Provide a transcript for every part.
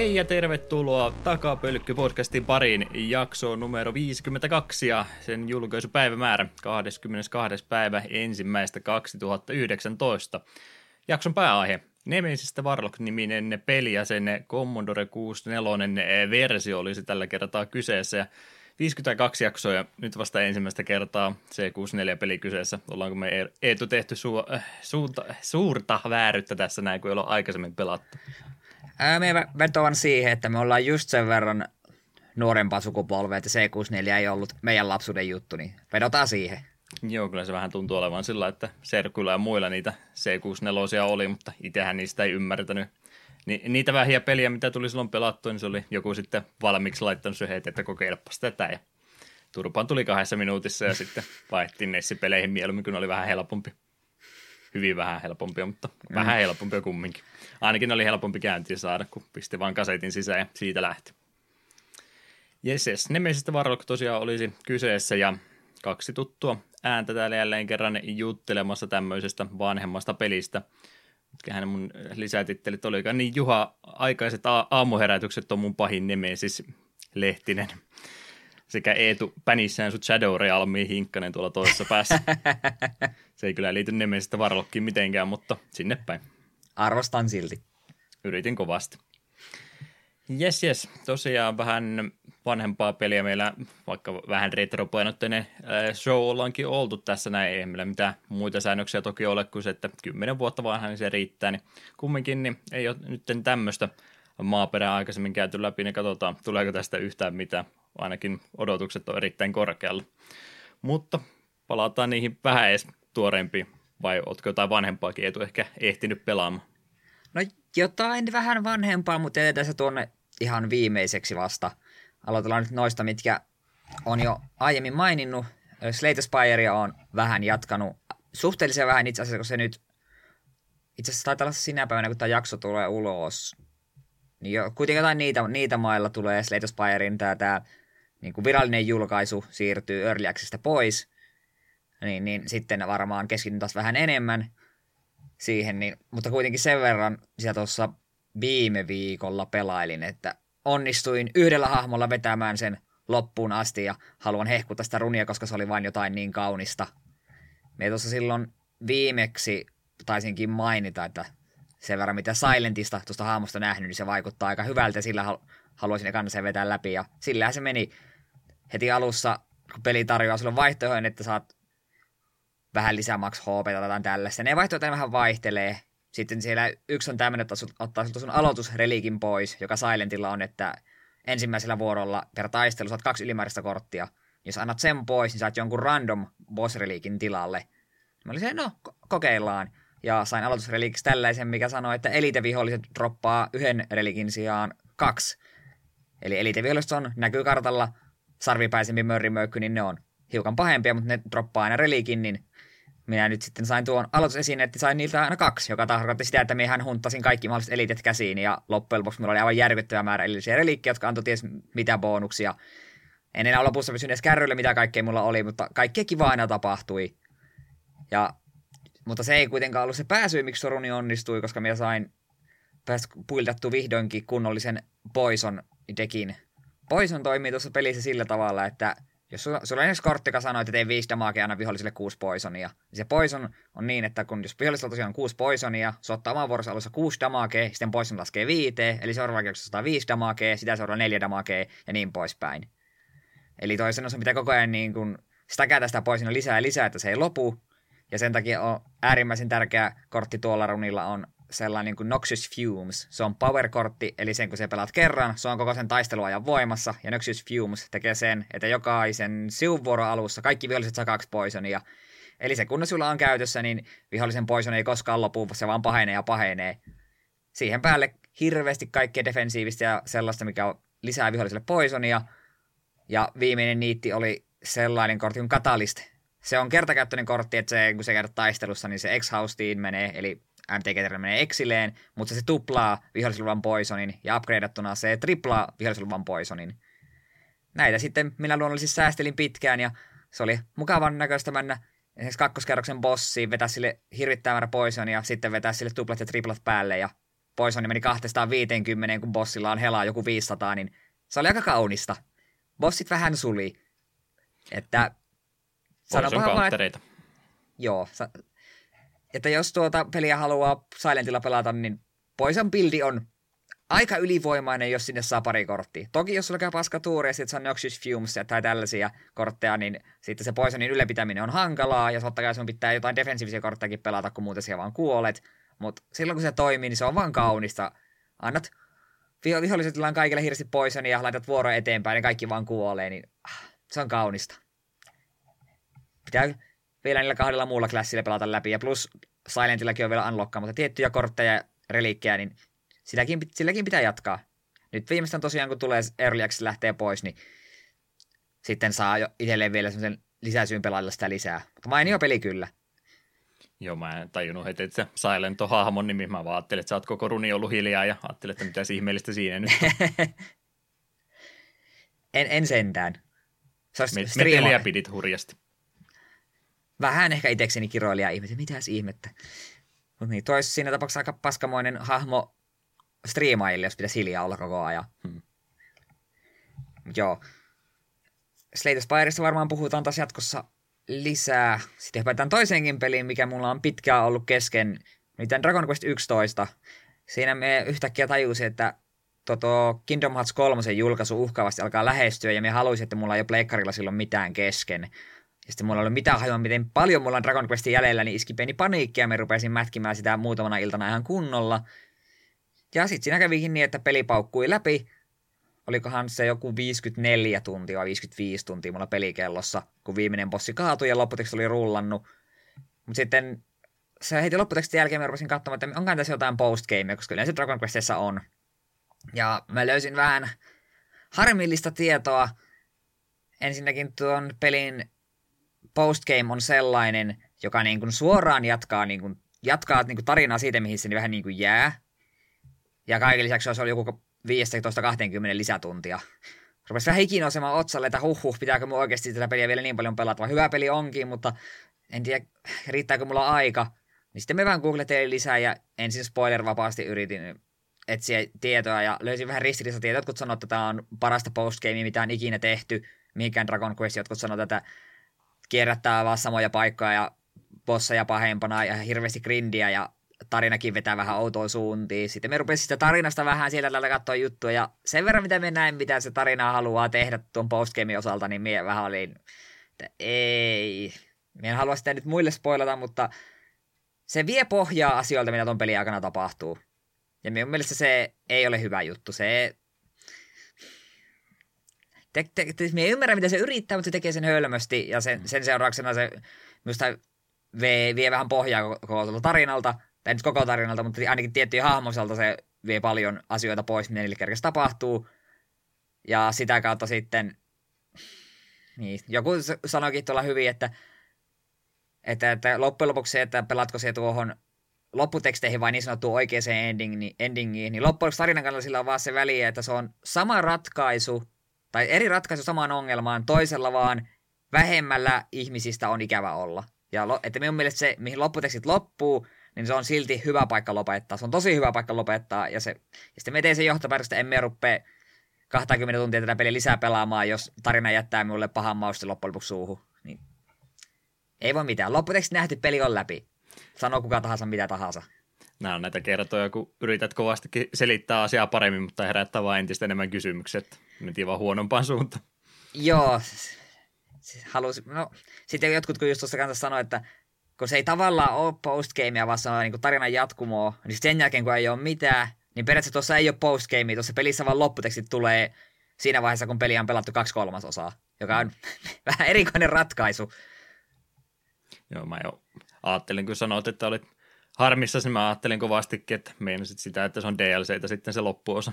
Hei ja tervetuloa Takapölkky-podcastin pariin jaksoon numero 52 ja sen julkaisupäivämäärä 22. päivä ensimmäistä 2019. Jakson pääaihe Nemesistä Warlock-niminen peli ja sen Commodore 64 versio olisi tällä kertaa kyseessä ja 52 jaksoa ja nyt vasta ensimmäistä kertaa C64-peli kyseessä. Ollaanko me Eetu tehty su- suunta, suurta vääryyttä tässä näin, kun ei ole aikaisemmin pelattu? Ää, me vetoan siihen, että me ollaan just sen verran nuorempaa sukupolvea, että C64 ei ollut meidän lapsuuden juttu, niin vedotaan siihen. Joo, kyllä se vähän tuntuu olevan sillä, että Serkuilla ja muilla niitä C64 oli, mutta itsehän niistä ei ymmärtänyt. Ni, niitä vähiä peliä, mitä tuli silloin pelattua, niin se oli joku sitten valmiiksi laittanut se heti, että kokeilepas tätä. Ja turpaan tuli kahdessa minuutissa ja sitten vaihdettiin Nessi-peleihin mieluummin, kun oli vähän helpompi. Hyvin vähän helpompia, mutta mm. vähän helpompia kumminkin. Ainakin oli helpompi käyntiin saada, kun pisti vaan kasetin sisään ja siitä lähti. Jes, jes. Nemesistä Warlock tosiaan olisi kyseessä ja kaksi tuttua ääntä täällä jälleen kerran juttelemassa tämmöisestä vanhemmasta pelistä. Mitkähän mun lisätittelit olikaan. Niin Juha, aikaiset a- aamuherätykset on mun pahin siis Lehtinen. Sekä Eetu pänissään sut Shadow Realmiin hinkkanen tuolla toisessa päässä. Se ei kyllä liity Nemesistä Warlockiin mitenkään, mutta sinne päin. Arvostan silti. Yritin kovasti. Jes, jes. Tosiaan vähän vanhempaa peliä meillä, vaikka vähän retropainotteinen äh, show ollaankin oltu tässä näin, ei meillä mitään muita säännöksiä toki ole kuin se, että kymmenen vuotta vanha niin se riittää, niin kumminkin niin ei ole nyt tämmöistä maaperää aikaisemmin käyty läpi, niin katsotaan, tuleeko tästä yhtään mitään, ainakin odotukset on erittäin korkealla. Mutta palataan niihin vähän edes tuoreempiin, vai ootko jotain vanhempaakin etu ehkä ehtinyt pelaamaan? No jotain vähän vanhempaa, mutta jätetään se tuonne ihan viimeiseksi vasta. Aloitellaan nyt noista, mitkä on jo aiemmin maininnut. Slate Spire on vähän jatkanut, suhteellisen vähän itse asiassa, kun se nyt, itse asiassa taitaa olla sinä päivänä, kun tämä jakso tulee ulos, niin jo, kuitenkin jotain niitä, niitä mailla tulee Slate Spirein tämä, tämä niin kuin virallinen julkaisu siirtyy Early Accessista pois, niin, niin sitten varmaan keskityn taas vähän enemmän siihen, niin, mutta kuitenkin sen verran sieltä tuossa viime viikolla pelailin, että onnistuin yhdellä hahmolla vetämään sen loppuun asti ja haluan hehkuttaa sitä runia, koska se oli vain jotain niin kaunista. Me tuossa silloin viimeksi taisinkin mainita, että sen verran mitä Silentista tuosta hahmosta nähnyt, niin se vaikuttaa aika hyvältä, sillä haluaisin ne kannassa vetää läpi. Ja sillähän se meni heti alussa, kun peli tarjoaa sulle vaihtoehtoja, että saat vähän lisää max HP tai jotain tällaista. Ne vaihtoehtoja vähän vaihtelee, sitten siellä yksi on tämmöinen, että ottaa sinulta sun aloitusreliikin pois, joka Silentilla on, että ensimmäisellä vuorolla per taistelu saat kaksi ylimääräistä korttia. Jos annat sen pois, niin saat jonkun random boss-reliikin tilalle. Mä olin se, no, kokeillaan. Ja sain aloitusreliikiksi tällaisen, mikä sanoi, että eliteviholliset droppaa yhden reliikin sijaan kaksi. Eli eliteviholliset on, näkyy kartalla sarvipäisempi mörrimöykky, niin ne on hiukan pahempia, mutta ne droppaa aina reliikin, niin minä nyt sitten sain tuon aloitusesiin, että sain niiltä aina kaksi, joka tarkoitti sitä, että minä hunttasin kaikki mahdolliset elitet käsiin, ja loppujen lopuksi minulla oli aivan järkyttävä määrä erillisiä reliikkejä, jotka antoi ties mitä bonuksia. En enää lopussa pysynyt edes kärryille, mitä kaikkea mulla oli, mutta kaikkea kivaa aina tapahtui. Ja, mutta se ei kuitenkaan ollut se pääsy, miksi Soruni onnistui, koska minä sain puiltattu vihdoinkin kunnollisen Poison dekin. Poison toimii tuossa pelissä sillä tavalla, että – jos sulla, sulla on edes kortti, joka sanoo, että tee viisi damagea aina viholliselle kuusi poisonia, niin se poison on niin, että kun jos vihollisella tosiaan on kuusi poisonia, se ottaa oman vuorossa alussa kuusi damagea, sitten poison laskee viiteen, eli seuraava kerrassa ottaa viisi damagea, sitä seuraa neljä damagea ja niin poispäin. Eli toisen osa pitää koko ajan niin kun stäkätä sitä poisona lisää ja lisää, että se ei lopu. Ja sen takia on äärimmäisen tärkeä kortti tuolla runilla on sellainen niin kuin Noxious Fumes. Se on power-kortti, eli sen kun se pelaat kerran, se on koko sen taisteluajan voimassa, ja Noxious Fumes tekee sen, että jokaisen sivuvuoro alussa kaikki viholliset saa kaksi poisonia. Eli se kun sulla on käytössä, niin vihollisen poison ei koskaan lopu, se vaan pahenee ja pahenee. Siihen päälle hirveästi kaikkea defensiivistä ja sellaista, mikä lisää viholliselle poisonia. Ja viimeinen niitti oli sellainen kortti kuin Catalyst. Se on kertakäyttöinen kortti, että se, kun se käydät taistelussa, niin se x menee, eli MTG menee exileen, mutta se tuplaa vihollisluvan poisonin ja upgradeattuna se triplaa vihollisluvan poisonin. Näitä sitten minä luonnollisesti säästelin pitkään ja se oli mukavan näköistä mennä esimerkiksi kakkoskerroksen bossiin, vetää sille hirvittävän määrä poisonia, sitten vetää sille tuplat ja triplat päälle ja Poison meni 250, kun bossilla on helaa joku 500, niin se oli aika kaunista. Bossit vähän suli. Että Poison countereita. Joo, sa- että jos tuota peliä haluaa Silentilla pelata, niin Poison buildi on aika ylivoimainen, jos sinne saa pari korttia. Toki jos sulla käy paska tuuri ja sitten saa Noxious Fumes tai tällaisia kortteja, niin sitten se Poisonin ylläpitäminen on hankalaa, ja totta kai sun pitää jotain defensiivisia korttejakin pelata, kun muuten siellä vaan kuolet. Mutta silloin kun se toimii, niin se on vaan kaunista. Annat viholliset on kaikille hirveästi Poisonia ja laitat vuoro eteenpäin, ja kaikki vaan kuolee, niin ah, se on kaunista. Pitää vielä niillä kahdella muulla klassilla pelata läpi, ja plus Silentillakin on vielä unlockkaa, mutta tiettyjä kortteja ja reliikkejä, niin silläkin, silläkin pitää jatkaa. Nyt viimeistään tosiaan, kun tulee Early Access lähtee pois, niin sitten saa jo itselleen vielä semmoisen lisäsyyn pelailla sitä lisää. Mutta mainio peli kyllä. Joo, mä en tajunnut heti, että se Silent on hahmon nimi. Mä vaan ajattelin, että sä oot koko runi ollut hiljaa ja ajattelin, että mitä ihmeellistä siinä nyt en, en sentään. Se me, striima... pidit hurjasti. Vähän ehkä itsekseni kiroilija ihmettä. Mitäs ihmettä? Mutta niin, tois siinä tapauksessa aika paskamoinen hahmo striimaajille, jos pitäisi hiljaa olla koko ajan. Hmm. Joo. Slate Spireista varmaan puhutaan taas jatkossa lisää. Sitten hypätään toiseenkin peliin, mikä mulla on pitkään ollut kesken. Nyt Dragon Quest 11. Siinä me yhtäkkiä tajusin, että toto Kingdom Hearts 3 julkaisu uhkaavasti alkaa lähestyä, ja me haluaisin, että mulla ei ole pleikkarilla silloin mitään kesken. Ja sitten mulla oli mitään hajua, miten paljon mulla on Dragon Questin jäljellä, niin iski pieni paniikki, ja me rupesin mätkimään sitä muutamana iltana ihan kunnolla. Ja sitten siinä kävikin niin, että peli paukkui läpi. Olikohan se joku 54 tuntia vai 55 tuntia mulla pelikellossa, kun viimeinen bossi kaatui ja lopputeksti oli rullannut. Mutta sitten se heti lopputekstin jälkeen mä rupesin katsomaan, että onko tässä jotain postgamea, koska yleensä Dragon Questissa on. Ja mä löysin vähän harmillista tietoa. Ensinnäkin tuon pelin postgame on sellainen, joka niin kuin suoraan jatkaa, niin kuin, jatkaa niin kuin tarinaa siitä, mihin se vähän niin kuin jää. Ja kaiken lisäksi se oli joku 15-20 lisätuntia. Rupesi vähän hikinosemaan otsalle, että huh huh, pitääkö mun oikeasti tätä peliä vielä niin paljon pelata. Hyvä peli onkin, mutta en tiedä, riittääkö mulla aika. Niin sitten me vähän googletelin lisää ja ensin spoiler-vapaasti yritin etsiä tietoa ja löysin vähän ristiriitaista tietoa. Jotkut sanoivat, että tämä on parasta postgamea, mitä on ikinä tehty. Mihinkään Dragon Quest, jotkut sanoivat, että kierrättää vaan samoja paikkoja ja bosseja pahempana ja hirveästi grindiä ja tarinakin vetää vähän outoa suuntiin. Sitten me rupesin sitä tarinasta vähän sieltä täältä katsoa juttuja, ja sen verran mitä me näin, mitä se tarina haluaa tehdä tuon postgamein osalta, niin minä vähän olin, että ei, minä en halua sitä nyt muille spoilata, mutta se vie pohjaa asioilta, mitä tuon pelin aikana tapahtuu. Ja minun mielestä se ei ole hyvä juttu. Se te, te, te, me ei ymmärrä, mitä se yrittää, mutta se tekee sen hölmösti, ja sen, sen seurauksena se minusta vie, vie vähän pohjaa koko tarinalta, tai nyt koko tarinalta, mutta ainakin tiettyjä hahmoselta se vie paljon asioita pois, mitä niille kerkeä tapahtuu. Ja sitä kautta sitten, niin, joku sanoikin tuolla hyvin, että, että, että loppujen lopuksi se, että pelatko se tuohon lopputeksteihin vai niin sanottuun oikeaan endingiin, endingiin, niin loppujen lopuksi tarinan kannalta sillä on vaan se väliä, että se on sama ratkaisu, tai eri ratkaisu samaan ongelmaan, toisella vaan vähemmällä ihmisistä on ikävä olla. Ja että minun mielestä se, mihin lopputekstit loppuu, niin se on silti hyvä paikka lopettaa. Se on tosi hyvä paikka lopettaa, ja, se, ja sitten me tein sen johtopäätöksen, että emme rupea 20 tuntia tätä peliä lisää pelaamaan, jos tarina jättää minulle pahan mausti loppujen lopuksi suuhun. Niin. Ei voi mitään. Lopputekstit nähty peli on läpi. Sano kuka tahansa mitä tahansa. Nämä on näitä kertoja, kun yrität kovastikin selittää asiaa paremmin, mutta herättää vain entistä enemmän kysymykset. Mentiin vaan huonompaan suuntaan. Joo, halusin, no sitten jotkut kun just tuossa kanssa sanoi, että kun se ei tavallaan ole postgamea, vaan se on niin tarinan jatkumoa, niin sen jälkeen kun ei ole mitään, niin periaatteessa tuossa ei ole postgamea, tuossa pelissä vaan lopputekstit tulee siinä vaiheessa, kun peli on pelattu kaksi kolmasosaa, joka on vähän erikoinen ratkaisu. Joo, mä jo ajattelin, kun sanoit, että olit harmissa, niin mä ajattelin kovastikin, että meinasit sitä, että se on DLCtä sitten se loppuosa.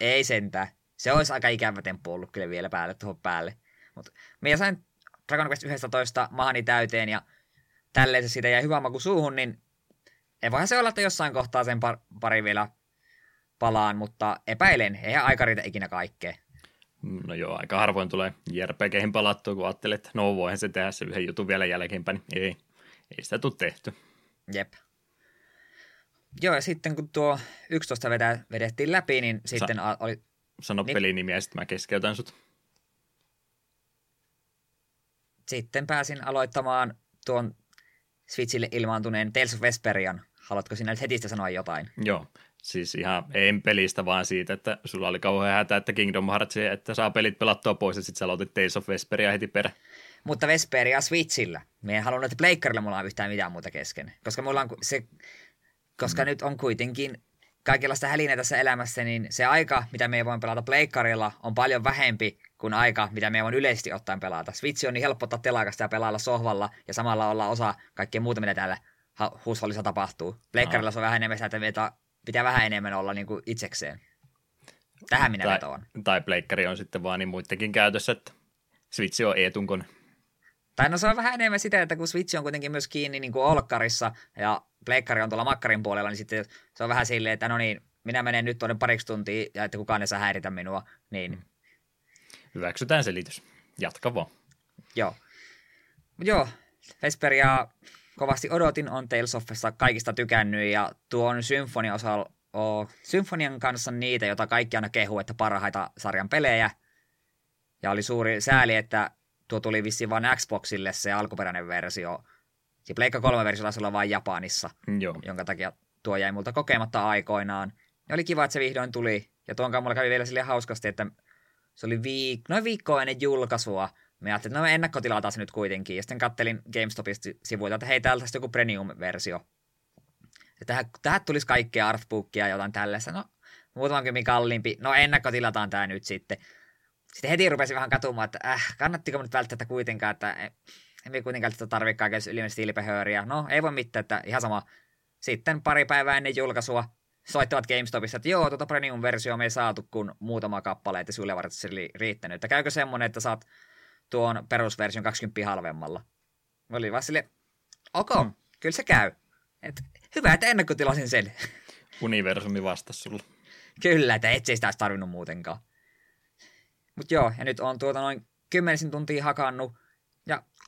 Ei sentään. Se olisi aika ikävä temppu ollut kyllä vielä päälle tuohon päälle. Mutta minä sain Dragon Quest 11 mahani täyteen ja tälleen se siitä jäi hyvä maku suuhun, niin ei voihan se olla, että jossain kohtaa sen par- pari vielä palaan, mutta epäilen, eihän aika riitä ikinä kaikkea. No joo, aika harvoin tulee JRPGihin palattua, kun ajattelee, että no voihan se tehdä se yhden jutun vielä jälkeenpäin, niin ei, ei sitä tule tehty. Jep. Joo, ja sitten kun tuo 11 vetä, vedettiin läpi, niin sitten Sa- oli... Sano niin, pelinimiä ja sitten mä keskeytän sut. Sitten pääsin aloittamaan tuon Switchille ilmaantuneen Tales of Vesperian. Haluatko sinä nyt heti sanoa jotain? Joo, siis ihan en pelistä, vaan siitä, että sulla oli kauhean hätä, että Kingdom Hearts, että saa pelit pelattua pois ja sitten sä aloitit Tales of Vesperia heti perä. Mutta Vesperia Switchillä. Me en halunnut, että Pleikkarilla mulla on yhtään mitään muuta kesken. Koska mulla on se, koska mm. nyt on kuitenkin kaikenlaista hälinää tässä elämässä, niin se aika, mitä me voin pelata pleikkarilla, on paljon vähempi kuin aika, mitä me voin yleisesti ottaen pelata. Switch on niin helppo ottaa telakasta ja pelailla sohvalla ja samalla olla osa kaikkea muuta, mitä täällä huushollissa tapahtuu. Pleikkarilla no. se on vähän enemmän sitä, että pitää vähän enemmän olla niin kuin itsekseen. Tähän minä tai, vetoan. Tai pleikkari on sitten vaan niin muidenkin käytössä, että Switch on etunkone. Tai no se on vähän enemmän sitä, että kun Switch on kuitenkin myös kiinni niin kuin olkkarissa ja pleikkari on tuolla makkarin puolella, niin sitten se on vähän silleen, että no niin, minä menen nyt tuonne pariksi tuntia ja että kukaan ei saa häiritä minua, niin... Mm. Hyväksytään selitys. Jatka vaan. Joo. Joo, Vesperia kovasti odotin, on Tales ofissa kaikista tykännyt ja tuon Symfonia osa on Symfonian kanssa niitä, jota kaikki aina kehuu, että parhaita sarjan pelejä. Ja oli suuri sääli, että tuo tuli vissiin vain Xboxille se alkuperäinen versio. Se Pleikka 3 versio taisi olla vain Japanissa, Joo. jonka takia tuo jäi multa kokematta aikoinaan. Ja oli kiva, että se vihdoin tuli. Ja tuon mulla kävi vielä sille hauskasti, että se oli viik- noin viikkoa ennen julkaisua. Me ajattelin, että no ennakkotilataan se nyt kuitenkin. Ja sitten kattelin GameStopista sivuilta, että hei, täältä joku premium-versio. Ja tähän, tähän tulisi kaikkea artbookia ja jotain tällaista. No, muutaman kymmin kalliimpi. No, ennakkotilataan tämä nyt sitten. Sitten heti rupesin vähän katumaan, että äh, kannattiko nyt välttämättä kuitenkaan, että emme kuitenkaan tätä tarvitse kaikessa ilmeisesti ilpehööriä. No, ei voi mitään, että ihan sama. Sitten pari päivää ennen julkaisua soittavat GameStopissa, että joo, tuota premium-versio me ei saatu kuin muutama kappale, että sulle varmasti riittänyt. Että käykö semmoinen, että saat tuon perusversion 20 halvemmalla? Mä olin vaan sille, ok, hmm. kyllä se käy. Et, hyvä, että ennakkotilasin sen. Universumi vastasi sulla. Kyllä, että et se sitä olisi tarvinnut muutenkaan. Mutta joo, ja nyt on tuota noin kymmenisen tuntia hakannut,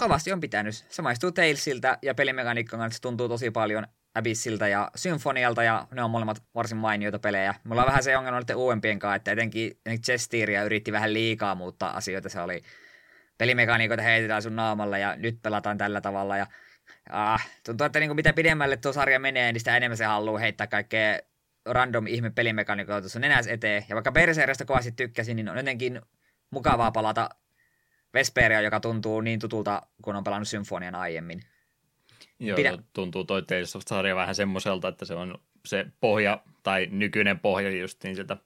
kovasti on pitänyt. Se maistuu Talesilta, ja pelimekaniikka kanssa tuntuu tosi paljon Abyssilta ja Symfonialta, ja ne on molemmat varsin mainioita pelejä. Mulla on vähän se ongelma nyt uudempien kanssa, että etenkin Chestiria yritti vähän liikaa muuttaa asioita. Se oli pelimekaniikoita heitetään sun naamalla, ja nyt pelataan tällä tavalla, ja ah, tuntuu, että niin mitä pidemmälle tuo sarja menee, niin sitä enemmän se haluaa heittää kaikkea random ihme pelimekaniikoita tuossa nenäs eteen. Ja vaikka Berseristä kovasti tykkäsin, niin on jotenkin mukavaa palata Vesperia, joka tuntuu niin tutulta, kun on pelannut Symfonian aiemmin. Joo, Pidä... tuntuu toi Tales of sarja vähän semmoiselta, että se on se pohja, tai nykyinen pohja just niin sieltä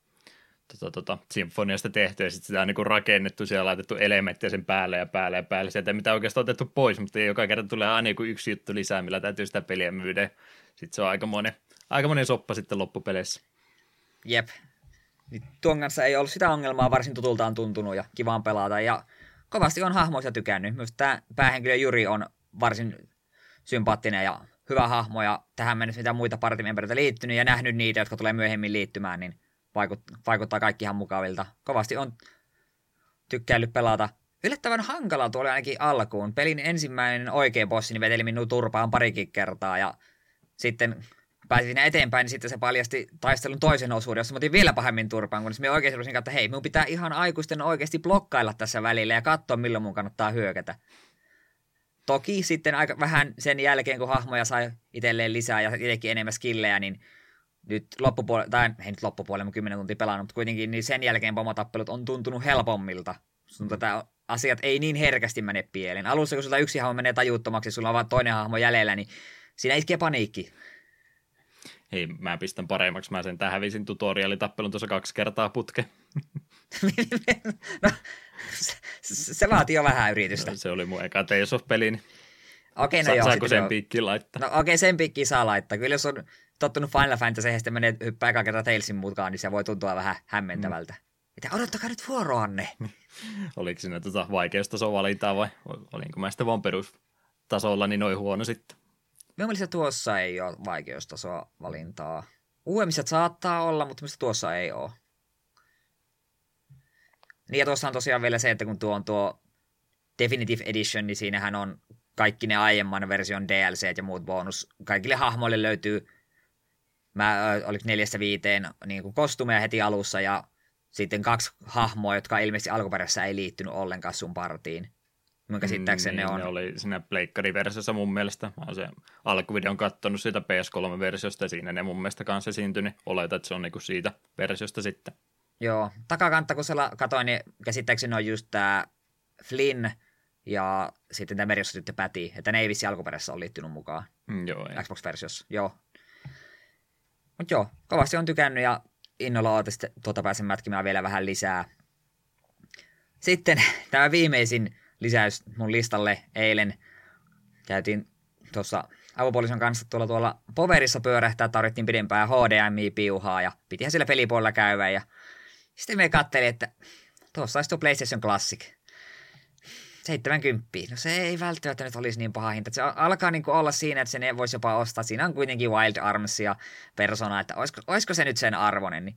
tota, tota, symfoniasta tehty, ja sitten sitä on niin rakennettu, siellä laitettu elementtejä sen päälle ja päälle ja päälle, sieltä mitä oikeastaan otettu pois, mutta joka kerta tulee aina joku yksi juttu lisää, millä täytyy sitä peliä myydä. Sitten se on aika monen, aika monen soppa sitten loppupeleissä. Jep. Niin tuon kanssa ei ollut sitä ongelmaa, varsin tutultaan tuntunut ja kivaan pelata, ja kovasti on hahmoista tykännyt. Myös tämä päähenkilö Juri on varsin sympaattinen ja hyvä hahmo, ja tähän mennessä mitä muita partimembereitä liittynyt ja nähnyt niitä, jotka tulee myöhemmin liittymään, niin vaikuttaa kaikki ihan mukavilta. Kovasti on tykkäillyt pelata. Yllättävän hankala tuolla ainakin alkuun. Pelin ensimmäinen oikea bossi niin veteli minun turpaan parikin kertaa ja sitten pääsin siinä eteenpäin, niin sitten se paljasti taistelun toisen osuuden, jossa mä otin vielä pahemmin turpaan, kun me oikeasti olisin että hei, minun pitää ihan aikuisten oikeasti blokkailla tässä välillä ja katsoa, milloin mun kannattaa hyökätä. Toki sitten aika vähän sen jälkeen, kun hahmoja sai itselleen lisää ja itsekin enemmän skillejä, niin nyt loppupuolella, tai ei nyt loppupuolella, mä kymmenen tuntia pelannut, mutta kuitenkin niin sen jälkeen pomotappelut on tuntunut helpommilta. Sun tätä asiat ei niin herkästi mene pieleen. Alussa, kun sulla yksi hahmo menee tajuttomaksi, sulla on vain toinen hahmo jäljellä, niin siinä iskee paniikki. Hei, mä pistän paremmaksi. Mä sen tähän hävisin tutorialitappelun tuossa kaksi kertaa putke. no, se, se vaatii jo vähän yritystä. No, se oli mun eka Tales of peli. Okei, no Sa- joo. Saako sen piikkiin laittaa? No okei, okay, sen piikkiin saa laittaa. Kyllä jos on tottunut Final Fantasy ja sitten menee hyppää eka kertaa Talesin mukaan, niin se voi tuntua vähän hämmentävältä. Mm. Että odottakaa nyt vuoroanne. Oliko siinä tuota vaikeustasoa valintaa vai olinko mä sitten vaan perustasolla niin noin huono sitten? Minun mielestä tuossa ei ole vaikeustasoa valintaa. Uudemmissa saattaa olla, mutta mistä tuossa ei ole. Niin ja tuossa on tosiaan vielä se, että kun tuo on tuo Definitive Edition, niin siinähän on kaikki ne aiemman version DLC ja muut bonus. Kaikille hahmoille löytyy mä ö, oliko neljästä viiteen niin kuin kostumeja heti alussa ja sitten kaksi hahmoa, jotka ilmeisesti alkuperäisessä ei liittynyt ollenkaan sun partiin. Mun käsittääkseni niin, ne on. Ne oli siinä pleikkariversiossa mun mielestä. Mä oon se alkuvideon kattonut siitä PS3-versiosta ja siinä ne mun mielestä kanssa esiintyi, niin oletan, että se on niinku siitä versiosta sitten. Joo, takakantta kun sä katoin, niin käsittääkseni on just tää Flynn ja sitten tämä tyttö Päti, että ne ei vissi alkuperäisessä ole liittynyt mukaan. Mm, joo, ei. Xbox-versiossa, joo. Mutta joo, kovasti on tykännyt ja innolla ootin tuota pääsen mätkimään vielä vähän lisää. Sitten tämä viimeisin lisäys mun listalle eilen. Käytiin tuossa avopuolison kanssa tuolla, tuolla Poverissa pyörähtää, tarvittiin pidempää HDMI-piuhaa ja pitihän siellä pelipuolella käydä. Ja sitten me katselin, että tuossa olisi tuo PlayStation Classic. 70. No se ei välttämättä nyt olisi niin paha hinta. Se alkaa niin olla siinä, että sen voisi jopa ostaa. Siinä on kuitenkin Wild Arms ja Persona, että olisiko, olisiko se nyt sen arvoinen. Niin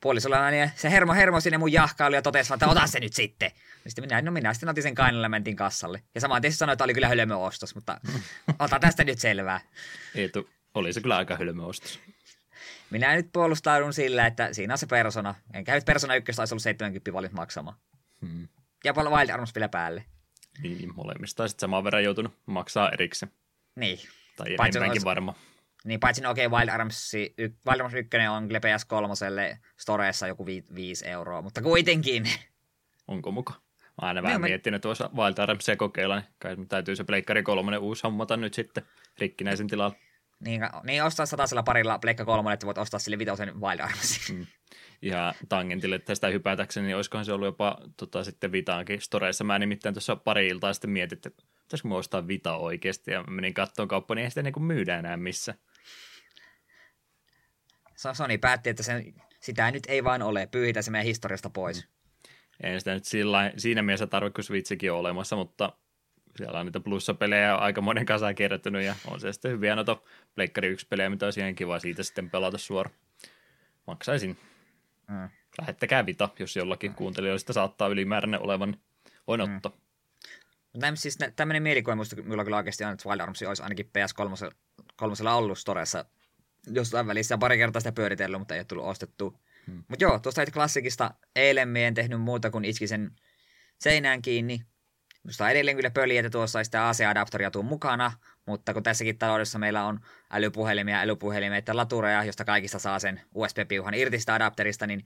puolisolla niin se hermo hermo sinne mun jahkailu ja totesi, että ota se nyt sitten. Sitten minä, no minä sitten otin sen kainelementin kassalle. Ja samaan tietysti sanoin, että oli kyllä hölmö ostos, mutta ota tästä nyt selvää. Eetu, oli se kyllä aika hölmö ostos. Minä nyt puolustaudun sillä, että siinä on se persona. Enkä nyt persona ykköstä olisi ollut 70 valit maksamaan. Hmm. Ja paljon Wild Arms vielä päälle. Niin, molemmista sitten saman verran joutunut maksaa erikseen. Niin. Tai enemmänkin olisi... varma. Niin paitsi no okei, okay, Wild, Arms, Wild Arms 1 on kyllä PS3 Storeessa joku 5 euroa, mutta kuitenkin. Onko muka? Mä aina vähän niin, miettinyt tuossa Wild Armsia kokeilla, niin kai täytyy se Pleikkari 3 uusi hommata nyt sitten rikkinäisen tilalla. Niin, niin ostaa satasella parilla Pleikka 3, että voit ostaa sille vitosen Wild Armsin. Mm. Ihan tangentille tästä hypätäkseni, niin olisikohan se ollut jopa tota, sitten Vitaankin storeissa. Mä nimittäin tuossa pari iltaa sitten mietin, että pitäisikö mä ostaa Vita oikeasti, ja menin katsomaan kauppaa, niin ei sitä niin myydä enää missä. Sony päätti, että sen, sitä nyt ei vaan ole, pyyhitä se meidän historiasta pois. Mm. Ei sitä nyt sillä, siinä mielessä tarvitse, kun Switchikin on olemassa, mutta siellä on niitä plussapelejä aika monen kanssa kertynyt ja on se sitten hyviä noita Pleikkari 1 pelejä, mitä olisi ihan kiva siitä sitten pelata suoraan. Maksaisin. Mm. Lähettäkää Vita, jos jollakin kuuntelijoista saattaa ylimääräinen olevan, voin mm. ottaa. Näin, siis tämmöinen mielikuva musta minulla kyllä oikeasti on, että Wild Arms olisi ainakin PS3 kolmosella ollut Storessa jostain välissä pari kertaa sitä pyöritellyt, mutta ei ole tullut ostettu. Hmm. Mutta joo, tuosta klassikista eilen en tehnyt muuta kuin iski sen seinään kiinni. Minusta on edelleen kyllä pöli, että tuossa ei sitä AC-adapteria tuu mukana, mutta kun tässäkin taloudessa meillä on älypuhelimia, älypuhelimia ja latureja, josta kaikista saa sen USB-piuhan irti sitä adapterista, niin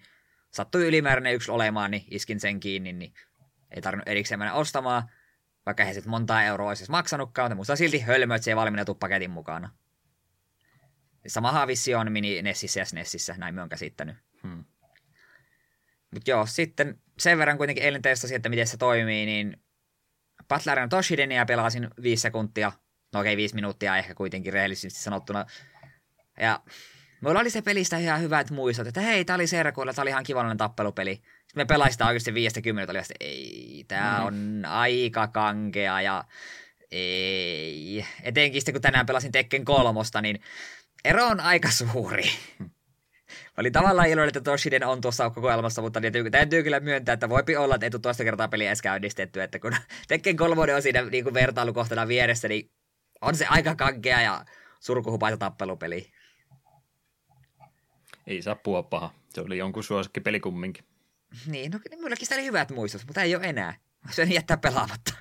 sattui ylimääräinen yksi olemaan, niin iskin sen kiinni, niin ei tarvinnut erikseen mennä ostamaan, vaikka he sitten montaa euroa olisi maksanutkaan, mutta musta silti hölmö, että se ei valmennettu paketin mukana. Samahan vissi on mini Nessissä ja SNESissä, näin me on käsittänyt. Hmm. Mutta joo, sitten sen verran kuitenkin eilen testasin, että miten se toimii, niin Butlerin Toshidenia pelasin viisi sekuntia, no okei, viisi minuuttia ehkä kuitenkin rehellisesti sanottuna. Ja mulla oli se pelistä ihan hyvät muistot, että hei, tää oli Serkuilla, tää oli ihan kivallinen tappelupeli. Sitten me pelasin sitä oikeasti viiestä kymmenet, oli että ei, tää mm. on aika kankea ja ei. Etenkin sitten kun tänään pelasin Tekken kolmosta, niin ero on aika suuri. Oli tavallaan iloinen, että Toshiden on tuossa kokoelmassa, mutta täytyy, täytyy kyllä myöntää, että voipi olla, että ei tule toista kertaa peliä edes käynnistetty, että kun Tekken kolmonen on siinä niin kuin vertailukohtana vieressä, niin on se aika kankea ja surkuhupaisa tappelupeli. Ei saa puhua paha. Se oli jonkun peli kumminkin. Niin, no mullakin sitä oli hyvät muistot, mutta ei ole enää. Sen jättää pelaamatta.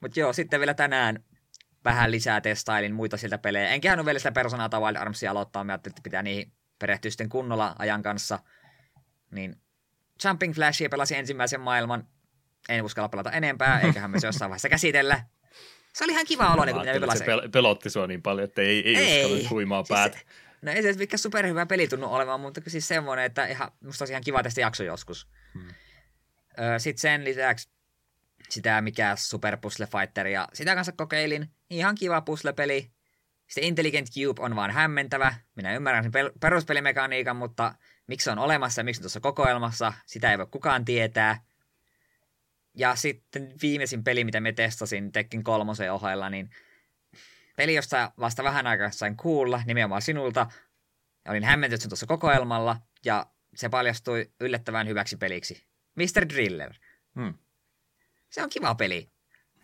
Mutta joo, sitten vielä tänään vähän lisää testailin muita siltä pelejä. En kehannut vielä sitä Personaa tai Wild Armsia aloittaa, mä ajattelin, että pitää niihin perehtyä sitten kunnolla ajan kanssa. Niin Jumping Flashia pelasin ensimmäisen maailman. En uskalla pelata enempää, eiköhän me se jossain vaiheessa käsitellä. Se oli ihan kiva olo, kun minä pelasin. Se pel- pelotti sua niin paljon, että ei, ei, ei uskallut huimaa siis päät. no ei se mikä superhyvä peli tunnu olemaan, mutta siis semmoinen, että ihan, musta olisi ihan kiva tästä jakso joskus. Hmm. Sitten sen lisäksi sitä mikä Super Puzzle Fighter ja sitä kanssa kokeilin. Ihan kiva puzzle-peli. Sitten Intelligent Cube on vaan hämmentävä. Minä ymmärrän sen peruspelimekaniikan, mutta miksi se on olemassa ja miksi on tuossa kokoelmassa, sitä ei voi kukaan tietää. Ja sitten viimeisin peli, mitä me testasin Tekken kolmosen ohella, niin peli, josta vasta vähän aikaa sain kuulla, nimenomaan sinulta. Olin hämmentynyt sen tuossa kokoelmalla, ja se paljastui yllättävän hyväksi peliksi. Mr. Driller. Hmm. Se on kiva peli.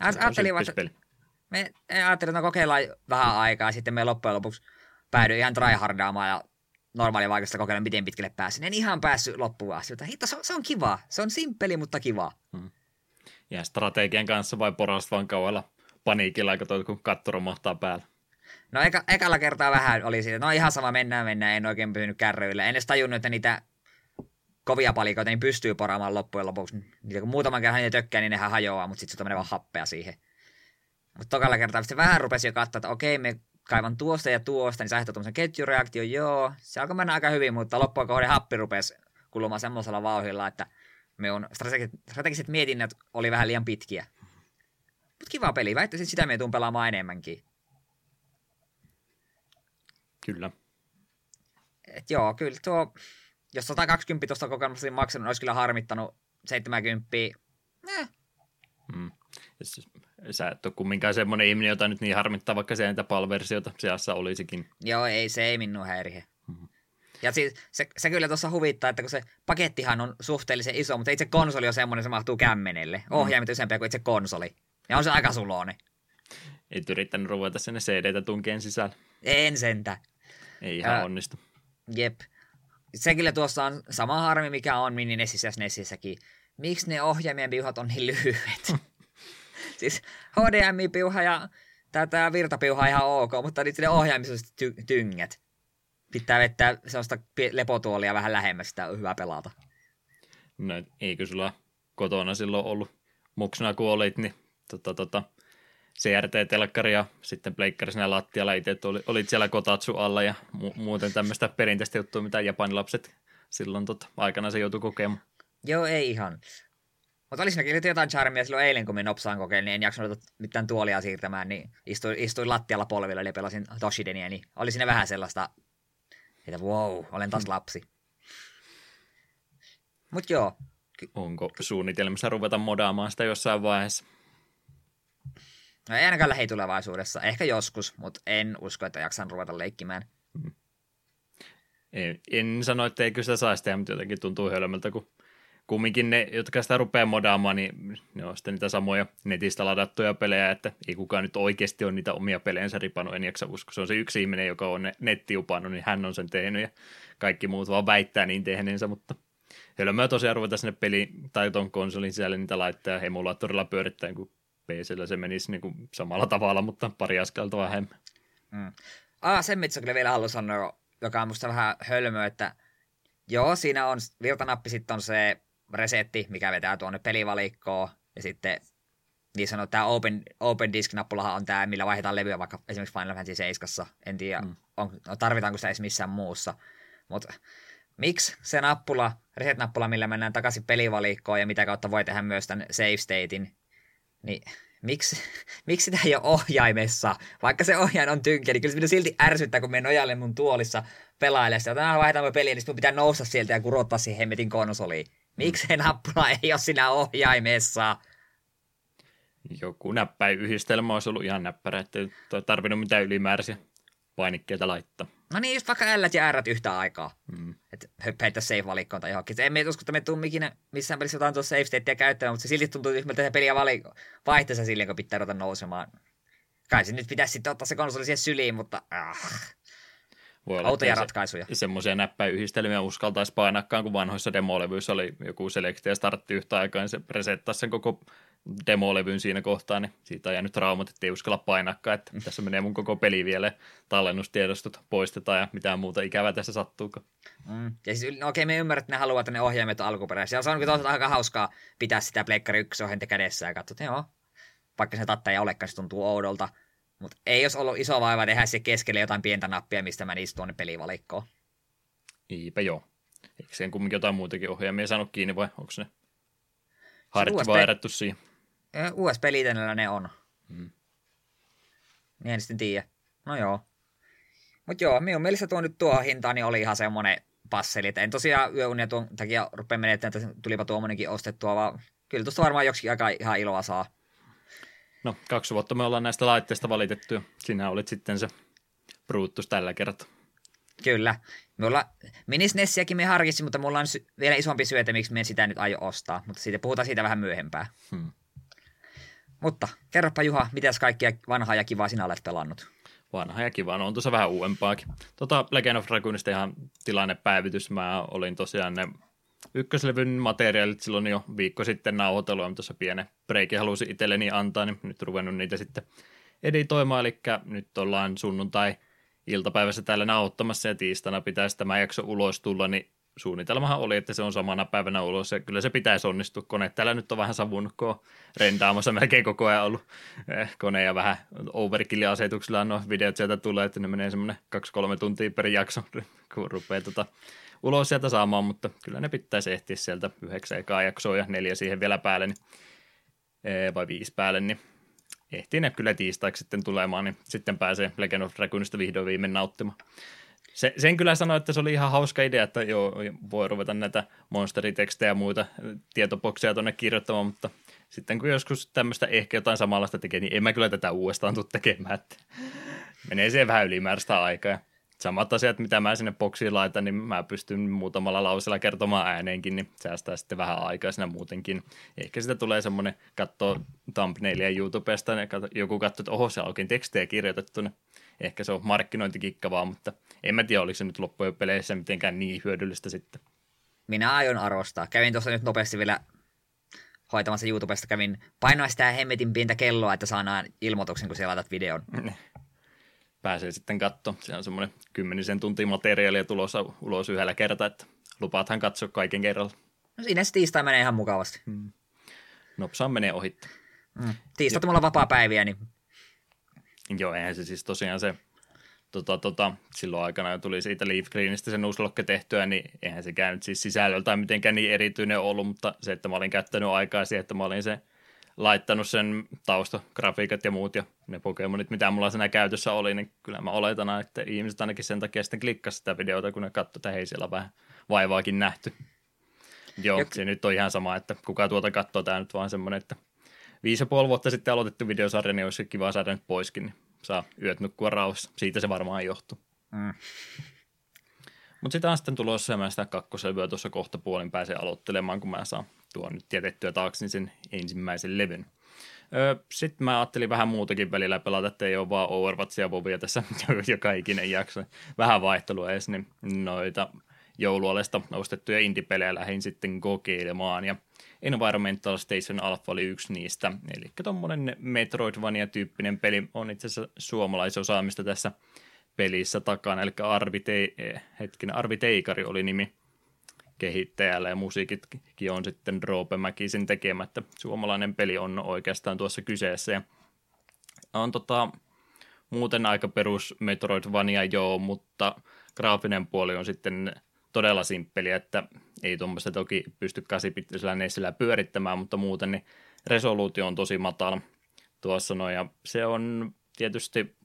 Ajattelin, että me ajattelin, että no kokeillaan vähän aikaa, sitten me loppujen lopuksi päädyin ihan tryhardaamaan ja normaali vaikeasta kokeilla, miten pitkälle pääsin. En ihan päässyt loppuun asti, mutta hitto, se, on, se on kiva. Se on simppeli, mutta kiva. Hmm. Ja strategian kanssa vai porasta vaan kauella paniikilla, kun katto romahtaa päällä? No eka, ekalla kertaa vähän oli siitä, no ihan sama, mennään, mennään, en oikein pysynyt kärryillä. En edes tajunnut, että niitä kovia palikoita niin pystyy poraamaan loppujen lopuksi. Niitä kun muutaman kerran niitä tökkää, niin nehän hajoaa, mutta sitten se menee vaan happea siihen. Mutta tokalla kertaa se vähän rupesi jo katsoa, että okei, me kaivan tuosta ja tuosta, niin se aiheuttaa tuommoisen ketjureaktio, joo. Se alkoi mennä aika hyvin, mutta loppujen kohden happi rupesi kulumaan semmoisella vauhdilla, että minun strategiset, strategiset mietinnät oli vähän liian pitkiä. Mutta kiva peli, väittäisin, sitä me tuun pelaamaan enemmänkin. Kyllä. Et joo, kyllä tuo, jos 120 tuosta kokemusta maksanut, niin olisi kyllä harmittanut 70. Eh. Mm. Sä et ole kumminkaan semmoinen ihminen, jota nyt niin harmittaa, vaikka se niitä palversiota seassa olisikin. Joo, ei, se ei minun häirihe. Mm-hmm. Ja siis, se, se kyllä tuossa huvittaa, että kun se pakettihan on suhteellisen iso, mutta itse konsoli on semmoinen, se mahtuu kämmenelle. Mm. Ohjaimet mm. useampia kuin itse konsoli. Ja on se aika suloinen. Et yrittänyt ruveta sinne CD-tä tunkeen sisällä. En sentä. Ei ihan äh, onnistu. Jep. Se kyllä tuossa on sama harmi, mikä on Mini Nessissä Nessissäkin. Miksi ne ohjaimien piuhat on niin lyhyet? siis HDMI-piuha ja tätä virtapiuha ihan ok, mutta niiden ohjaimissa on ty- tyngät. Pitää vettää sellaista lepotuolia vähän lähemmäs, sitä on hyvä pelata. No eikö sulla kotona silloin ollut muksuna kun olit, niin tota, tota, CRT-telkkari ja sitten pleikkari siinä lattialla itse oli, olit siellä kotatsu alla ja mu- muuten tämmöistä perinteistä juttua, mitä japanilapset silloin tota, aikana se joutui kokemaan. Joo, ei ihan. Mutta oli siinäkin jotain charmia silloin eilen, kun me nopsaan kokeilin, niin en jaksanut mitään tuolia siirtämään, niin istuin, istuin lattialla polvilla ja pelasin Toshidenia, niin oli siinä vähän sellaista, että wow, olen taas lapsi. Mut joo. Onko suunnitelmissa ruveta modaamaan sitä jossain vaiheessa? No ei ainakaan lähitulevaisuudessa. Ehkä joskus, mutta en usko, että jaksan ruveta leikkimään. Mm. En, en sano, että eikö sitä saisi tehdä, mutta jotenkin tuntuu hölmöltä, kun kumminkin ne, jotka sitä rupeaa modaamaan, niin ne on sitten niitä samoja netistä ladattuja pelejä, että ei kukaan nyt oikeasti ole niitä omia pelejänsä ripannut, en jaksa usko. Se on se yksi ihminen, joka on ne nettiupannut, niin hän on sen tehnyt ja kaikki muut vaan väittää niin tehneensä, mutta hölmöä tosiaan ruveta sinne peli tai ton konsolin sisälle niitä laittaa emulaattorilla pyörittäen, kun PCllä se menisi niin kuin samalla tavalla, mutta pari askelta vähemmän. Mm. Ah, sen mitä kyllä vielä haluan sanoa, joka on musta vähän hölmöä, että joo, siinä on virtanappi, sitten on se resetti, mikä vetää tuonne pelivalikkoon, ja sitten niin sanoo, tämä open, open disk-nappulahan on tämä, millä vaihdetaan levyä vaikka esimerkiksi Final Fantasy 7. En tiedä, mm. on, tarvitaanko sitä edes missään muussa. Mutta miksi se nappula, reset-nappula, millä mennään takaisin pelivalikkoon ja mitä kautta voi tehdä myös tämän save statein, niin miksi, miksi sitä ei ole ohjaimessa? Vaikka se ohjain on tynkä, niin kyllä se silti ärsyttää, kun me nojalle mun tuolissa pelaillessa. Tänään vaihdamme peliä, niin sitten pitää nousta sieltä ja kurottaa siihen hemmetin konsoliin. Miksi se nappula ei ole siinä ohjaimessa? Joku näppäyhdistelmä olisi ollut ihan näppärä, että ei tarvinnut mitään ylimääräisiä painikkeita laittaa. No niin, just vaikka L ja R yhtä aikaa. Mm. Että höppäitä save-valikkoon tai johonkin. Emme usko, että me tuu ikinä missään pelissä jotain tuossa save statea käyttämään, mutta se silti tuntuu tyhmältä se peliä valiko. Vaihteessa silleen, kun pitää ruveta nousemaan. Kai se nyt pitäisi sitten ottaa se konsoli siihen syliin, mutta ah. Voi olla, Outoja ratkaisuja. Se, semmoisia näppäyhdistelmiä uskaltaisi painakkaan, kun vanhoissa demolevyissä oli joku selekti ja startti yhtä aikaa, niin se resettasi sen koko demolevyn siinä kohtaa, niin siitä on jäänyt traumat, että ei uskalla painakkaan, että tässä menee mun koko peli vielä, tallennustiedostot poistetaan ja mitään muuta ikävää tässä sattuuko. Mm. Ja siis, no okei, me ymmärrät, että ne haluaa, että ne ohjaimet on alkuperäisiä. Se on kyllä aika hauskaa pitää sitä Pleikkari 1 ohjainta kädessä ja katsoa, että joo, vaikka se tatta ei olekaan, se tuntuu oudolta. Mutta ei jos ollut iso vaiva tehdä se keskelle jotain pientä nappia, mistä mä niistä tuonne pelivalikkoon. Eipä joo. Eikö sen kumminkin jotain muutakin ohjaimia saanut kiinni vai onko ne harjattu USB... siihen? USB-liitännöllä ne on. Hmm. Niin en sitten tiedä. No joo. Mutta joo, minun mielestä tuo nyt tuo hinta niin oli ihan semmoinen passeli. Että en tosiaan yöunia tuon takia rupea menettämään, että tulipa tuommoinenkin ostettua, vaan kyllä tuosta varmaan joksikin aika ihan iloa saa. No, kaksi vuotta me ollaan näistä laitteista valitettu ja sinä olit sitten se Brutus tällä kertaa. Kyllä. Mulla minisnessiäkin me harkitsin, mutta mulla on sy- vielä isompi syötä, miksi me sitä nyt aio ostaa. Mutta siitä puhutaan siitä vähän myöhempään. Hmm. Mutta kerropa Juha, mitäs kaikkia vanhaa ja kivaa sinä olet pelannut? vanha ja kiva. No on tuossa vähän uudempaakin. Tota Legend of Dragoonista ihan tilannepäivitys. Mä olin tosiaan ne ykköslevyn materiaalit silloin jo viikko sitten nauhoitellut, ja tuossa pienen breikin halusin itselleni antaa, niin nyt ruvennut niitä sitten editoimaan, eli nyt ollaan sunnuntai iltapäivässä täällä nauhoittamassa ja tiistaina pitäisi tämä jakso ulos tulla, niin suunnitelmahan oli, että se on samana päivänä ulos ja kyllä se pitäisi onnistua. Kone täällä nyt on vähän on rendaamassa melkein koko ajan ollut eh, kone ja vähän overkill-asetuksilla no videot sieltä tulee, että ne menee semmoinen 2-3 tuntia per jakso, kun rupeaa tota ulos sieltä saamaan, mutta kyllä ne pitäisi ehtiä sieltä yhdeksän ekaa jaksoa ja neljä siihen vielä päälle, niin, eh, vai viisi päälle, niin ehtii ne kyllä tiistaiksi sitten tulemaan, niin sitten pääsee Legend of Dragoonista vihdoin viimein nauttimaan. Se, sen kyllä sanoi, että se oli ihan hauska idea, että joo, voi ruveta näitä monsteritekstejä ja muita tietopokseja tuonne kirjoittamaan, mutta sitten kun joskus tämmöistä ehkä jotain samanlaista tekee, niin en mä kyllä tätä uudestaan tule tekemään. Että menee siihen vähän ylimääräistä aikaa. Samat asiat, mitä mä sinne boksiin laitan, niin mä pystyn muutamalla lausella kertomaan ääneenkin, niin säästää sitten vähän aikaa siinä muutenkin. Ehkä sitä tulee semmoinen, katsoa thumbnailia YouTubesta, ja joku katsoo, että oho, se on oikein tekstejä kirjoitettu, niin ehkä se on markkinointikikka vaan, mutta en mä tiedä, oliko se nyt loppujen peleissä mitenkään niin hyödyllistä sitten. Minä aion arvostaa. Kävin tuossa nyt nopeasti vielä hoitamassa YouTubesta, kävin painoa sitä hemmetin pientä kelloa, että saadaan ilmoituksen, kun siellä laitat videon. Pääsee sitten katsoa. Se on semmoinen kymmenisen tuntia materiaalia tulossa ulos yhdellä kertaa, että lupaathan katsoa kaiken kerralla. No siinä se tiistai menee ihan mukavasti. Hmm. Nopsaan menee ohi. Hmm. Tiistat mulla on vapaa päiviä, niin... Joo, eihän se siis tosiaan se tota, tota, silloin aikana tuli siitä Leaf Greenistä se nuuslokke tehtyä, niin eihän se käynyt siis sisällöltään mitenkään niin erityinen ollut, mutta se, että mä olin käyttänyt aikaa siihen, että mä olin se laittanut sen taustagrafiikat ja muut ja ne Pokemonit, mitä mulla siinä käytössä oli, niin kyllä mä oletan, että ihmiset ainakin sen takia sitten klikkasivat sitä videota, kun ne katsoivat, että hei, siellä on vähän vaivaakin nähty. Joo, Jok. se nyt on ihan sama, että kuka tuota katsoo, tämä nyt vaan semmoinen, että viisi ja puoli vuotta sitten aloitettu videosarja, niin olisi kiva saada nyt poiskin, niin saa yöt nukkua rauhassa. Siitä se varmaan johtuu. Mm. Mutta sitä on sitten tulossa ja mä sitä kakkoslevyä tuossa kohta puolin pääsen aloittelemaan, kun mä saan tuon nyt tietettyä taakse niin sen ensimmäisen levyn. Öö, sitten mä ajattelin vähän muutakin välillä pelata, että ei ole vaan Overwatchia ja Vovia tässä joka ikinen jakso. Vähän vaihtelua edes, niin noita joulualesta ostettuja indie-pelejä lähdin sitten kokeilemaan. Ja Environmental Station Alpha oli yksi niistä. Eli tuommoinen Metroidvania-tyyppinen peli on itse asiassa suomalaisosaamista tässä pelissä takana. Eli Arvi, Te- hetken, Arvi Teikari oli nimi kehittäjällä ja musiikitkin on sitten Roope Mäkisen tekemättä. Suomalainen peli on oikeastaan tuossa kyseessä ja on tota, muuten aika perus Metroidvania joo, mutta graafinen puoli on sitten todella simppeli, että ei tuommoista toki pysty käsipittisellä neisillä pyörittämään, mutta muuten niin resoluutio on tosi matala tuossa noin, ja se on tietysti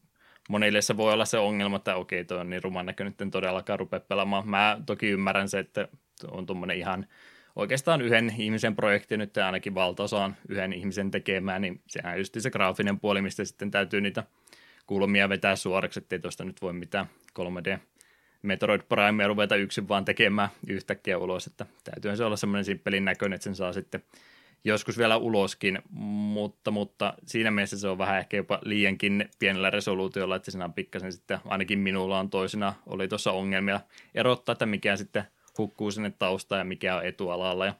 monille se voi olla se ongelma, että okei, toi on niin ruman näköinen, nyt en todellakaan rupea pelaamaan. Mä toki ymmärrän se, että on tuommoinen ihan oikeastaan yhden ihmisen projekti nyt ainakin valtaosaan yhden ihmisen tekemään, niin sehän just se graafinen puoli, mistä sitten täytyy niitä kulmia vetää suoraksi, ettei tuosta nyt voi mitään 3D Metroid Primea ruveta yksin vaan tekemään yhtäkkiä ulos, että täytyy se olla semmoinen simppelin näköinen, että sen saa sitten joskus vielä uloskin, mutta, mutta siinä mielessä se on vähän ehkä jopa liiankin pienellä resoluutiolla, että siinä on pikkasen sitten, ainakin minulla on toisina, oli tuossa ongelmia erottaa, että mikä sitten hukkuu sinne taustaan ja mikä on etualalla ja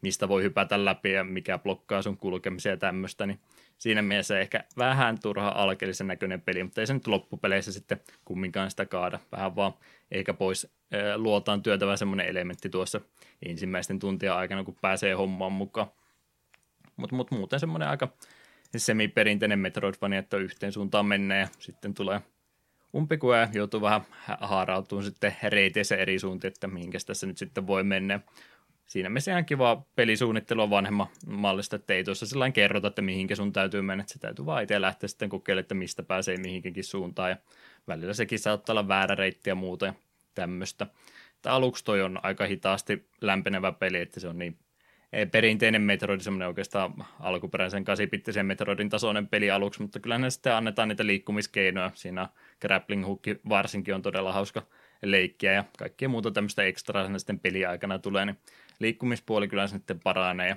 mistä voi hypätä läpi ja mikä blokkaa sun kulkemisia ja tämmöistä, niin siinä mielessä ehkä vähän turha alkeellisen näköinen peli, mutta ei se nyt loppupeleissä sitten kumminkaan sitä kaada. Vähän vaan eikä pois luotaan työtävä semmoinen elementti tuossa ensimmäisten tuntien aikana, kun pääsee hommaan mukaan. Mutta mut muuten semmoinen aika semiperinteinen Metroidvania, että yhteen suuntaan menee ja sitten tulee umpikuja ja joutuu vähän haarautumaan sitten reiteissä eri suuntiin, että mihinkä tässä nyt sitten voi mennä siinä mielessä ihan kiva pelisuunnittelu vanhemman mallista, että ei tuossa sellainen kerrota, että mihinkä sun täytyy mennä, että se täytyy vaan itse lähteä sitten kokeilemaan, että mistä pääsee mihinkin suuntaan ja välillä sekin saattaa olla väärä reitti ja muuta ja tämmöistä. Tämä aluksi toi on aika hitaasti lämpenevä peli, että se on niin perinteinen Metroid, semmoinen oikeastaan alkuperäisen kasipittisen Metroidin tasoinen peli aluksi, mutta kyllä ne sitten annetaan niitä liikkumiskeinoja. Siinä grappling hook varsinkin on todella hauska leikkiä ja kaikkea muuta tämmöistä ekstraa sitten peliaikana tulee, niin liikkumispuoli kyllä sitten paranee ja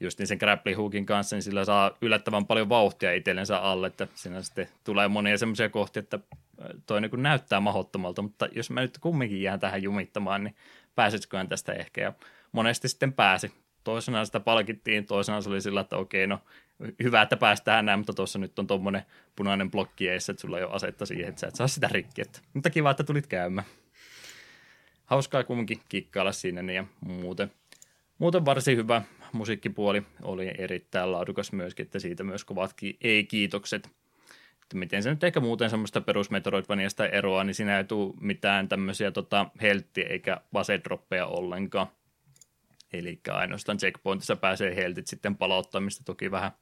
just niin sen grappling hookin kanssa, niin sillä saa yllättävän paljon vauhtia itsellensä alle, että siinä sitten tulee monia semmoisia kohtia, että toi niin näyttää mahottomalta, mutta jos mä nyt kumminkin jään tähän jumittamaan, niin pääsisiköhän tästä ehkä, ja monesti sitten pääsi. Toisena sitä palkittiin, toisena se oli sillä, että okei, no hyvä, että päästään näin, mutta tuossa nyt on tuommoinen punainen blokki eessä, että sulla ei ole asetta siihen, että sä et saa sitä rikki. Että, mutta kiva, että tulit käymään. Hauskaa kumminkin kikkailla sinne ja muuten. Muuten varsin hyvä musiikkipuoli oli erittäin laadukas myöskin, että siitä myös kovat ei-kiitokset. Että miten se nyt ehkä muuten semmoista perus Metroidvaniasta eroa, niin siinä ei tule mitään tämmöisiä tota, helttiä eikä vasedroppeja ollenkaan. Eli ainoastaan checkpointissa pääsee heltit sitten palauttamista, toki vähän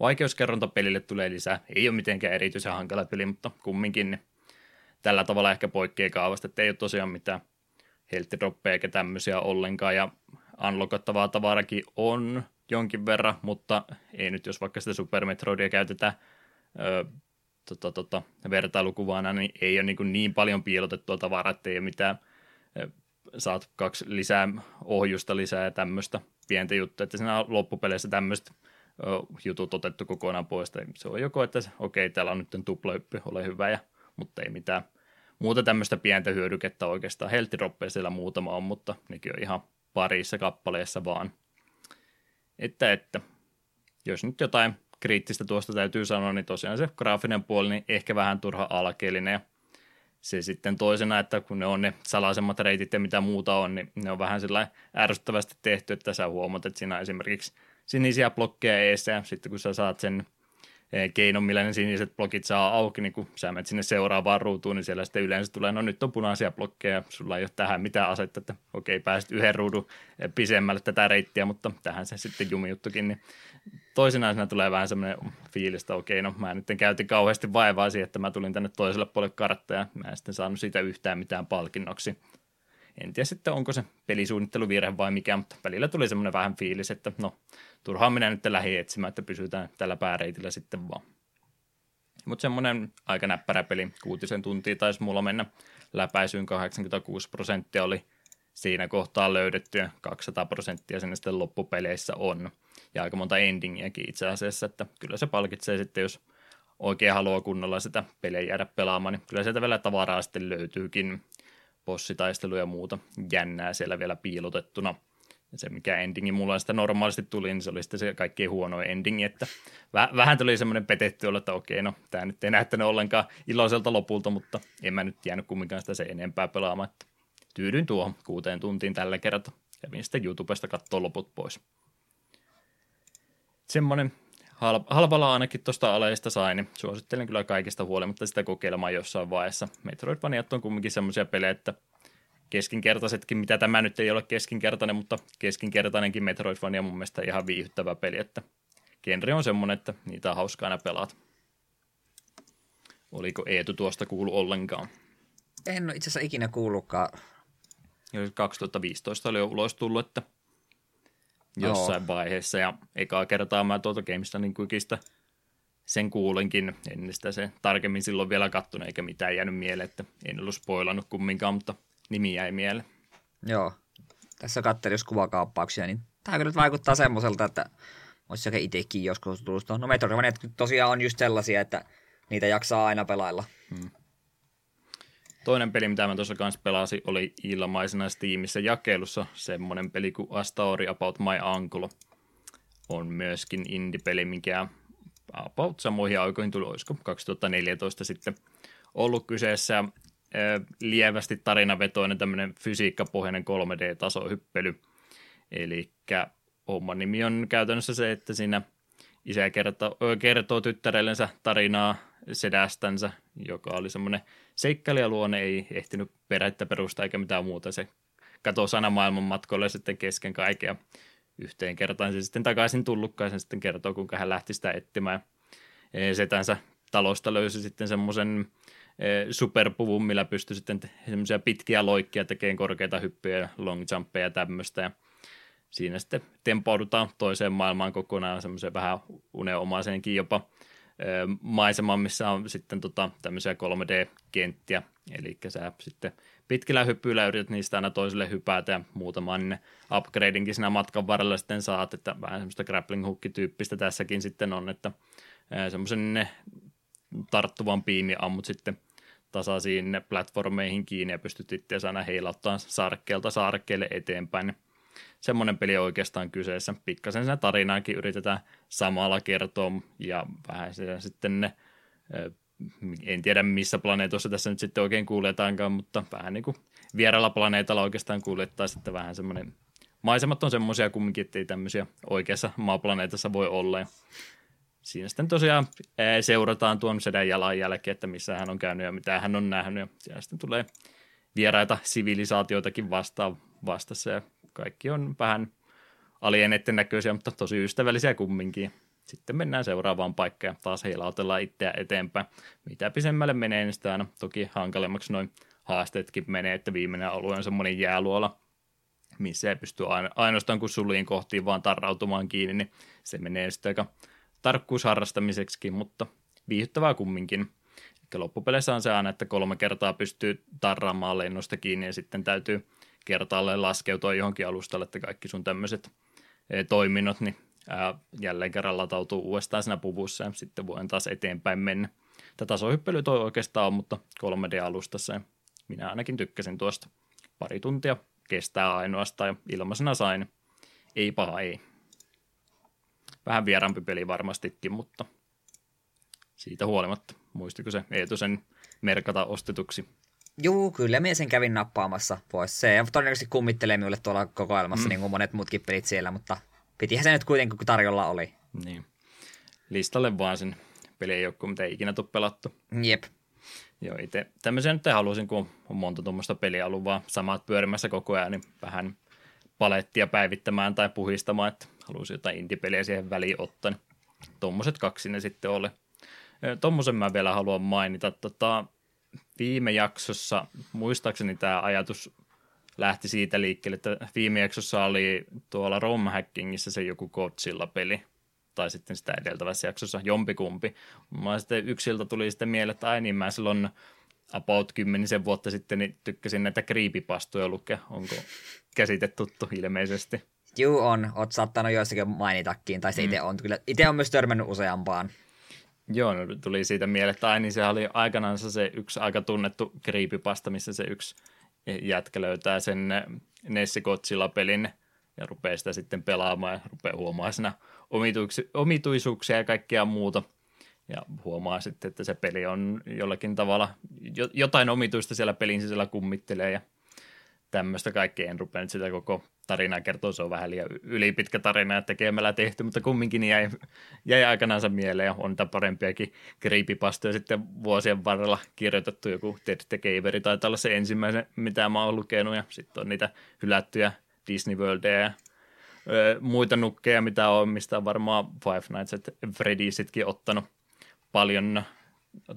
vaikeuskerronta pelille tulee lisää. Ei ole mitenkään erityisen hankala peli, mutta kumminkin niin tällä tavalla ehkä poikkeaa kaavasta, että ei ole tosiaan mitään helttidroppeja eikä tämmöisiä ollenkaan, ja unlockattavaa tavarakin on jonkin verran, mutta ei nyt, jos vaikka sitä Super Metroidia käytetään ö, tota, tota, vertailukuvana, niin ei ole niin, niin paljon piilotettua tavaraa, että ei ole mitään, saat kaksi lisää ohjusta lisää ja tämmöistä pientä juttua, että siinä loppupeleissä tämmöistä jutut otettu kokonaan pois. Se on joko, että okei, okay, täällä on nyt tuplahyppy, ole hyvä, ja, mutta ei mitään muuta tämmöistä pientä hyödykettä oikeastaan. Helttiroppeja siellä muutama on, mutta nekin on ihan parissa kappaleessa vaan. Että, että jos nyt jotain kriittistä tuosta täytyy sanoa, niin tosiaan se graafinen puoli, niin ehkä vähän turha alkeellinen ja se sitten toisena, että kun ne on ne salaisemmat reitit ja mitä muuta on, niin ne on vähän sellainen ärsyttävästi tehty, että sä huomaat, että siinä on esimerkiksi sinisiä blokkeja eessä ja sitten kun sä saat sen Eh, keino, millä ne siniset blokit saa auki, niin kun sä menet sinne seuraavaan ruutuun, niin siellä sitten yleensä tulee, no nyt on punaisia blokkeja, sulla ei ole tähän mitään asetta, että okei, pääsit yhden ruudun eh, pisemmälle tätä reittiä, mutta tähän se sitten jumijuttukin, niin toisinaan siinä tulee vähän semmoinen fiilis, että okei, no mä nyt käytin kauheasti vaivaa siihen, että mä tulin tänne toiselle puolelle karttaa ja mä en sitten saanut siitä yhtään mitään palkinnoksi. En tiedä sitten, onko se pelisuunnitteluvirhe vai mikä, mutta välillä tuli semmoinen vähän fiilis, että no, turhaan minä nyt lähi etsimään, että pysytään tällä pääreitillä sitten vaan. Mutta semmoinen aika näppärä peli, kuutisen tuntia taisi mulla mennä läpäisyyn, 86 prosenttia oli siinä kohtaa löydetty ja 200 prosenttia sen sitten loppupeleissä on. Ja aika monta endingiäkin itse asiassa, että kyllä se palkitsee sitten, jos oikein haluaa kunnolla sitä peliä jäädä pelaamaan, niin kyllä sieltä vielä tavaraa sitten löytyykin bossitaistelu ja muuta jännää siellä vielä piilotettuna. Ja se, mikä endingi mulla sitä normaalisti tuli, niin se oli sitten se kaikkein huono endingi, että väh- vähän tuli semmoinen petetty olla, että okei, no tämä nyt ei näyttänyt ollenkaan iloiselta lopulta, mutta en mä nyt jäänyt kumminkaan sitä se enempää pelaamaan, että tyydyin tuohon kuuteen tuntiin tällä kertaa. Kävin sitten YouTubesta katsoa loput pois. Semmoinen halvalla ainakin tuosta aleista sain, niin suosittelen kyllä kaikista huolimatta sitä kokeilemaan jossain vaiheessa. Metroidvaniat on kumminkin semmoisia pelejä, että keskinkertaisetkin, mitä tämä nyt ei ole keskinkertainen, mutta keskinkertainenkin Metroidvania on mun mielestä ihan viihyttävä peli, että genre on semmoinen, että niitä on hauskaa aina pelata. Oliko Eetu tuosta kuulu ollenkaan? En ole itse asiassa ikinä kuullutkaan. 2015 oli jo ulos tullut, että jossain Joo. vaiheessa. Ja ekaa kertaa mä tuolta niin Quickistä sen kuulinkin. En sitä se tarkemmin silloin vielä kattonut eikä mitään jäänyt mieleen, että en ollut spoilannut kumminkaan, mutta nimi jäi mieleen. Joo. Tässä katselin jos kuvakaappauksia, niin tämä kyllä vaikuttaa semmoiselta, että olisi sekä itsekin joskus tullut. No Metroidvaniat tosiaan on just sellaisia, että niitä jaksaa aina pelailla. Hmm. Toinen peli, mitä mä tuossa kanssa pelasin, oli ilmaisena Steamissa jakelussa semmoinen peli kuin A Story About My Uncle. On myöskin indie-peli, mikä about samoihin aikoihin tuli, olisiko 2014 sitten ollut kyseessä lievästi tarinavetoinen tämmöinen fysiikkapohjainen 3D-tasohyppely. Eli homman nimi on käytännössä se, että siinä isä kertoo, kertoo tyttärellensä tarinaa sedästänsä, joka oli semmoinen seikkailijaluonne, ei ehtinyt perättä perustaa eikä mitään muuta. Se katosi sana maailman matkoille sitten kesken kaiken yhteen kertaan se sitten takaisin tullutkaan sen sitten kertoo, kuinka hän lähti sitä etsimään. Setänsä talosta löysi sitten semmoisen e, superpuvun, millä pystyi sitten semmoisia pitkiä loikkia tekemään korkeita hyppyjä, long jumpeja ja tämmöistä. Ja siinä sitten tempaudutaan toiseen maailmaan kokonaan semmoiseen vähän unenomaiseenkin jopa maisema, missä on sitten tota, tämmöisiä 3D-kenttiä, eli sä sitten pitkillä hyppyillä yrität niistä aina toiselle hypätä ja muutaman niin upgradinkin siinä matkan varrella sitten saat, että vähän semmoista grappling hook-tyyppistä tässäkin sitten on, että semmoisen tarttuvan piimi ammut sitten tasaisiin platformeihin kiinni ja pystyt itse aina heilauttaa sarkkeelta sarkkeelle eteenpäin. Semmoinen peli oikeastaan kyseessä. Pikkasen sen tarinaakin yritetään samalla kertoa ja vähän se sitten ne, en tiedä missä planeetossa tässä nyt sitten oikein kuuletaankaan, mutta vähän niin kuin vieraalla planeetalla oikeastaan kuljettaa sitten vähän semmoinen maisemat on semmoisia kumminkin, että ei tämmöisiä oikeassa maaplaneetassa voi olla. Ja siinä sitten tosiaan seurataan tuon sedän jalanjälkeen, että missä hän on käynyt ja mitä hän on nähnyt. Ja siellä sitten tulee vieraita sivilisaatioitakin vastaan vastassa ja kaikki on vähän alieneiden näköisiä, mutta tosi ystävällisiä kumminkin. Sitten mennään seuraavaan paikkaan ja taas heilautellaan itseä eteenpäin. Mitä pisemmälle menee, niin sitä aina toki hankalemmaksi noin haasteetkin menee, että viimeinen alue on semmoinen jääluola, missä ei pysty ainoastaan kun suliin kohtiin vaan tarrautumaan kiinni, niin se menee sitten aika tarkkuusharrastamiseksi, mutta viihdyttävää kumminkin. Eli loppupeleissä on se aina, että kolme kertaa pystyy tarraamaan lennosta kiinni ja sitten täytyy kertaalleen laskeutua johonkin alustalle, että kaikki sun tämmöiset eh, toiminnot, niin ää, jälleen kerran latautuu uudestaan siinä puvussa ja sitten voin taas eteenpäin mennä. Tätä tasohyppely toi oikeastaan on, mutta 3D-alustassa ja minä ainakin tykkäsin tuosta. Pari tuntia kestää ainoastaan ja ilmaisena sain. Ei paha, ei. Vähän vierampi peli varmastikin, mutta siitä huolimatta. Muistiko se Eetu sen merkata ostetuksi? Juu, kyllä minä sen kävin nappaamassa pois. Se todennäköisesti kummittelee minulle tuolla kokoelmassa, mm. niin kuin monet muutkin pelit siellä, mutta pitihän se nyt kuitenkin, kun tarjolla oli. Niin. Listalle vaan sen peli ei ole mitä ikinä tule pelattu. Jep. Joo, itse tämmöisen nyt halusin, kun on monta tuommoista peliä ollut vaan samat pyörimässä koko ajan, niin vähän palettia päivittämään tai puhistamaan, että halusin jotain indie-peliä siihen väliin ottaa. Niin tuommoiset kaksi ne sitten oli. Tuommoisen mä vielä haluan mainita. Tota, viime jaksossa, muistaakseni tämä ajatus lähti siitä liikkeelle, että viime jaksossa oli tuolla Rom Hackingissä se joku Godzilla-peli, tai sitten sitä edeltävässä jaksossa jompikumpi. Mä sitten yksiltä tuli sitten mieleen, että ai niin, mä silloin about kymmenisen vuotta sitten niin tykkäsin näitä creepypastoja lukea. Onko käsite tuttu ilmeisesti? Juu on, oot saattanut joissakin mainitakin, tai se mm. itse on kyllä, itse on myös törmännyt useampaan. Joo, no tuli siitä mieleen, että niin se oli aikanaan se yksi aika tunnettu creepypasta, missä se yksi jätkä löytää sen Nessi pelin ja rupeaa sitä sitten pelaamaan ja rupeaa huomaa siinä omituisuuksia ja kaikkea muuta. Ja huomaa sitten, että se peli on jollakin tavalla, jotain omituista siellä pelin sisällä kummittelee ja tämmöistä kaikkea. En rupea nyt sitä koko tarinaa kertoa, se on vähän liian ylipitkä tarina ja tekemällä tehty, mutta kumminkin jäi, jäi aikanaansa mieleen ja on niitä parempiakin creepypastoja sitten vuosien varrella kirjoitettu. Joku Ted Keveri taitaa olla se ensimmäinen, mitä mä oon lukenut ja sitten on niitä hylättyjä Disney Worldia ja ö, muita nukkeja, mitä on, mistä on varmaan Five Nights at Freddy'sitkin ottanut paljon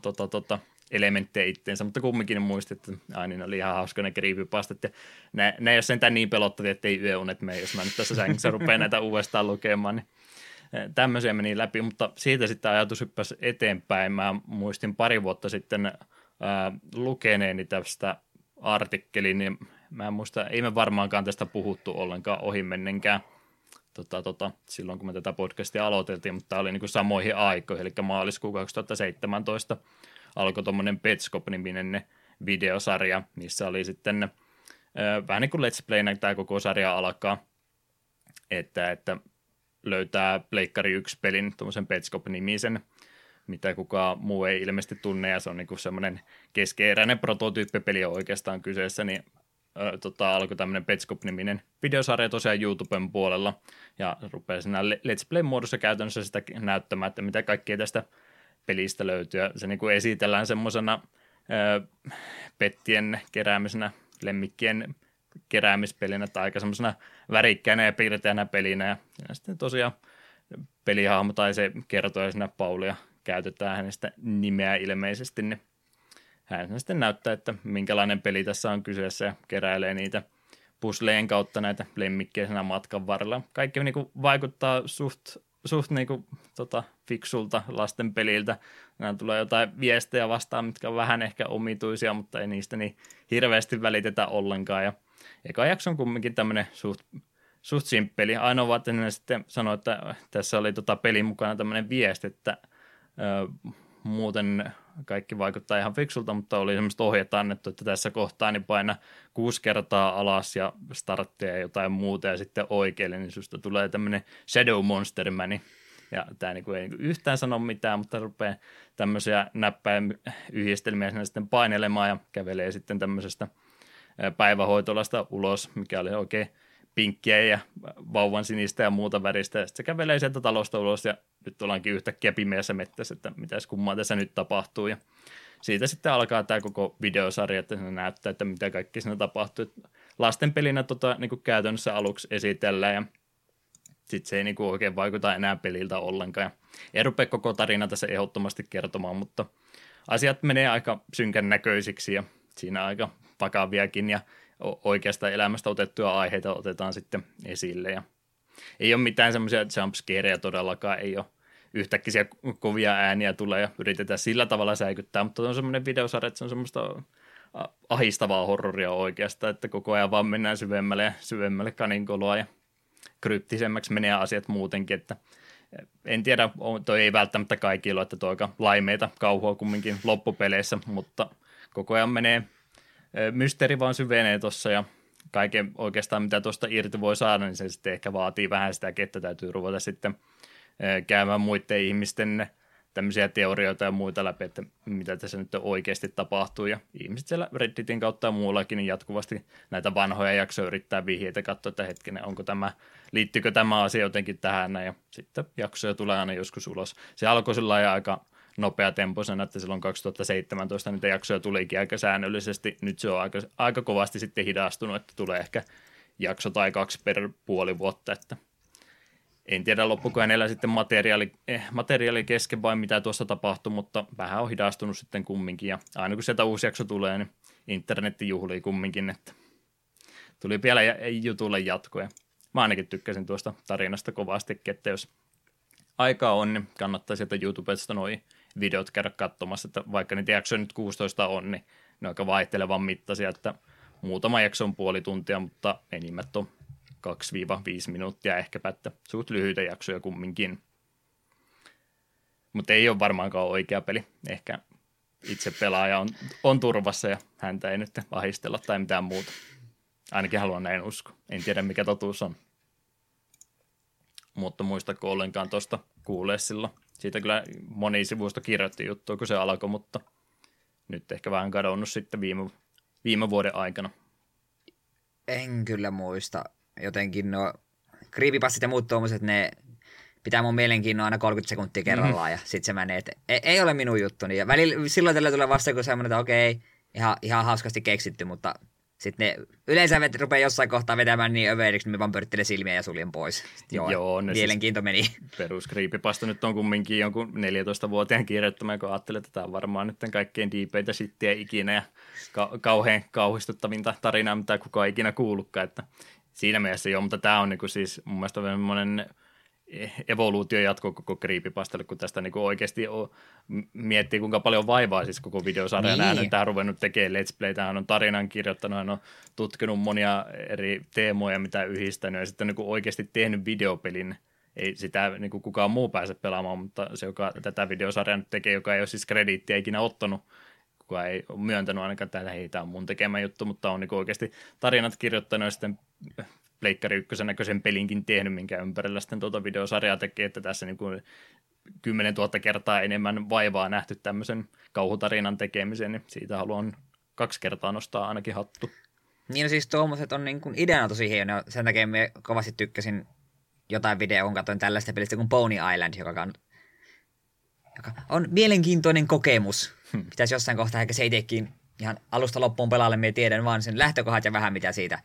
tota, tota, elementtejä itteensä, mutta kumminkin muistin, että aina niin oli ihan hauska ne creepypastat, ja ne, ne ei ole sentään niin pelottavia, että ei yöunet mene, jos mä nyt tässä sängyssä rupean näitä uudestaan lukemaan, niin eh, tämmöisiä meni läpi, mutta siitä sitten ajatus hyppäsi eteenpäin. Mä muistin pari vuotta sitten ää, lukeneeni tästä artikkelin, niin mä en muista, ei me varmaankaan tästä puhuttu ollenkaan ohimennenkään tota, tota, silloin, kun me tätä podcastia aloiteltiin, mutta tämä oli niin kuin samoihin aikoihin, eli maaliskuun 2017 alkoi tuommoinen Petskop-niminen videosarja, missä oli sitten äh, vähän niin kuin Let's Play tämä koko sarja alkaa, että, että löytää Pleikkari 1 pelin, tuommoisen Petskop-nimisen, mitä kukaan muu ei ilmeisesti tunne, ja se on niin semmoinen keskeeräinen prototyyppipeli oikeastaan kyseessä, niin tota, alkoi tämmöinen Petskop-niminen videosarja tosiaan YouTuben puolella, ja rupeaa siinä Let's Play-muodossa käytännössä sitä näyttämään, että mitä kaikkea tästä pelistä löytyy. Ja se niin kuin esitellään semmoisena pettien keräämisenä, lemmikkien keräämispelinä tai aika semmoisena värikkäänä ja piirteänä pelinä. Ja, sitten tosiaan pelihahmo tai se kertoo siinä Paulia käytetään hänestä nimeä ilmeisesti, niin hän sitten näyttää, että minkälainen peli tässä on kyseessä ja keräilee niitä pusleen kautta näitä lemmikkejä siinä matkan varrella. Kaikki niin kuin vaikuttaa suht suht niinku, tota, fiksulta lasten peliltä. Nämä tulee jotain viestejä vastaan, mitkä on vähän ehkä omituisia, mutta ei niistä niin hirveästi välitetä ollenkaan. Ja eka jakso on kumminkin tämmöinen suht, suht simppeli. Ainoa vaan, että sitten sanoi, että tässä oli tota pelin mukana tämmöinen viesti, että ö, muuten kaikki vaikuttaa ihan fiksulta, mutta oli semmoista ohjetta annettu, että tässä kohtaa niin paina kuusi kertaa alas ja starttia ja jotain muuta ja sitten oikealle, niin susta tulee tämmöinen Shadow Monster Mani. Ja tämä niinku ei niinku yhtään sano mitään, mutta rupeaa tämmöisiä näppäjä yhdistelmiä sinne sitten painelemaan ja kävelee sitten tämmöisestä päivähoitolasta ulos, mikä oli oikein pinkkiä ja vauvan sinistä ja muuta väristä. Sitten se kävelee sieltä talosta ulos ja nyt ollaankin yhtäkkiä pimeässä mettässä, että mitäs kummaa tässä nyt tapahtuu. Ja siitä sitten alkaa tämä koko videosarja, että se näyttää, että mitä kaikki siinä tapahtuu. Lasten pelinä tota, niin käytännössä aluksi esitellään ja sitten se ei niin kuin oikein vaikuta enää peliltä ollenkaan. Ja ei rupea koko tarina tässä ehdottomasti kertomaan, mutta asiat menee aika synkän näköisiksi ja siinä aika vakaviakin ja oikeasta elämästä otettuja aiheita otetaan sitten esille. Ja ei ole mitään semmoisia jumpscareja todellakaan, ei ole yhtäkkiä kovia ääniä tulee ja yritetään sillä tavalla säikyttää, mutta on semmoinen videosarja, että se on semmoista ahistavaa horroria oikeastaan, että koko ajan vaan mennään syvemmälle ja syvemmälle kaninkoloa ja kryptisemmäksi menee asiat muutenkin, että en tiedä, toi ei välttämättä kaikilla, että toi aika laimeita kauhua kumminkin loppupeleissä, mutta koko ajan menee mysteeri vaan syvenee tuossa ja kaiken oikeastaan mitä tuosta irti voi saada, niin se sitten ehkä vaatii vähän sitä, että täytyy ruveta sitten käymään muiden ihmisten tämmöisiä teorioita ja muita läpi, että mitä tässä nyt oikeasti tapahtuu. Ja ihmiset siellä Redditin kautta ja muullakin niin jatkuvasti näitä vanhoja jaksoja yrittää vihjeitä katsoa, että hetkinen, onko tämä, liittyykö tämä asia jotenkin tähän. Ja sitten jaksoja tulee aina joskus ulos. Se alkoi sillä aika nopeatempoisena, että silloin 2017 niitä jaksoja tulikin aika säännöllisesti. Nyt se on aika, aika kovasti sitten hidastunut, että tulee ehkä jakso tai kaksi per puoli vuotta, että en tiedä loppuko hänellä sitten materiaali, eh, materiaali kesken vai mitä tuossa tapahtuu, mutta vähän on hidastunut sitten kumminkin. Ja aina kun sieltä uusi jakso tulee, niin internetti juhlii kumminkin, että tuli vielä jutulle jatkoja. Mä ainakin tykkäsin tuosta tarinasta kovasti, että jos aikaa on, niin kannattaa sieltä YouTubesta noin videot käydä katsomassa, että vaikka niitä jaksoja nyt 16 on, niin ne on aika vaihtelevan mittaisia, että muutama jakso on puoli tuntia, mutta enimmät on 2-5 minuuttia ehkäpä, että suht lyhyitä jaksoja kumminkin. Mutta ei ole varmaankaan oikea peli. Ehkä itse pelaaja on, on turvassa ja häntä ei nyt ahistella tai mitään muuta. Ainakin haluan näin usko. En tiedä mikä totuus on. Mutta muistako ollenkaan tuosta kuulee silloin. Siitä kyllä moni sivusto kirjoitti juttua, kun se alkoi, mutta nyt ehkä vähän kadonnut sitten viime, viime vuoden aikana. En kyllä muista jotenkin no, creepypassit ja muut tuommoiset, ne pitää mun mielenkiinnon aina 30 sekuntia kerrallaan mm. ja sitten se menee, että ei, ei, ole minun juttuni. Ja välillä, silloin tällä tulee vasta kun semmoinen, että okei, ihan, ihan hauskasti keksitty, mutta sitten ne yleensä vet, rupeaa jossain kohtaa vetämään niin överiksi, niin me vaan pörttelen silmiä ja suljen pois. Sitten joo, joo ne mielenkiinto siis meni. Perus creepypasta nyt on kumminkin jonkun 14-vuotiaan kirjoittama, kun ajattelee, että tämä on varmaan nyt kaikkein diipeitä sittiä ikinä ja ka- kauhean kauhistuttavinta tarinaa, mitä kukaan ikinä kuullutkaan, että siinä mielessä joo, mutta tämä on niinku siis mun mielestä semmoinen evoluutio jatko koko creepypastalle, kun tästä niinku oikeasti on, miettii, kuinka paljon vaivaa siis koko videosarja niin. nähnyt. Tämä on ruvennut tekemään Let's Play, hän on tarinan kirjoittanut, hän on tutkinut monia eri teemoja, mitä yhdistänyt, ja sitten niinku oikeasti tehnyt videopelin, ei sitä niin kuin kukaan muu pääse pelaamaan, mutta se, joka tätä videosarjaa nyt tekee, joka ei ole siis krediittiä ikinä ottanut, kuka ei ole myöntänyt ainakaan, että hei, tämä on mun tekemä juttu, mutta on niin oikeasti tarinat kirjoittanut ja sitten Pleikkari ykkösen näköisen pelinkin tehnyt, minkä ympärillä sitten tuota videosarjaa tekee, että tässä niin kuin 10 000 kertaa enemmän vaivaa nähty tämmöisen kauhutarinan tekemiseen, niin siitä haluan kaksi kertaa nostaa ainakin hattu. Niin no siis tuommoiset on niin kuin ideana tosi hieno, sen takia me kovasti tykkäsin jotain videoa, kun katsoin tällaista pelistä kuin Pony Island, joka on, joka on mielenkiintoinen kokemus. Hmm. Pitäisi jossain kohtaa ehkä se itsekin ihan alusta loppuun pelaalle, me tiedän vaan sen lähtökohdat ja vähän mitä siitä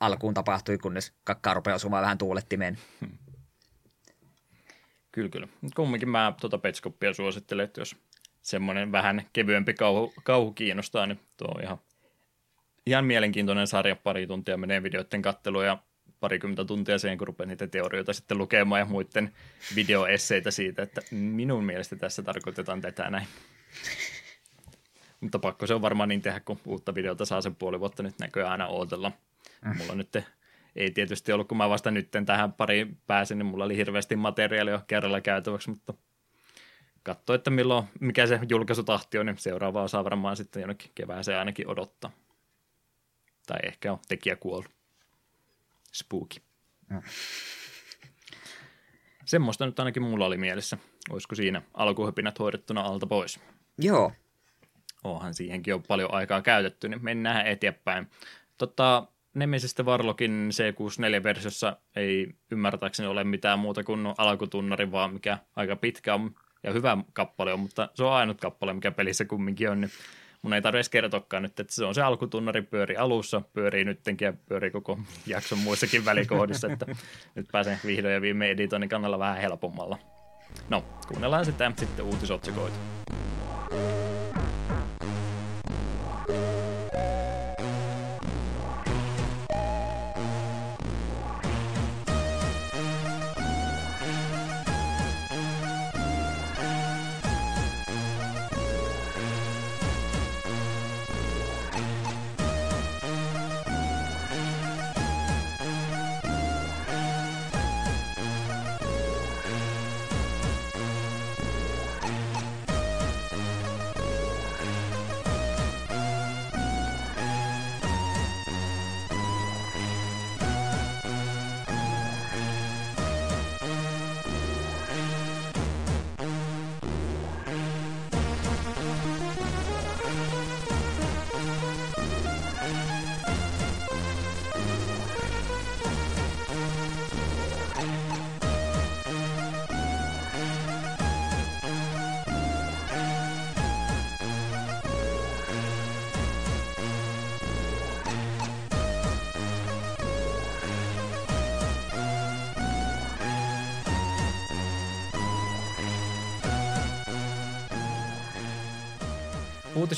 alkuun tapahtui, kunnes kakkaa rupeaa osumaan vähän tuulettimeen. Hmm. Kyllä, kyllä. Kumminkin mä tuota Petskoppia suosittelen, että jos semmoinen vähän kevyempi kauhu, kauhu kiinnostaa, niin tuo on ihan, ihan mielenkiintoinen sarja, pari tuntia menee videoiden katteluun ja parikymmentä tuntia siihen, kun rupeaa niitä teorioita sitten lukemaan ja muiden videoesseitä siitä, että minun mielestä tässä tarkoitetaan tätä näin. Mutta pakko se on varmaan niin tehdä, kun uutta videota saa sen puoli vuotta nyt näköjään aina ootella. Mulla nyt ei tietysti ollut, kun mä vasta nyt tähän pariin pääsin, niin mulla oli hirveästi materiaalia kerralla käytäväksi, mutta katso, että milloin, mikä se julkaisutahti on, niin seuraava osaa varmaan sitten jonnekin kevääseen ainakin odottaa. Tai ehkä on tekijä kuollut. Spooky. Mm. Semmoista nyt ainakin mulla oli mielessä. Olisiko siinä alkuhypinät hoidettuna alta pois? Joo. Onhan siihenkin on paljon aikaa käytetty, niin mennään eteenpäin. Tota, Nemesistä Varlokin C64-versiossa ei ymmärtääkseni ole mitään muuta kuin alkutunnari, vaan mikä aika pitkä on ja hyvä kappale on, mutta se on ainut kappale, mikä pelissä kumminkin on, niin mun ei tarvitse kertoakaan nyt, että se on se alkutunnari pyöri alussa, pyörii nyttenkin ja pyörii koko jakson muissakin välikohdissa, että nyt pääsen vihdoin ja viime editoinnin kannalla vähän helpommalla. No, kuunnellaan sitä sitten uutisotsikoita.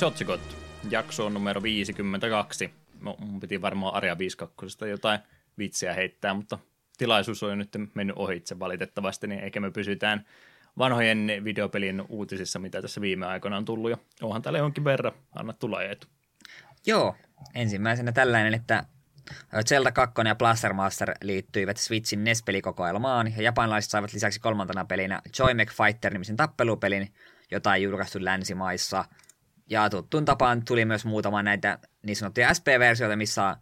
Uutisotsikot. Jakso on numero 52. No, mun piti varmaan Aria 52 jotain vitsiä heittää, mutta tilaisuus on jo nyt mennyt ohitse valitettavasti, niin eikä me pysytään vanhojen videopelien uutisissa, mitä tässä viime aikoina on tullut. Ja onhan täällä jonkin verran. Anna tulla etu. Joo, ensimmäisenä tällainen, että Zelda 2 ja Blaster Master liittyivät Switchin NES-pelikokoelmaan, ja japanilaiset saivat lisäksi kolmantena pelinä Joy Fighter-nimisen tappelupelin, jota ei julkaistu länsimaissa – ja tuttuun tapaan tuli myös muutama näitä niin sanottuja SP-versioita, missä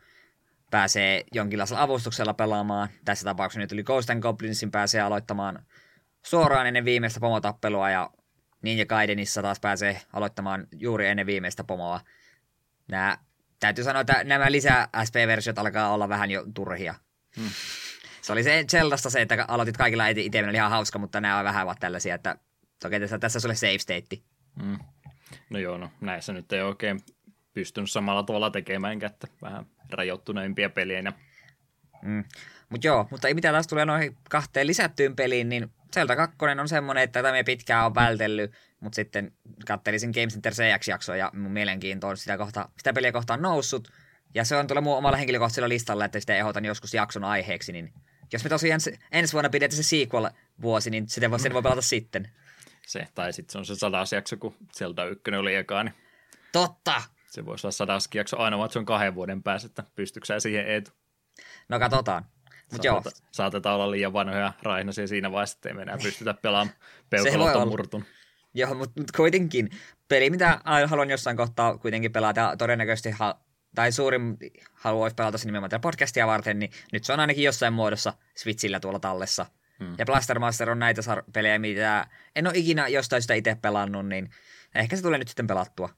pääsee jonkinlaisella avustuksella pelaamaan. Tässä tapauksessa nyt tuli Ghost and Goblinsin pääsee aloittamaan suoraan ennen viimeistä pomotappelua ja Ninja Gaidenissa taas pääsee aloittamaan juuri ennen viimeistä pomoa. Nämä, täytyy sanoa, että nämä lisää SP-versiot alkaa olla vähän jo turhia. Hmm. Se oli se Zeldasta se, että aloitit kaikilla itse, oli ihan hauska, mutta nämä on vähän ovat tällaisia, että toki tässä, tässä sulle save state. Hmm. No joo, no näissä nyt ei oikein pystynyt samalla tavalla tekemään, että vähän rajoittuneimpia pelejä. Mm. Mutta joo, mutta ei mitään taas tulee noihin kahteen lisättyyn peliin, niin Zelda 2 on semmoinen, että tätä me pitkään on vältellyt, mutta sitten kattelisin Game Center CX-jaksoa ja mun mielenkiinto on sitä, kohta, sitä peliä kohtaan noussut. Ja se on tuolla mun omalla henkilökohtaisella listalla, että sitä ehdotan joskus jakson aiheeksi, niin jos me tosiaan ensi vuonna pidetään se sequel-vuosi, niin sitä voi, sen voi pelata sitten se, tai sitten se on se sadas jakso, kun Zelda 1 oli eka, niin Totta! Se voisi olla sadaskin jakso aina, vaan se on kahden vuoden päästä, että pystyykö siihen etu? No katsotaan. Mut joo. Saatetaan olla liian vanhoja raihnaisia siinä vaiheessa, että ei me enää pystytä pelaamaan peukalot murtun. Joo, mutta mut kuitenkin peli, mitä haluan jossain kohtaa kuitenkin pelata, todennäköisesti ha- tai suurin halu olisi pelata se nimenomaan podcastia varten, niin nyt se on ainakin jossain muodossa Switchillä tuolla tallessa – Hmm. Ja Blaster Master on näitä sar- pelejä, mitä en ole ikinä jostain sitä itse pelannut, niin ehkä se tulee nyt sitten pelattua.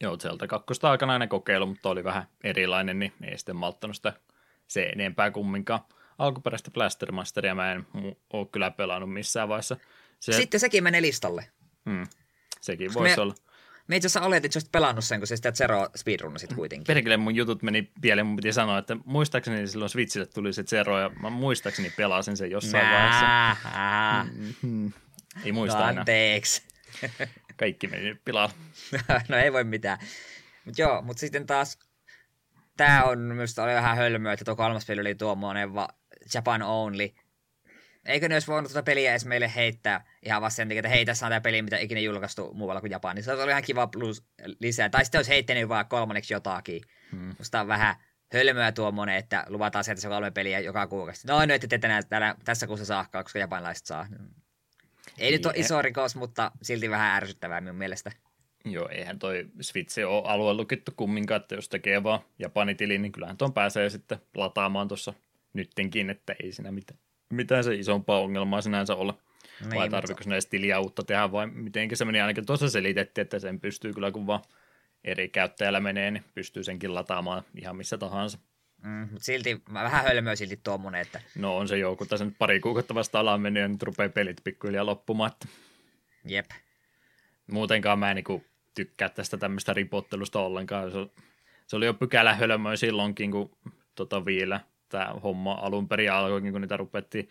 Joo, Zelda 2 aikana kokeilu, mutta oli vähän erilainen, niin ei sitten malttanut sitä se enempää kumminkaan. Alkuperäistä Blaster Masteria mä en ole kyllä pelannut missään vaiheessa. Se... Sitten sekin menee listalle. Hmm. Sekin voisi me... olla. Me itse asiassa oletin, että sä pelannut sen, kun se sitä Zero speedrunasit kuitenkin. Perkele mun jutut meni pieleen, mun piti sanoa, että muistaakseni silloin Switchille tuli se Zero, ja mä muistaakseni pelasin sen jossain Nää. vaiheessa. Mm-hmm. Ei muista no, anteeksi. enää. Kaikki meni nyt pilalle. no ei voi mitään. Mutta joo, mutta sitten taas tämä on myös oli vähän hölmöä, että tuo kolmas peli oli tuommoinen va Japan only. Eikö ne olisi voinut tuota peliä edes meille heittää ihan vasta sen takia, että hei, tässä on tämä peli, mitä ikinä julkaistu muualla kuin Japanissa. Se olisi ihan kiva plus lisää. Tai sitten olisi heittänyt vaan kolmanneksi jotakin. Hmm. Musta on vähän hölmöä tuommoinen, että luvataan se, että se kolme peliä joka kuukausi. No nyt ette tänään, täällä, tässä kuussa saakka, koska japanilaiset saa. Ei nyt ole iso rikos, mutta silti vähän ärsyttävää minun mielestä. Joo, eihän toi Switch ole alue lukittu kumminkaan, että jos tekee vaan Japanitilin, niin kyllähän tuon pääsee sitten lataamaan tuossa nyttenkin, että ei siinä mitään, mitään se isompaa ongelmaa sinänsä ole. Niin, vai tarviko mutta... edes tiliä uutta tehdä vai miten se meni ainakin tuossa selitettiin, että sen pystyy kyllä kun vaan eri käyttäjällä menee, niin pystyy senkin lataamaan ihan missä tahansa. Mm, mutta silti vähän hölmöä silti tuommoinen, että... No on se joku, tässä nyt pari kuukautta vasta alaan mennyt ja nyt rupeaa pelit pikkuhiljaa loppumaan. Että... Jep. Muutenkaan mä en niin tykkää tästä tämmöistä ripottelusta ollenkaan. Se, se oli jo pykälä hölmöä silloinkin, kun tota vielä tämä homma alun perin alkoikin, kun niitä rupettiin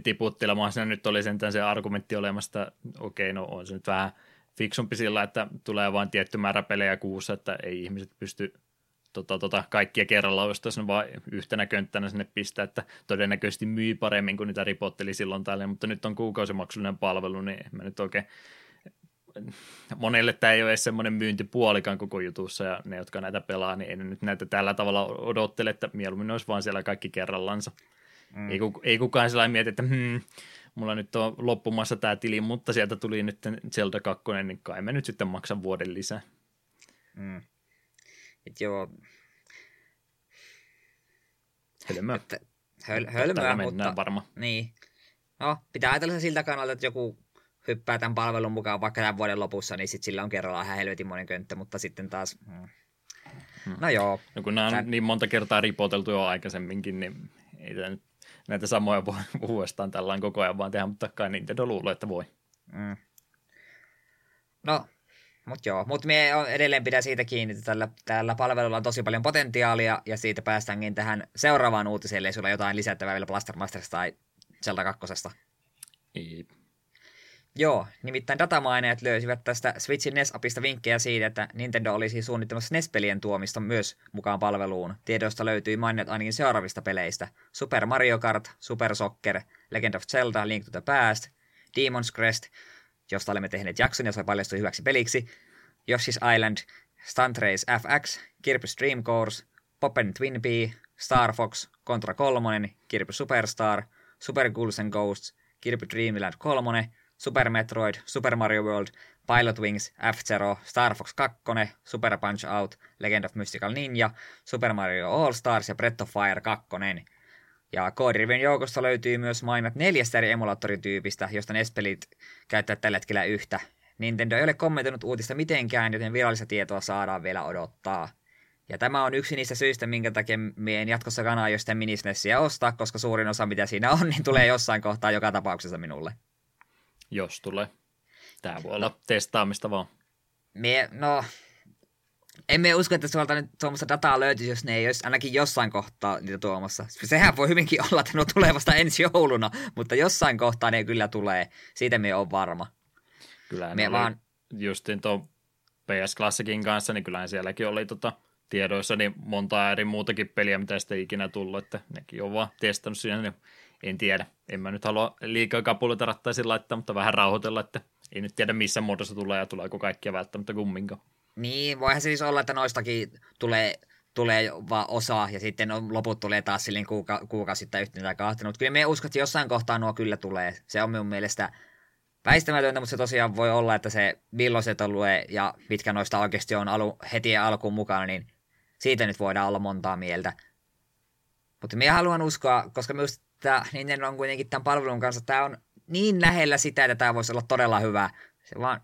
tiputtelemaan. Siinä nyt oli sentään se argumentti olemassa, että okei, okay, no on se nyt vähän fiksumpi sillä, että tulee vain tietty määrä pelejä kuussa, että ei ihmiset pysty tota, tota, kaikkia kerralla ne vaan yhtenä könttänä sinne pistää, että todennäköisesti myy paremmin kuin niitä ripotteli silloin tälle, mutta nyt on kuukausimaksullinen palvelu, niin mä nyt oikein monelle tämä ei ole edes semmoinen myyntipuolikaan koko jutussa, ja ne, jotka näitä pelaa, niin ei nyt näitä tällä tavalla odottele, että mieluummin olisi vaan siellä kaikki kerrallansa. Mm. Ei, ei kukaan sellainen mieti, että hmm, mulla nyt on loppumassa tämä tili, mutta sieltä tuli nyt Zelda 2, niin kai me nyt sitten maksan vuoden lisää. Mm. Et joo. Hölmöä. Että, höl, hölmöä, mutta... varma. Niin. No, pitää ajatella siltä kannalta, että joku hyppää tämän palvelun mukaan vaikka tämän vuoden lopussa, niin sitten sillä on kerralla ihan helvetin monen könttö, mutta sitten taas... Hmm. Hmm. No joo. No kun nämä on Tän... niin monta kertaa ripoteltu jo aikaisemminkin, niin ei nyt näitä samoja voi uudestaan tällä koko ajan vaan tehdä, mutta kai Nintendo luulee, että voi. Mm. No, mutta joo, mutta me edelleen pidä siitä kiinni, että tällä, tällä palvelulla on tosi paljon potentiaalia, ja siitä päästäänkin tähän seuraavaan uutiseen, eli sulla jotain lisättävää vielä Blaster Masterista tai Zelda 2. Ei. Joo, nimittäin datamaineet löysivät tästä Switchin NES-apista vinkkejä siitä, että Nintendo olisi suunnittelemassa NES-pelien tuomista myös mukaan palveluun. Tiedoista löytyi mainit ainakin seuraavista peleistä. Super Mario Kart, Super Soccer, Legend of Zelda, Link to the Past, Demon's Crest, josta olemme tehneet jakson ja se paljastui hyväksi peliksi, Yoshi's Island, Stunt Race FX, Kirby's Dream Course, Poppen Twin Bee, Star Fox, Contra 3, Kirby Superstar, Super Ghouls and Ghosts, Kirby Dreamland 3, Super Metroid, Super Mario World, Pilot Wings, F-Zero, Star Fox 2, Super Punch Out, Legend of Mystical Ninja, Super Mario All Stars ja Breath of Fire 2. Ja koodirivion joukosta löytyy myös mainat neljästä eri emulaattorityypistä, josta NES-pelit käyttävät tällä hetkellä yhtä. Nintendo ei ole kommentoinut uutista mitenkään, joten virallista tietoa saadaan vielä odottaa. Ja tämä on yksi niistä syistä, minkä takia meidän jatkossa kanaa jo sitä ostaa, koska suurin osa mitä siinä on, niin tulee jossain kohtaa joka tapauksessa minulle. Jos tulee. Tämä voi olla no. testaamista vaan. Me, no, emme usko, että tuolta nyt tuommoista dataa löytyisi, jos ne ei olisi ainakin jossain kohtaa niitä tuomassa. Sehän voi hyvinkin olla, että ne on tulevasta ensi jouluna, mutta jossain kohtaa ne kyllä tulee. Siitä me on varma. Kyllä me vaan... justin tuon PS Classicin kanssa, niin kyllähän sielläkin oli tota, tiedoissa niin monta eri muutakin peliä, mitä sitten ikinä tullut, että nekin on vaan testannut siinä, niin en tiedä. En mä nyt halua liikaa kapuloita rattaisiin laittaa, mutta vähän rauhoitella, että ei nyt tiedä missä muodossa tulee ja tuleeko kaikkia välttämättä kumminkaan. Niin, voihan se siis olla, että noistakin tulee, tulee vaan osa ja sitten on, loput tulee taas silleen kuuka, kuukausittain yhteen tai kahteen. Mutta kyllä me uskon, että jossain kohtaa nuo kyllä tulee. Se on minun mielestä väistämätöntä, mutta se tosiaan voi olla, että se milloin se tulee ja mitkä noista oikeasti on alu, heti alkuun mukana, niin siitä nyt voidaan olla montaa mieltä. Mutta minä haluan uskoa, koska minusta tämä Nintendo on kuitenkin tämän palvelun kanssa, tämä on niin lähellä sitä, että tämä voisi olla todella hyvä. Se vaan,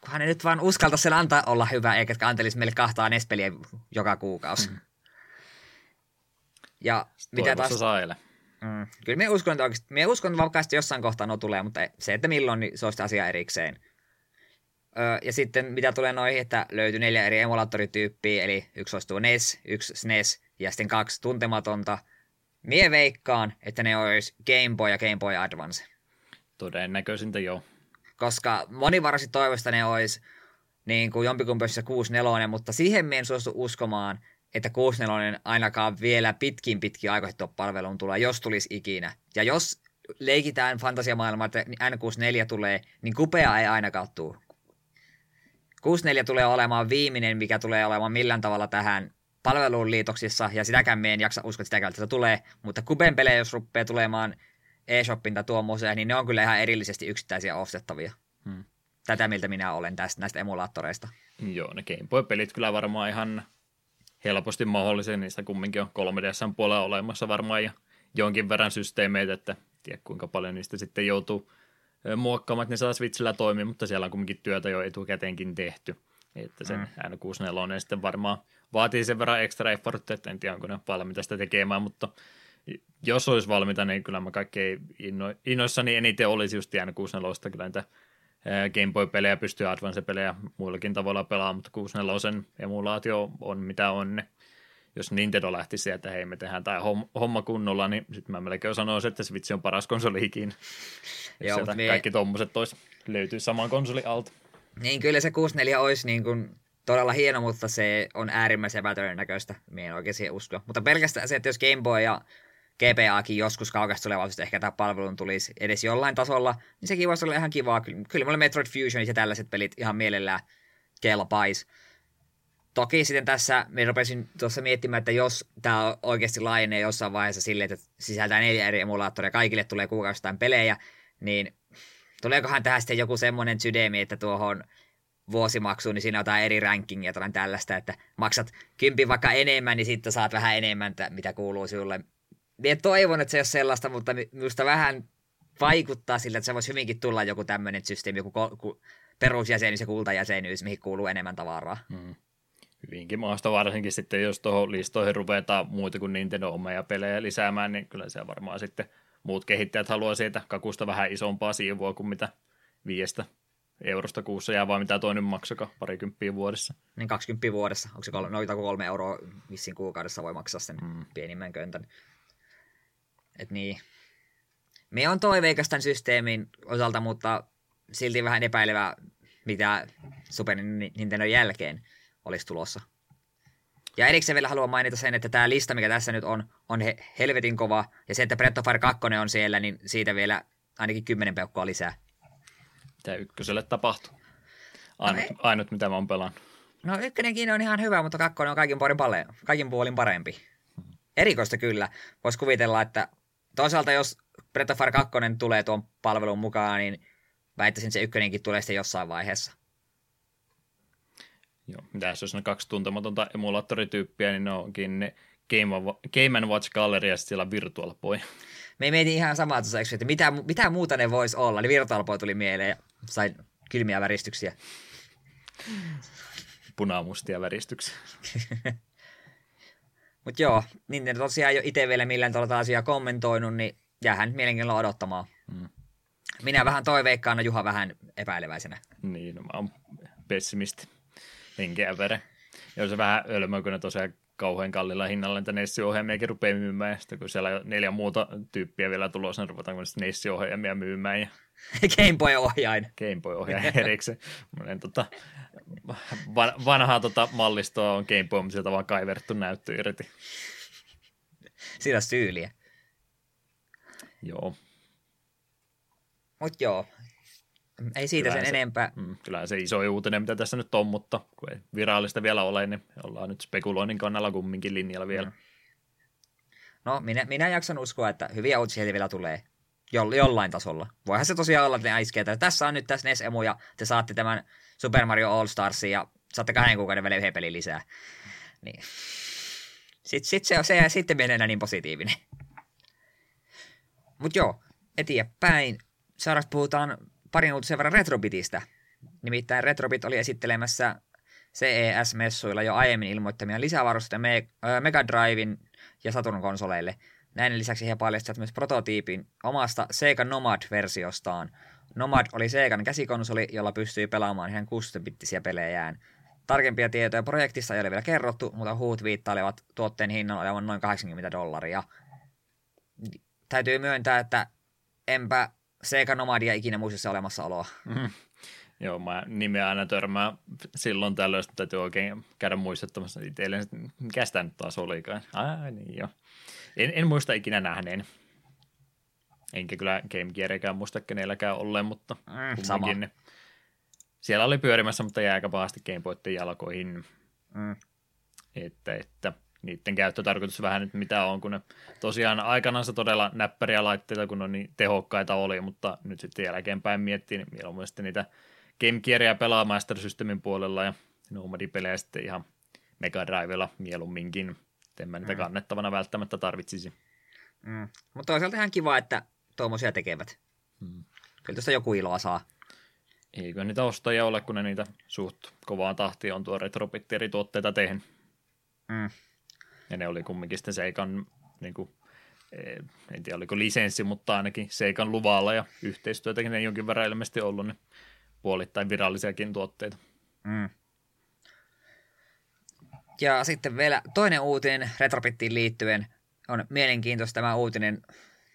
kunhan ne nyt vaan uskalta sen antaa olla hyvä, eikä antelisi meille kahtaa Nespeliä joka kuukausi. Mm. Ja mitä taas... Saile. Mm, kyllä me uskon, että oikeasti, me uskon, että vakaasti jossain kohtaa no tulee, mutta se, että milloin, niin se on sitä asia erikseen. Öö, ja sitten mitä tulee noihin, että löytyy neljä eri emulaattorityyppiä, eli yksi olisi tuo NES, yksi SNES ja sitten kaksi tuntematonta – Mie veikkaan, että ne olisi Game Boy ja Game Boy Advance. Todennäköisintä joo. Koska moni varsin toivosta ne olisi niin kuin jompikumpi 6 mutta siihen mien suostu uskomaan, että 64 ainakaan vielä pitkin pitkin aikoihin palveluun tulee, jos tulisi ikinä. Ja jos leikitään fantasiamaailmaa, että N64 tulee, niin kupea ei ainakaan tule. 64 tulee olemaan viimeinen, mikä tulee olemaan millään tavalla tähän palveluun liitoksissa, ja sitäkään me en jaksa uskoa, että sitäkään että tulee, mutta Kuben pelejä, jos rupeaa tulemaan eShopin tai tuommoiseen, niin ne on kyllä ihan erillisesti yksittäisiä ostettavia. Hmm. Tätä miltä minä olen tästä näistä emulaattoreista. Joo, ne Game Boy-pelit kyllä varmaan ihan helposti mahdollisia, niistä kumminkin on 3 ds puolella olemassa varmaan ja jonkin verran systeemeitä, että tiedä kuinka paljon niistä sitten joutuu muokkaamaan, että ne saa Switchillä toimia, mutta siellä on kumminkin työtä jo etukäteenkin tehty. Että sen mm. N64 sitten varmaan vaatii sen verran extra effort, että en tiedä onko ne valmiita sitä tekemään, mutta jos olisi valmiita, niin kyllä mä kaikkein inno, innoissani eniten olisi just N64, kyllä niitä Game Boy-pelejä pystyy Advance-pelejä muillakin tavalla pelaamaan, mutta 64 emulaatio on mitä on. Ne. Jos Nintendo lähtisi sieltä, että hei me tehdään tämä homma kunnolla, niin sitten mä melkein sanoisin, että Switch on paras konsoli ikinä. Joo, sieltä kaikki tuommoiset tois löytyy saman konsoli alta. Niin kyllä se 64 olisi niin kuin todella hieno, mutta se on äärimmäisen epätodennäköistä. Mie en oikein siihen usko. Mutta pelkästään se, että jos Game Boy ja GPAkin joskus kaukaista tulevaisuudessa ehkä tämä palvelun tulisi edes jollain tasolla, niin sekin voisi olla ihan kivaa. Kyllä mulle Metroid Fusion ja tällaiset pelit ihan mielellään kelpais. Toki sitten tässä me rupesin tuossa miettimään, että jos tämä oikeasti laajenee jossain vaiheessa silleen, että sisältää neljä eri emulaattoria, kaikille tulee kuukausittain pelejä, niin tuleekohan tähän sitten joku semmoinen sydämi, että tuohon vuosimaksuun, niin siinä on jotain eri rankingia tai tällaista, että maksat kympin vaikka enemmän, niin sitten saat vähän enemmän, mitä kuuluu sinulle minä toivon, että se ei ole sellaista, mutta minusta vähän vaikuttaa sillä, että se voisi hyvinkin tulla joku tämmöinen systeemi, joku ku, perusjäsenyys ja kultajäsenyys, mihin kuuluu enemmän tavaraa. Hmm. Hyvinkin maasta varsinkin sitten, jos tuohon listoihin ruvetaan muita kuin Nintendo omia pelejä lisäämään, niin kyllä se varmaan sitten muut kehittäjät haluaa siitä kakusta vähän isompaa siivua kuin mitä viestä eurosta kuussa jää, vai mitä toinen maksaka, parikymppiä vuodessa. Niin 20 vuodessa, onko se kolme, noita kolme euroa vissiin kuukaudessa voi maksaa sen mm. pienimmän köntän. Et niin. Me on toiveikas tämän systeemin osalta, mutta silti vähän epäilevä, mitä Super Nintendo jälkeen olisi tulossa. Ja erikseen vielä haluan mainita sen, että tämä lista, mikä tässä nyt on, on he, helvetin kova. Ja se, että Breath of Fire 2 on siellä, niin siitä vielä ainakin 10 peukkoa lisää. Mitä ykköselle tapahtuu? Ainut, no ainut mitä mä oon pelannut. No ykkönenkin on ihan hyvä, mutta kakkonen on kaikin puolin, pale- kaikin puolin parempi. Erikoista kyllä. Voisi kuvitella, että toisaalta jos Breath of Fire 2 tulee tuon palvelun mukaan, niin väittäisin, että se ykkönenkin tulee sitten jossain vaiheessa. Joo, mitä jos on kaksi tuntematonta emulaattorityyppiä, niin ne onkin ne Game, Game Watch Gallery ja siellä Virtual Boy. Me mietin ihan samaa tuossa, että mitä, mitä muuta ne voisi olla, niin Virtual Boy tuli mieleen ja sain kylmiä väristyksiä. Punamustia väristyksiä. Mutta joo, niin tosiaan jo itse vielä millään tuolla asiaa kommentoinut, niin jäähän mielenkiinnolla odottamaan. Mm. Minä vähän toiveikkaana, Juha vähän epäileväisenä. Niin, no mä oon pessimisti henkeä vere. Ja se vähän ölmö, kun ne tosiaan kauhean kallilla hinnalla niitä Nessi-ohjelmiakin rupeaa myymään, ja sitten kun siellä on neljä muuta tyyppiä vielä tulossa, niin ruvetaanko sitten Nessi-ohjelmia myymään. Ja... Gameboy-ohjain. Gameboy-ohjain erikseen. tota, vanhaa tota mallistoa on Gameboy, mutta sieltä vaan kaiverttu näyttö irti. Siinä on syyliä. Joo. Mut joo, ei siitä kyllähän sen se, enempää. Mm, kyllähän se iso uutinen, mitä tässä nyt on, mutta kun ei virallista vielä ole, niin ollaan nyt spekuloinnin kannalla kumminkin linjalla vielä. Mm. No, minä, minä jaksan uskoa, että hyviä uutisia vielä tulee jo, jollain tasolla. Voihan se tosiaan olla, että ne äiskeet, että tässä on nyt tässä NES-emu ja te saatte tämän Super Mario All Starsin ja saatte kahden kuukauden välein yhden pelin lisää. Niin. Sitten sit se, se sitten menee enää niin positiivinen. Mutta joo, eteenpäin. Seuraavaksi puhutaan parin uutisen verran Retrobitistä. Nimittäin Retrobit oli esittelemässä CES-messuilla jo aiemmin ilmoittamia lisävarusteita Mega Drivein ja Saturn-konsoleille. Näin lisäksi he paljastivat myös prototyypin omasta Sega Nomad-versiostaan. Nomad oli Segan käsikonsoli, jolla pystyi pelaamaan ihan 16-bittisiä pelejään. Tarkempia tietoja projektista ei ole vielä kerrottu, mutta huut viittailevat tuotteen hinnan olevan noin 80 dollaria. Täytyy myöntää, että enpä Sega Nomadia ikinä muistissa olemassaoloa. Mm. Joo, mä nimeä aina törmää silloin tällöin, että täytyy oikein käydä muistuttamassa itselleen, että mikä sitä nyt taas olikaan. Ai niin joo. En, en muista ikinä nähneen. Enkä kyllä Game Gearikään muista kenelläkään olleen, mutta Mm, sama. Siellä oli pyörimässä, mutta jäi aika pahasti Gameboyten jalkoihin. Mm. Että, että niiden käyttötarkoitus vähän nyt mitä on, kun ne tosiaan aikanaan se todella näppäriä laitteita, kun on niin tehokkaita oli, mutta nyt sitten jälkeenpäin miettii, niin mieluummin sitten niitä Game Gearia pelaa Master Systemin puolella ja Nomadi-pelejä sitten ihan Mega Drivella mieluumminkin. En mä niitä Mm. kannettavana välttämättä tarvitsisi. Mm. Mutta toisaalta ihan kiva, että tuommoisia tekevät. Hmm. Kyllä tuosta joku iloa saa. Eikö niitä ostajia ole, kun ne niitä suht kovaan tahtiin on tuo Retrobit eri tuotteita tehnyt. Mm. Ja ne oli kumminkin sitten Seikan, niin kuin, en tiedä oliko lisenssi, mutta ainakin Seikan luvalla ja yhteistyötäkin ne jonkin verran ilmeisesti ollut, niin puolittain virallisiakin tuotteita. Mm. Ja sitten vielä toinen uutinen Retrobittiin liittyen on mielenkiintoista. Tämä uutinen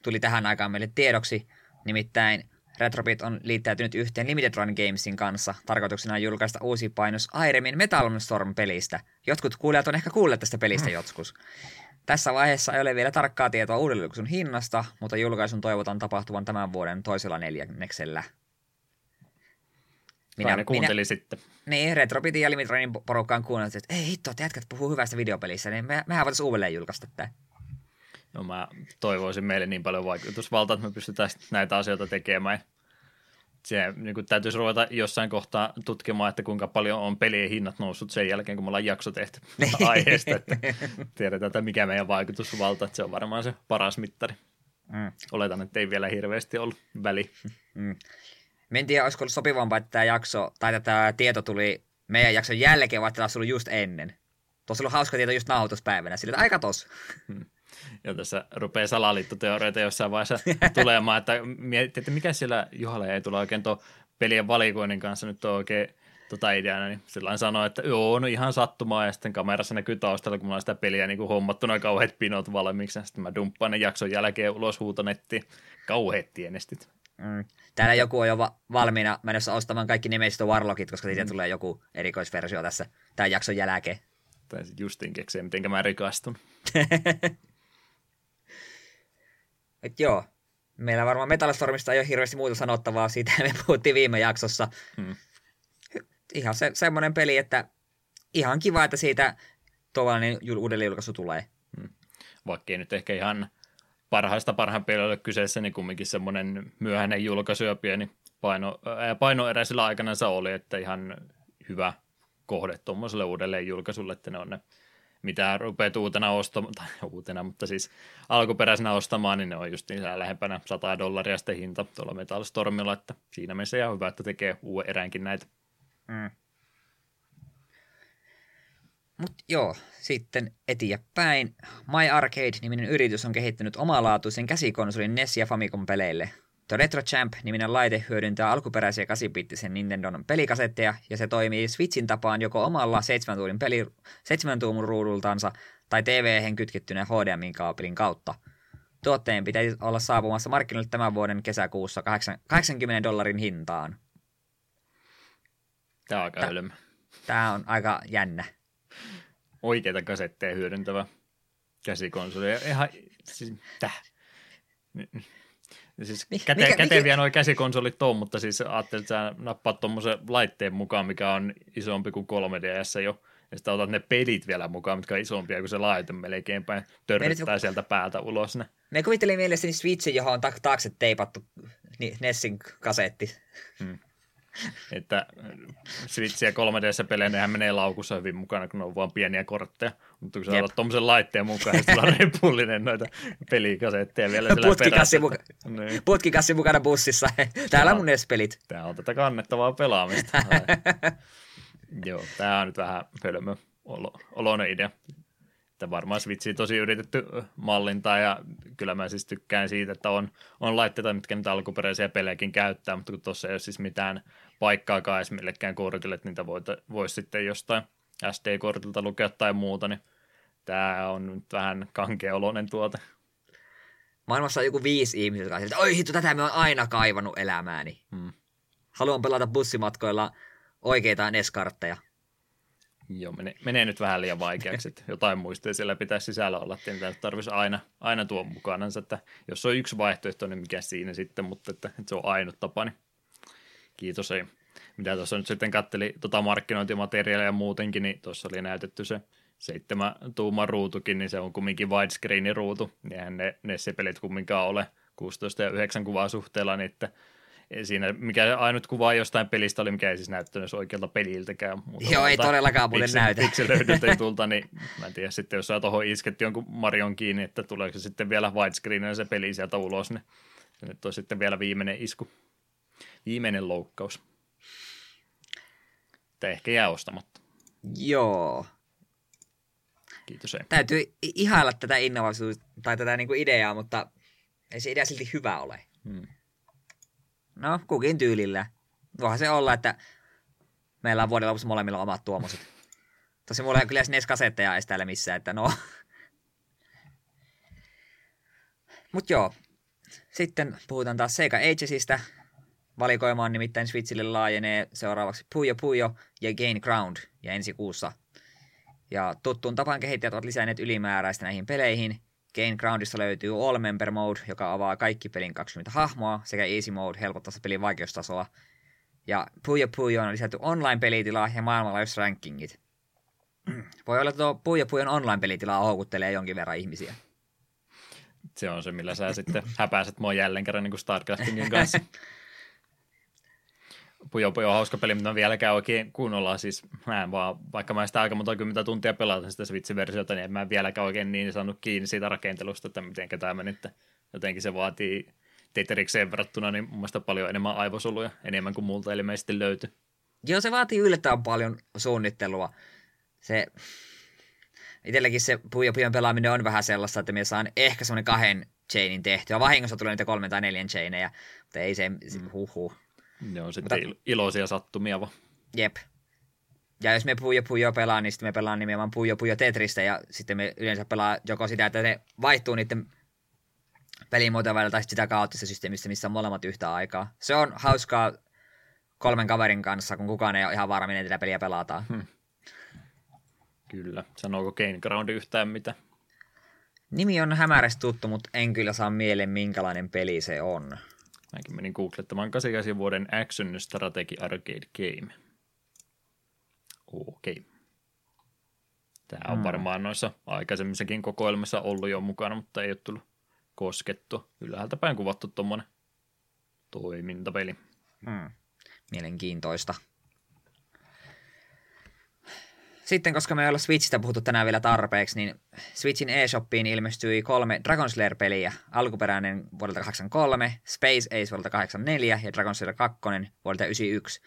tuli tähän aikaan meille tiedoksi. Nimittäin Retrobit on liittäytynyt yhteen Limited Run Gamesin kanssa. Tarkoituksena on julkaista uusi painos Airemin Metal Storm-pelistä. Jotkut kuulijat on ehkä kuulleet tästä pelistä joskus. Tässä vaiheessa ei ole vielä tarkkaa tietoa uudelleenjulkaisun hinnasta, mutta julkaisun toivotaan tapahtuvan tämän vuoden toisella neljänneksellä. Minä, ne kuunteli minä, sitten. Niin, Retrobitin ja Limitronin porukkaan kuunneltiin, että ei hitto, te jätkät puhuu hyvästä videopelissä, niin me, mehän voitaisiin uudelleen julkaista tämä. No mä toivoisin meille niin paljon vaikutusvaltaa, että me pystytään näitä asioita tekemään. Se niin kuin täytyisi ruveta jossain kohtaa tutkimaan, että kuinka paljon on pelien hinnat noussut sen jälkeen, kun me ollaan jakso tehty aiheesta, että tiedetään, että mikä meidän vaikutusvalta, että se on varmaan se paras mittari. Mm. Oletan, että ei vielä hirveästi ollut väli. Mm. Mä en tiedä, olisiko ollut sopivampaa, että tämä jakso, tai tämä tieto tuli meidän jakson jälkeen, vai että tämä olisi ollut just ennen. Tuossa ollut hauska tieto just nauhoituspäivänä, sillä aika tos. Hmm. Ja tässä rupeaa salaliittoteoreita jossain vaiheessa tulemaan, että mietit, että mikä siellä Juhalle ei tule oikein tuo pelien valikoinnin kanssa nyt on oikein tota ideana, niin sillä sanoi, että joo, no ihan sattumaa, ja sitten kamerassa näkyy taustalla, kun mulla on sitä peliä niin kuin hommattuna kauheat pinot valmiiksi, ja sitten mä dumppaan ne jakson jälkeen ulos huutonettiin, kauheat tienestit. Mm. Täällä joku on jo va- valmiina menossa ostamaan kaikki nimeistä Warlockit, koska siitä mm. tulee joku erikoisversio tässä tämän jakson jälkeen. Tai justiin keksiä, miten mä rikastun. Et joo, meillä varmaan Metalstormista ei ole hirveästi muuta sanottavaa, siitä me puhuttiin viime jaksossa. Hmm. Ihan se, semmoinen peli, että ihan kiva, että siitä tuollainen uudelleen julkaisu tulee. Hmm. Vaikka ei nyt ehkä ihan parhaista parhaan peli ole kyseessä, niin kumminkin semmoinen myöhäinen julkaisu ja pieni paino, ää, painoerä sillä aikana se oli, että ihan hyvä kohde tuommoiselle uudelleen julkaisulle, että ne on ne mitä rupeat uutena ostamaan, tai uutena, mutta siis alkuperäisenä ostamaan, niin ne on just niin lähempänä 100 dollaria sitten hinta tuolla Metal Stormilla, että siinä mielessä ihan hyvä, että tekee uuden eräänkin näitä. Mm. Mutta joo, sitten eteenpäin. My Arcade-niminen yritys on kehittänyt omalaatuisen käsikonsolin NES ja Famicom peleille. The Retro Champ-niminen laite hyödyntää alkuperäisiä 8-bittisen Nintendon pelikasetteja, ja se toimii Switchin tapaan joko omalla 7 tuumin, peli, 7 tuumun ruudultansa tai TV-hen kytkettyneen HDMI-kaapelin kautta. Tuotteen pitäisi olla saapumassa markkinoille tämän vuoden kesäkuussa 80 dollarin hintaan. Tämä on aika hölmö. Tämä on aika jännä. Oikeita kasetteja hyödyntävä käsikonsoli. Ihan, siis, täh. Siis käte, mikä, käteviä mikä... nuo käsikonsolit on, mutta siis ajattelin, että sä nappaat tuommoisen laitteen mukaan, mikä on isompi kuin 3DS jo, ja sitten otat ne pelit vielä mukaan, mitkä on isompia kuin se laite melkeinpäin, törryttää sieltä päältä ulos ne. Me kuvittelin mielestäni Switchin, johon on ta- taakse teipattu Nessin kasetti. Hmm. Että Switch ja 3DS-pelejä, nehän menee laukussa hyvin mukana, kun ne on vaan pieniä kortteja. Mutta kun sä otat tuommoisen laitteen mukaan, niin sulla on repullinen noita pelikasetteja vielä sillä Putkikassi, muka- niin. Putkikassi mukana bussissa. Täällä on mun NES-pelit. Tää on tätä kannettavaa pelaamista. Joo, tää on nyt vähän pölmö olo, oloinen idea. Että varmaan Switchi tosi yritetty mallintaa ja kyllä mä siis tykkään siitä, että on, on laitteita, mitkä niitä alkuperäisiä pelejäkin käyttää, mutta kun tuossa ei ole siis mitään paikkaakaan edes millekään kortille, että niitä voisi voi sitten jostain SD-kortilta lukea tai muuta, niin tämä on nyt vähän kankeoloinen tuote. Maailmassa on joku viisi ihmistä, jotka on että oi hitto, tätä me on aina kaivannut elämääni. Hmm. haluan pelata bussimatkoilla oikeita NES-kartteja. Joo, menee, menee nyt vähän liian vaikeaksi, että jotain muistoja siellä pitäisi sisällä olla, että mitä tarvitsisi aina, aina tuon mukana, että jos on yksi vaihtoehto, niin mikä siinä sitten, mutta että, että se on ainut tapa, niin kiitos ei. Mitä tuossa nyt sitten katteli tota markkinointimateriaalia muutenkin, niin tuossa oli näytetty se seitsemän tuuman ruutukin, niin se on kumminkin widescreenin ruutu, niin ne, ne se pelit kumminkaan ole 16 ja 9 kuvaa suhteella, niin että siinä mikä ainut kuva jostain pelistä oli, mikä ei siis näyttänyt oikealta peliltäkään. Joo, ei todellakaan muuten pixel, näytä. Pikselöidytetulta, niin mä en tiedä sitten, jos sä tuohon isket jonkun Marion kiinni, että tuleeko se sitten vielä widescreenina se peli sieltä ulos, niin se nyt on sitten vielä viimeinen isku. Viimeinen loukkaus. Että ehkä jää ostamatta. Joo. Kiitos ei. Täytyy ihailla tätä innovaisuutta tai tätä niinku ideaa, mutta ei se idea silti hyvä ole. Hmm. No, kukin tyylillä. Voihan se olla, että meillä on vuoden lopussa molemmilla omat tuommoiset. Tosi mulla ei kyllä edes NES-kasetteja edes täällä missään, että no. Mut joo. Sitten puhutaan taas Sega Agesista. Valikoimaan nimittäin Switchille laajenee seuraavaksi Puyo Puyo ja Gain Ground ja ensi kuussa. Ja tuttuun tapaan kehittäjät ovat lisänneet ylimääräistä näihin peleihin. Gain Groundista löytyy All Member Mode, joka avaa kaikki pelin 20 hahmoa, sekä Easy Mode helpottaa pelin vaikeustasoa. Ja Puyo Puyo on lisätty online-pelitila ja maailmanlaajuisrankingit. Voi olla, että tuo Puyo Puyon online-pelitila houkuttelee jonkin verran ihmisiä. Se on se, millä sä sitten häpäiset mua jälleen kerran niin kuin StarCraftingin kanssa. Pujo Pujo on hauska peli, mutta mä vieläkään oikein kunnolla, siis mä en vaan, vaikka mä sitä aika monta kymmentä tuntia pelata sitä Switch-versiota, niin en mä vieläkään oikein niin saanut kiinni siitä rakentelusta, että miten tämä nyt, jotenkin se vaatii Tetrikseen verrattuna niin mun mielestä paljon enemmän aivosoluja, enemmän kuin multa ilmeisesti löytyy. Joo, se vaatii yllättävän paljon suunnittelua. Se, itselläkin se Puyo Puyon pelaaminen on vähän sellaista, että me saan ehkä semmoinen kahden chainin tehtyä. Vahingossa tulee niitä kolmen tai neljän chaineja, mutta ei se, mm. huhu. Ne on sitten mutta, iloisia sattumia vaan. Jep. Ja jos me Puyo Puyo pelaa, niin sitten me pelaan nimenomaan Puyo Puyo Tetristä, ja sitten me yleensä pelaa joko sitä, että ne vaihtuu niiden pelimuotojen välillä, tai sitä kaoottista systeemistä, missä on molemmat yhtä aikaa. Se on hauskaa kolmen kaverin kanssa, kun kukaan ei ole ihan varma, miten tätä peliä pelataan. Hmm. Kyllä. Sanooko Game Ground yhtään mitä? Nimi on hämärästi tuttu, mutta en kyllä saa mieleen, minkälainen peli se on. Mäkin menin googlettamaan 88 vuoden Action Strategy Arcade Game. Okei. Okay. Tämä on hmm. varmaan noissa aikaisemmissakin kokoelmissa ollut jo mukana, mutta ei ole tullut koskettu. Ylhäältä päin kuvattu tuommoinen toimintapeli. Hmm. Mielenkiintoista. Sitten, koska me ei olla Switchistä puhuttu tänään vielä tarpeeksi, niin Switchin eShopiin ilmestyi kolme Dragon Slayer-peliä. Alkuperäinen vuodelta 83, Space Ace vuodelta 84 ja Dragon Slayer 2 vuodelta 91.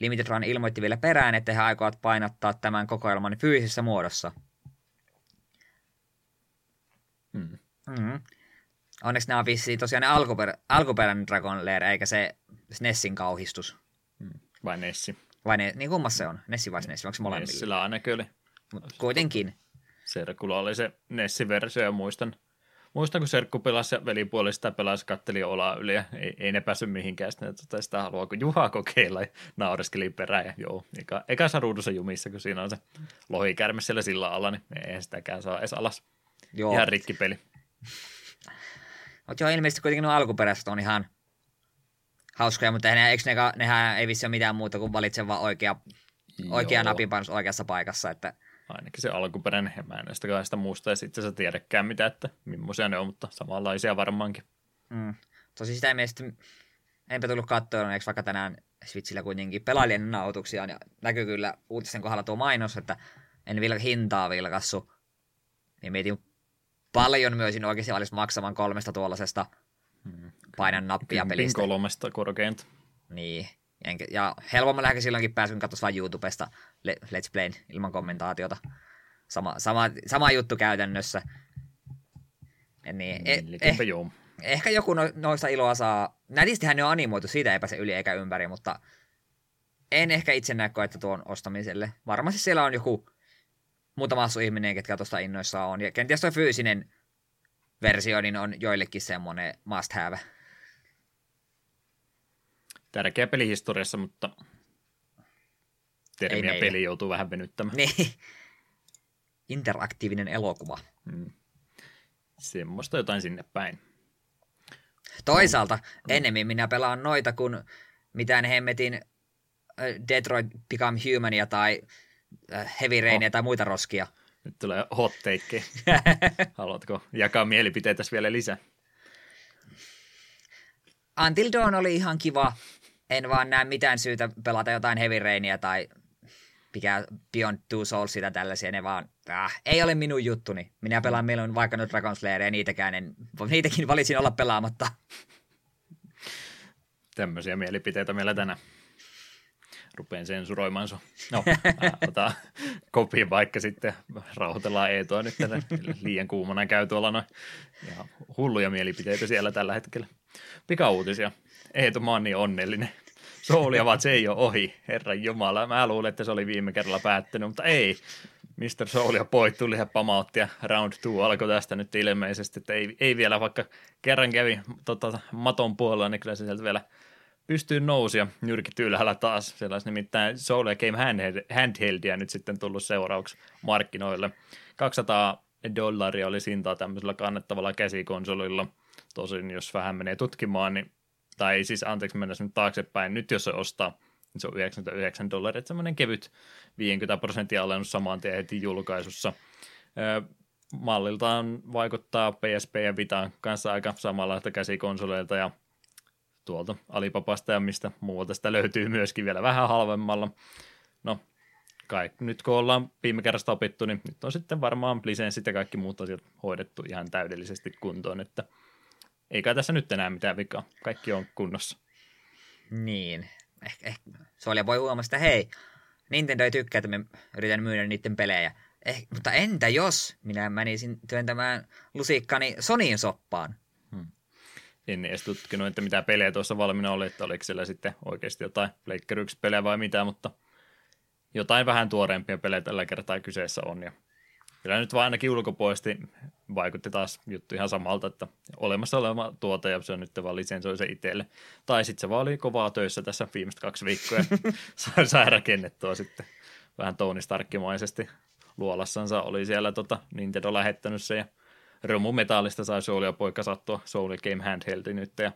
Limited Run ilmoitti vielä perään, että he aikovat painottaa tämän kokoelman fyysisessä muodossa. Hmm. Mm-hmm. Onneksi nämä on vissiin tosiaan alkuperä, alkuperäinen Dragon Lair, eikä se Nessin kauhistus. Hmm. Vai Nessi? Vai ne, niin kummassa se on? Nessi vai Nessi? Onko se molemmilla? Nessillä ainakin oli. Mut kuitenkin. Serkulla oli se Nessi-versio ja muistan, muistan kun Serkku pelasi ja velipuoli sitä pelasi, katteli olaa yli ja ei, ei ne päässyt mihinkään. Sitten tota sitä haluaa, kun Juha kokeilla ja naureskeli perään. Ja joo, eka, eka ruudussa jumissa, kun siinä on se lohikärme siellä sillä alla, niin ei sitäkään saa edes alas. Joo. Ihan rikkipeli. Mutta joo, ilmeisesti kuitenkin nuo alkuperäiset on ihan hauskoja, mutta ne, eikö ne, nehän ei vissi ole mitään muuta kuin valitse vaan oikea, oikea napinpainus oikeassa paikassa. Että... Ainakin se alkuperäinen, mä en sitä, sitä muusta ja sitten sä tiedäkään mitä, että millaisia ne on, mutta samanlaisia varmaankin. Mm. Tosi sitä mielestä, enpä tullut katsoa, eikö vaikka tänään Switchillä kuitenkin pelailien nautuksia, ja näkyy kyllä uutisen kohdalla tuo mainos, että en vielä hintaa vilkassu, niin mietin paljon myös oikeasti olisi maksamaan kolmesta tuollaisesta hmm. painan nappia pelistä. kolmesta korkeinta. Niin. Ja helpommalla ehkä silloinkin pääsin katsoa vain YouTubesta Let's Play ilman kommentaatiota. Sama, sama, sama juttu käytännössä. Niin, e, eh, joo. Ehkä joku no, noista iloa saa. Nätistihän ne on animoitu, siitä ei pääse yli eikä ympäri, mutta en ehkä itse näe koetta tuon ostamiselle. Varmasti siellä on joku muutama assu ihminen, ketkä tuosta innoissa on. Ja kenties tuo fyysinen versio niin on joillekin semmoinen must have. tärkeä peli historiassa, mutta termiä peli joutuu vähän venyttämään. Niin. Interaktiivinen elokuva. Semmoista jotain sinne päin. Toisaalta ennemmin minä pelaan noita kuin mitään hemmetin äh, Detroit Become Humania tai äh, Heavy Rainia tai muita roskia. Nyt tulee hot take. Haluatko jakaa mielipiteitä vielä lisää? Until Dawn oli ihan kiva. En vaan näe mitään syytä pelata jotain Heavy Rainia tai mikä Beyond Two Souls sitä tällaisia. Ne vaan, äh, ei ole minun juttuni. Minä pelaan mieluummin vaikka nyt Dragon Slayeria, niitäkään en, niitäkin valitsin olla pelaamatta. Tämmöisiä mielipiteitä meillä tänään. Rupeen sensuroimaan sun. No, ota kopiin vaikka sitten rauhoitellaan Eetoa nyt tänne. Liian kuumana käy tuolla noin. Ja hulluja mielipiteitä siellä tällä hetkellä. Pikauutisia. Eetu, mä oon niin onnellinen. Soulia vaan se ei ole ohi, herran jumala. Mä luulen, että se oli viime kerralla päättynyt, mutta ei. Mr. Soul ja Boy tuli ja pamautti ja round two alkoi tästä nyt ilmeisesti, että ei, ei vielä vaikka kerran kävi tota, maton puolella, niin kyllä se sieltä vielä pystyy nousia nyrkit ylhäällä taas. Siellä olisi nimittäin Soul Game handheld, handheldia nyt sitten tullut seuraavaksi markkinoille. 200 dollaria oli hintaa tämmöisellä kannettavalla käsikonsolilla. Tosin jos vähän menee tutkimaan, niin tai siis anteeksi mennä nyt taaksepäin, nyt jos se ostaa, niin se on 99 dollaria, että semmoinen kevyt 50 prosenttia alennus saman tien heti julkaisussa. Malliltaan vaikuttaa PSP ja Vitaan kanssa aika samanlaista käsikonsoleilta ja tuolta Alipapasta ja mistä muualta sitä löytyy myöskin vielä vähän halvemmalla. No, kai, nyt kun ollaan viime kerrasta opittu, niin nyt on sitten varmaan lisenssit ja kaikki muut asiat hoidettu ihan täydellisesti kuntoon, että eikä tässä nyt enää mitään vikaa. Kaikki on kunnossa. Niin. Ehkä, ehkä Solia voi huomata, että hei, Nintendo ei tykkää, että me yritän myydä niiden pelejä. Eh, mutta entä jos minä menisin työntämään lusikkani Sonyin soppaan? En edes tutkinut, että mitä pelejä tuossa valmiina oli, että oliko siellä sitten oikeasti jotain Pleikkari 1 pelejä vai mitä, mutta jotain vähän tuoreempia pelejä tällä kertaa kyseessä on. Ja kyllä nyt vaan ainakin ulkopuolisesti vaikutti taas juttu ihan samalta, että olemassa oleva tuote ja se on nyt vaan lisensoi se itselle. Tai sitten se vaan oli kovaa töissä tässä viimeiset kaksi viikkoa ja sai, rakennettua sitten vähän Tony Starkkimaisesti luolassansa. Oli siellä tota, Nintendo lähettänyt se ja Romumetallista sai Soul ja poika sattua Soul Game Handheldi nyt ja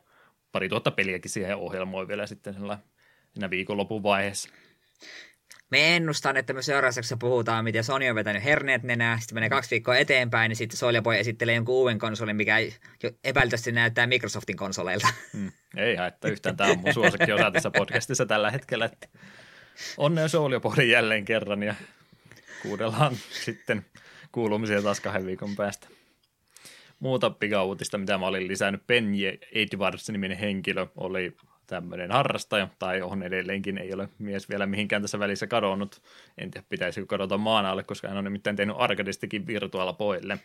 pari tuhatta peliäkin siihen ohjelmoi vielä sitten siinä viikonlopun vaiheessa. Me ennustan, että me seuraavaksi puhutaan, miten Sony on vetänyt herneet nenää, sitten menee kaksi viikkoa eteenpäin, niin sitten Soulja Boy esittelee jonkun uuden konsolin, mikä jo epäilytästi näyttää Microsoftin konsoleilta. Hmm. Ei haittaa yhtään, tämä on mun suosikki osa tässä podcastissa tällä hetkellä, että onnea Soulja Boy jälleen kerran ja kuudellaan sitten kuulumisia taas kahden viikon päästä. Muuta pikauutista, mitä mä olin lisännyt, Penje Edwards-niminen henkilö oli tämmöinen harrastaja, tai on edelleenkin, ei ole mies vielä mihinkään tässä välissä kadonnut. En tiedä, pitäisikö kadota maan alle, koska hän on nimittäin tehnyt Arcadistikin Virtual Boylle.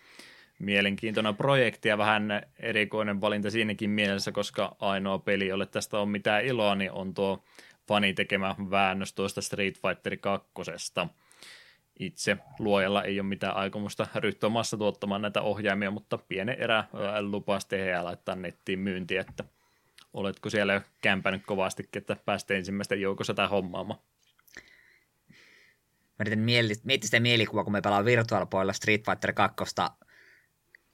Mielenkiintoinen projekti ja vähän erikoinen valinta siinäkin mielessä, koska ainoa peli, jolle tästä on mitään iloa, niin on tuo fani tekemä väännös tuosta Street Fighter 2 itse luojalla ei ole mitään aikomusta ryhtyä massa tuottamaan näitä ohjaimia, mutta pienen erä lupas tehdä ja laittaa nettiin myyntiin, että oletko siellä jo kämpänyt kovastikin, että päästä ensimmäisten joukossa tätä hommaamaan? Mä yritän miettiä sitä mielikuvaa, kun me pelaan Virtual Boylla Street Fighter 2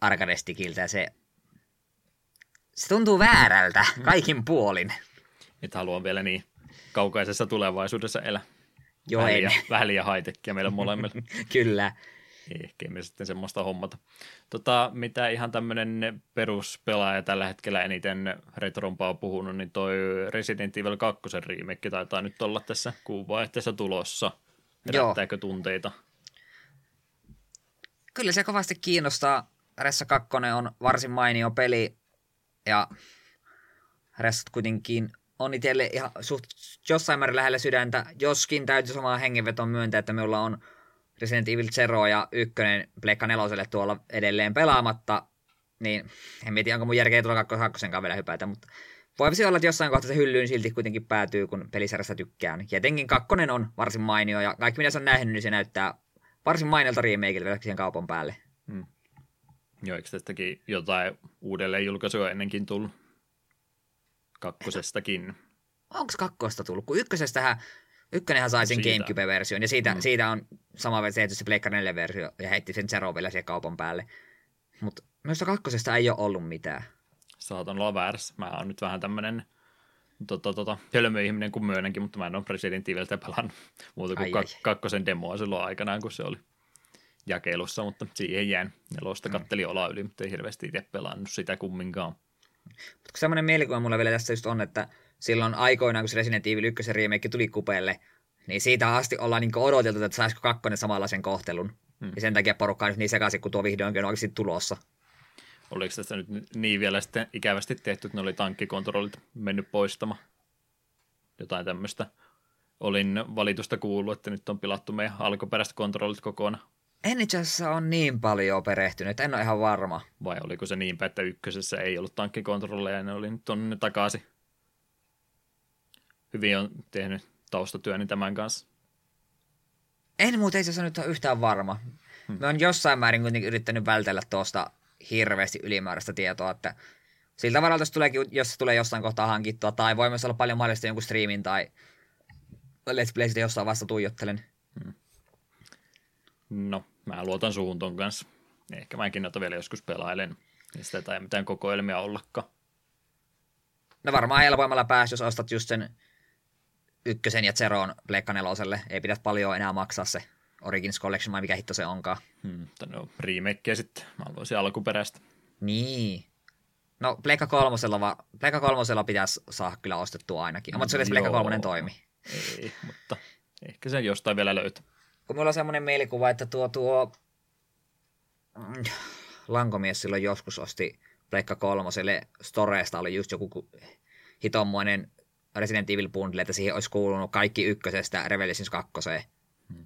Arcadestikiltä ja se, se tuntuu väärältä kaikin puolin. Että haluan vielä niin kaukaisessa tulevaisuudessa elää. Joo, vähän, liian, vähän liian high meille molemmille. Kyllä. Ehkä me sitten semmoista hommata. Tota, mitä ihan tämmöinen peruspelaaja tällä hetkellä eniten retrompaa on puhunut, niin toi Resident Evil 2 remake taitaa nyt olla tässä kuun vaihteessa tulossa. Herättääkö tunteita? Kyllä se kovasti kiinnostaa. Ressa 2 on varsin mainio peli ja Ressat kuitenkin on itselle ihan suht jossain määrin lähellä sydäntä, joskin täytyy samaan hengenvetoon myöntää, että meillä on Resident Evil Zero ja ykkönen Pleikka neloselle tuolla edelleen pelaamatta, niin en mieti, onko mun järkeä tulla kakkosenkaan vielä hypätä, mutta voisi olla, että jossain kohtaa se hyllyyn silti kuitenkin päätyy, kun pelisarjasta tykkään. Ja etenkin kakkonen on varsin mainio, ja kaikki mitä se on nähnyt, niin se näyttää varsin mainilta remakeilta vielä siihen kaupan päälle. Hmm. Joo, eikö tästäkin jotain uudelleen julkaisua ennenkin tullut? Kakkosestakin. onko kakkosta tullut, kun ykkösestähän, ykkönenhän sai sen. Gamecube-version, ja siitä, Mm. siitä on sama tehty se Pleikkari 4-versio, ja heitti sen Zero vielä siihen kaupan päälle. Mutta minusta kakkosesta ei ole ollut mitään. Saatan olla väärässä. Mä oon nyt vähän tämmönen tota, tota, hölmöihminen kuin myönnänkin, mutta mä en ole Resident Eviltä pelannut muuta kuin Ai, ai, ai. kakkosen demoa silloin aikanaan, kun se oli jakelussa, mutta siihen jään. Nelosta Mm. katteli olaa yli, mutta ei hirveästi itse pelannut sitä kumminkaan. Mutta semmoinen mielikuva mulla vielä tästä just on, että silloin aikoinaan, kun se Resident Evil 1 remake tuli kupeelle, niin siitä asti ollaan niin odoteltu, että saisiko kakkonen samanlaisen kohtelun. Hmm. Ja sen takia porukka on nyt niin sekaisin, kun tuo vihdoinkin on oikeasti tulossa. Oliko tästä nyt niin vielä sitten ikävästi tehty, että ne oli tankkikontrollit mennyt poistamaan? Jotain tämmöistä. Olin valitusta kuullut, että nyt on pilattu meidän alkuperäiset kontrollit kokonaan. En itse asiassa ole niin paljon perehtynyt, en ole ihan varma. Vai oliko se niinpä, että ykkösessä ei ollut tankkikontrolleja ja ne oli nyt on ne takaisin. Hyvin on tehnyt taustatyöni tämän kanssa. En muuten itse asiassa nyt ole yhtään varma. Hmm. Mä oon jossain määrin kuitenkin yrittänyt vältellä tuosta hirveästi ylimääräistä tietoa, että siltä varalta, jos, tuleekin, jos se tulee jossain kohtaa hankittua, tai voi myös olla paljon mahdollista jonkun streamin tai Let's Play sitten jossain vasta tuijottelen. No, mä luotan suhun ton kanssa. Ehkä mäkin noita vielä joskus pelailen. Niin sitä ei mitään kokoelmia ollakaan. No varmaan helpoimmalla päässä, jos ostat just sen ykkösen ja Zeron Pleikka neloselle. Ei pitäisi paljon enää maksaa se Origins Collection, vai mikä hitto se onkaan. Hmm, mutta no, remakeä sitten. Mä haluaisin alkuperäistä. Niin. No Pleikka kolmosella, va- Pleikka kolmosella pitäisi saada kyllä ostettua ainakin. Mutta se olisi Pleikka kolmonen toimi. Ei, mutta ehkä se jostain vielä löytää. Kun mulla on semmoinen mielikuva, että tuo, tuo mm, lankomies silloin joskus osti Pleikka kolmoselle Storeesta oli just joku ku- hitommoinen Resident Evil bundle, että siihen olisi kuulunut kaikki ykkösestä Revelations kakkoseen. Hmm.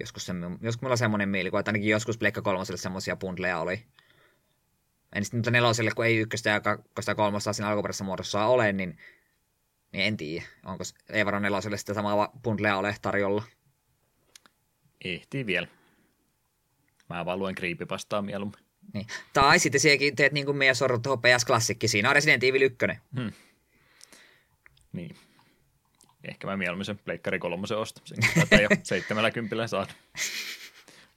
Joskus, se, joskus mulla on semmoinen mielikuva, että ainakin joskus Pleikka kolmoselle semmoisia bundleja oli. En sitten mutta neloselle, kun ei ykköstä ja kakkosta ja kolmosta siinä alkuperäisessä muodossa ole, niin, niin en tiedä. Onko s- ei varmaan neloselle sitä samaa bundlea ole tarjolla. Ehtii vielä. Mä vaan luen creepypastaa mieluummin. Niin. Tai sitten sinäkin teet niin kuin meidän sorrut tuohon PS-klassikki. Siinä on Resident Evil 1. Hmm. Niin. Ehkä mä mieluummin sen Pleikkari kolmosen ostan. Sen tätä jo 70 saada.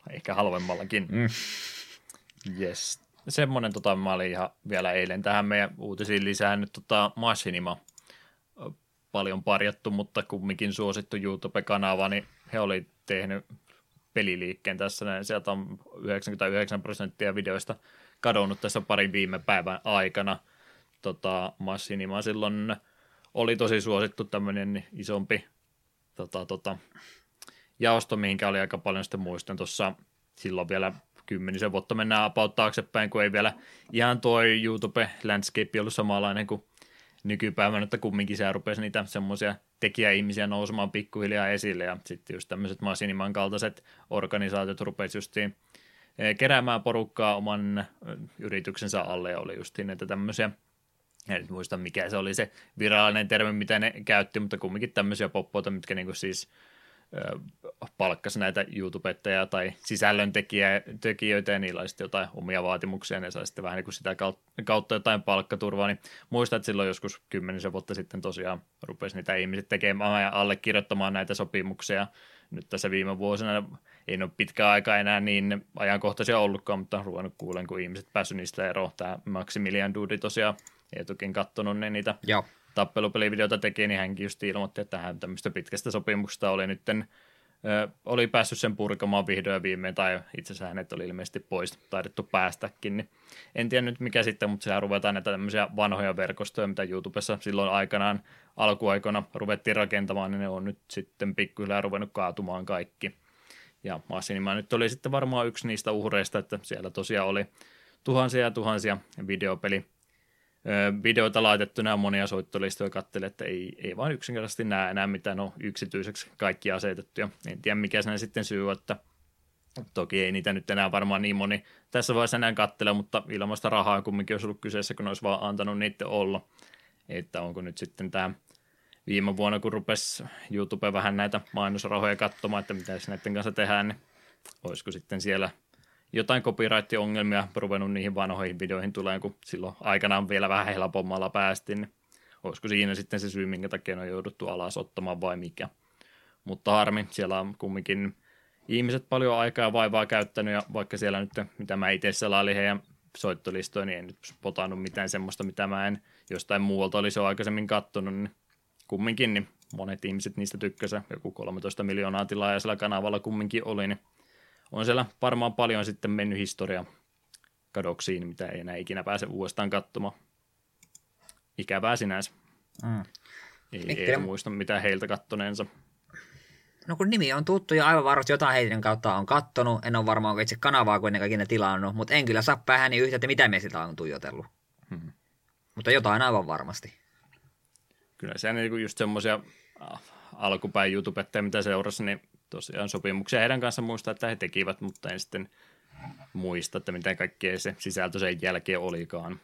Ehkä halvemmallakin. Mm. Yes. Semmoinen tota, mä olin ihan vielä eilen tähän meidän uutisiin lisännyt tota Machinima. Paljon parjattu, mutta kumminkin suosittu YouTube-kanava, niin he oli tehnyt peliliikkeen tässä näin. Sieltä on 99 prosenttia videoista kadonnut tässä parin viime päivän aikana. Tota, Machinima silloin oli tosi suosittu tämmöinen isompi tota, tota, jaosto, mihinkä oli aika paljon sitten muistan tuossa silloin vielä kymmenisen vuotta mennään about taaksepäin, kun ei vielä ihan tuo YouTube-landscape ollut samanlainen kuin nykypäivänä, että kumminkin se rupesi niitä semmoisia tekijäihmisiä nousemaan pikkuhiljaa esille, ja sitten just tämmöiset Masiniman kaltaiset organisaatiot rupesi justiin eh, keräämään porukkaa oman eh, yrityksensä alle, ja oli justiin näitä tämmöisiä en nyt muista mikä se oli se virallinen termi, mitä ne käytti, mutta kumminkin tämmöisiä poppoita, mitkä niinku siis palkkasi näitä YouTubettajia tai sisällöntekijöitä ja niillä oli sitten jotain omia vaatimuksia, ne sai sitten vähän niin kuin sitä kautta- jotain palkkaturvaa, niin muistan, että silloin joskus kymmenisen vuotta sitten tosiaan rupesi niitä ihmiset tekemään ja allekirjoittamaan näitä sopimuksia. Nyt tässä viime vuosina ei ole pitkä aika enää niin ajankohtaisia ollutkaan, mutta on ruvennut kuulen, kun ihmiset päässyt niistä eroon. Tämä Maximilian Dudi tosiaan etukin katsonut ne niitä Joo. Tappelupelivideota teki, niin hänkin just ilmoitti, että hän tämmöistä pitkästä sopimuksesta oli nytten oli päässyt sen purkamaan vihdoin viimein, tai itse asiassa hänet oli ilmeisesti pois taidettu päästäkin, niin en tiedä nyt mikä sitten, mutta sehän ruvetaan näitä tämmöisiä vanhoja verkostoja, mitä YouTubessa silloin aikanaan alkuaikoina ruvettiin rakentamaan, niin ne on nyt sitten pikkuhiljaa ruvennut kaatumaan kaikki. Ja Massinima nyt oli sitten varmaan yksi niistä uhreista, että siellä tosiaan oli tuhansia ja tuhansia videopeli videoita laitettu, nämä monia soittolistoja katselin, että ei, ei vaan yksinkertaisesti näe enää mitään on yksityiseksi kaikki asetettu. Ja en tiedä mikä sen sitten syy, että toki ei niitä nyt enää varmaan niin moni tässä vaiheessa enää katsele, mutta ilmasta rahaa kumminkin olisi ollut kyseessä, kun olisi vaan antanut niiden olla. Että onko nyt sitten tämä viime vuonna, kun rupesi YouTube vähän näitä mainosrahoja katsomaan, että mitä näiden kanssa tehdään, niin olisiko sitten siellä jotain copyright-ongelmia ruvennut niihin vanhoihin videoihin tulee, kun silloin aikanaan vielä vähän helpommalla päästiin, niin olisiko siinä sitten se syy, minkä takia ne on jouduttu alas ottamaan vai mikä. Mutta harmi, siellä on kumminkin ihmiset paljon aikaa ja vaivaa käyttänyt, ja vaikka siellä nyt, mitä mä itse selailin heidän soittolistoja, niin en nyt potannut mitään semmoista, mitä mä en jostain muualta olisi jo aikaisemmin kattonut, niin kumminkin niin monet ihmiset niistä tykkäsivät, joku 13 miljoonaa tilaa ja sillä kanavalla kumminkin oli, niin on siellä varmaan paljon sitten mennyt historia kadoksiin, mitä ei enää ikinä pääse uudestaan katsomaan. Ikävää sinänsä. Mm. Ei, ei muista mitä heiltä kattoneensa. No kun nimi on tuttu ja aivan varmasti jotain heidän kautta on kattonut. En ole varmaan itse kanavaa kuitenkaan ikinä tilannut, mutta en kyllä saa päähän yhtä, että mitä me sitä on tuijotellut. Hmm. Mutta jotain aivan varmasti. Kyllä se on niin just semmoisia äh, alkupäin YouTubetteja, mitä seurasi, niin tosiaan sopimuksia heidän kanssa muistaa, että he tekivät, mutta en sitten muista, että miten kaikkea se sisältö sen jälkeen olikaan.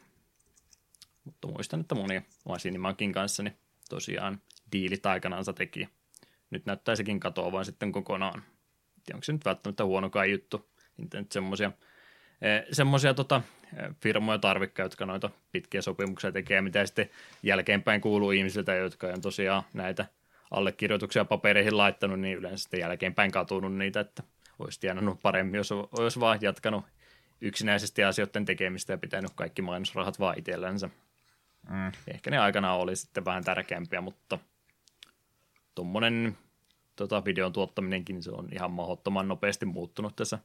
Mutta muistan, että moni Masinimankin kanssa niin tosiaan diilit aikanaansa teki. Nyt näyttää sekin katoavan sitten kokonaan. Ja onko se nyt välttämättä huonokaan juttu. Niitä nyt semmoisia eh, semmoisia tota, eh, firmoja tarvikkaa, jotka noita pitkiä sopimuksia tekee, mitä sitten jälkeenpäin kuuluu ihmisiltä, jotka on tosiaan näitä allekirjoituksia papereihin laittanut, niin yleensä sitten jälkeenpäin katunut niitä, että olisi tienannut paremmin, jos olisi vaan jatkanut yksinäisesti asioiden tekemistä ja pitänyt kaikki mainosrahat vaan itsellänsä. Mm. Ehkä ne aikana oli sitten vähän tärkeämpiä, mutta tuommoinen tota, videon tuottaminenkin se on ihan mahdottoman nopeasti muuttunut tässä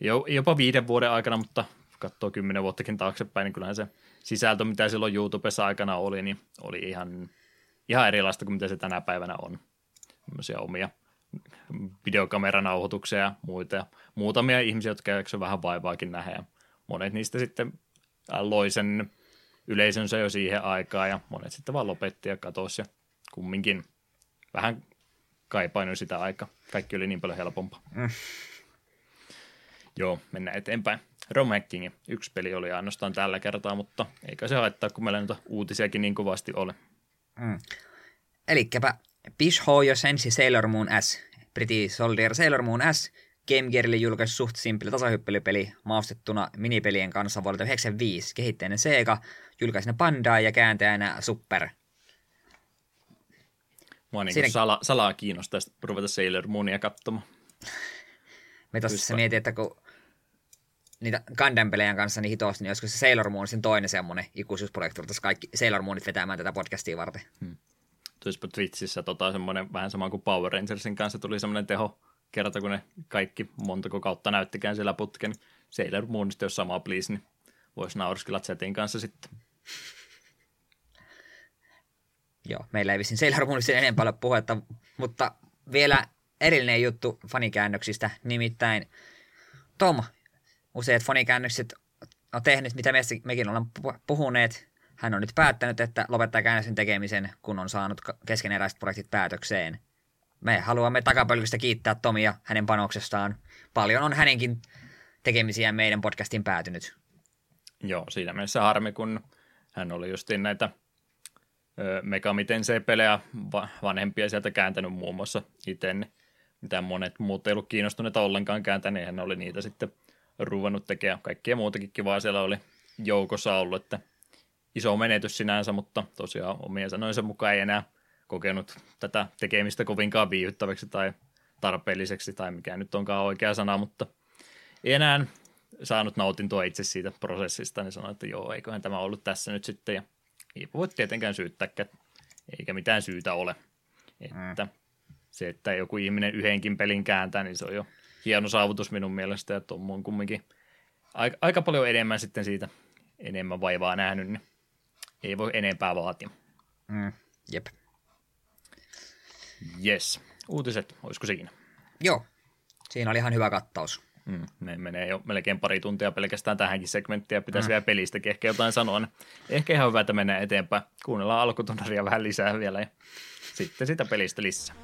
jo, jopa viiden vuoden aikana, mutta katsoo kymmenen vuottakin taaksepäin, niin kyllähän se sisältö, mitä silloin YouTubessa aikana oli, niin oli ihan, ihan erilaista kuin mitä se tänä päivänä on. Tämmöisiä omia videokameranauhoituksia ja muita. Ja muutamia ihmisiä, jotka jaksoivat vähän vaivaakin nähdä. Ja monet niistä sitten loi sen yleisönsä jo siihen aikaan ja monet sitten vaan lopetti ja katosi ja kumminkin vähän kaipainoin sitä aikaa. Kaikki oli niin paljon helpompaa. Mm. Joo, mennään eteenpäin. Romhacking, yksi peli oli ainoastaan tällä kertaa, mutta eikä se haittaa, kun meillä noita uutisiakin niin kovasti ole. Mm. Elikkäpä Bish Hoyo Sensi Sailor Moon S, British Soldier Sailor Moon S, Game Gearille julkaisi suht simppeli tasahyppelypeli maustettuna minipelien kanssa vuodelta 1995. Kehittäjänä Sega, julkaisena Bandai ja kääntäjänä Super. Mua niin Siinä... sala, salaa kiinnostaa ruveta Sailor Moonia katsomaan. Me tuossa mietin, että kun niitä Gundam-pelejä kanssa niin hitos, niin olisiko se Sailor Moon sen toinen semmoinen ikuisuusprojekti, että kaikki Sailor Moonit vetämään tätä podcastia varten. Hmm. Tulispa Twitchissä tota, semmoinen vähän sama kuin Power Rangersin kanssa tuli semmoinen teho kerta, kun ne kaikki montako kautta näyttikään siellä putken. Sailor Moonista, jos sama please, niin voisi naurskilla chatin kanssa sitten. Joo, meillä ei vissiin Sailor Moonista enempää ole puhetta, mutta vielä erillinen juttu fanikäännöksistä, nimittäin Tom, useat fanikäännökset on tehnyt, mitä mekin ollaan puhuneet. Hän on nyt päättänyt, että lopettaa käännöksen tekemisen, kun on saanut keskeneräiset projektit päätökseen. Me haluamme takapölkystä kiittää Tomia hänen panoksestaan. Paljon on hänenkin tekemisiä meidän podcastin päätynyt. Joo, siinä mielessä harmi, kun hän oli justiin näitä Megamiten pelejä vanhempia sieltä kääntänyt muun muassa itse, mitä monet muut ei ollut kiinnostuneita ollenkaan kääntäneet, hän oli niitä sitten ruvennut tekemään. Kaikkea muutakin kivaa siellä oli joukossa ollut, että iso menetys sinänsä, mutta tosiaan omien sanoinsa mukaan ei enää kokenut tätä tekemistä kovinkaan viihyttäväksi tai tarpeelliseksi tai mikä nyt onkaan oikea sana, mutta ei enää saanut nautintoa itse siitä prosessista, niin sanoin, että joo, eiköhän tämä ollut tässä nyt sitten, ja ei voi tietenkään syyttää, eikä mitään syytä ole. Että mm. se, että joku ihminen yhdenkin pelin kääntää, niin se on jo hieno saavutus minun mielestä, ja Tom on kumminkin aika, aika paljon enemmän sitten siitä enemmän vaivaa nähnyt, niin ei voi enempää vaatia. Mm, jep. Yes. Uutiset, olisiko siinä? Joo. Siinä oli ihan hyvä kattaus. Mm, ne menee jo melkein pari tuntia pelkästään tähänkin segmenttiin ja pitäisi mm. vielä pelistäkin ehkä jotain sanoa. Niin ehkä ihan hyvä, että mennään eteenpäin. Kuunnellaan alkutunnaria vähän lisää vielä ja sitten sitä pelistä lisää.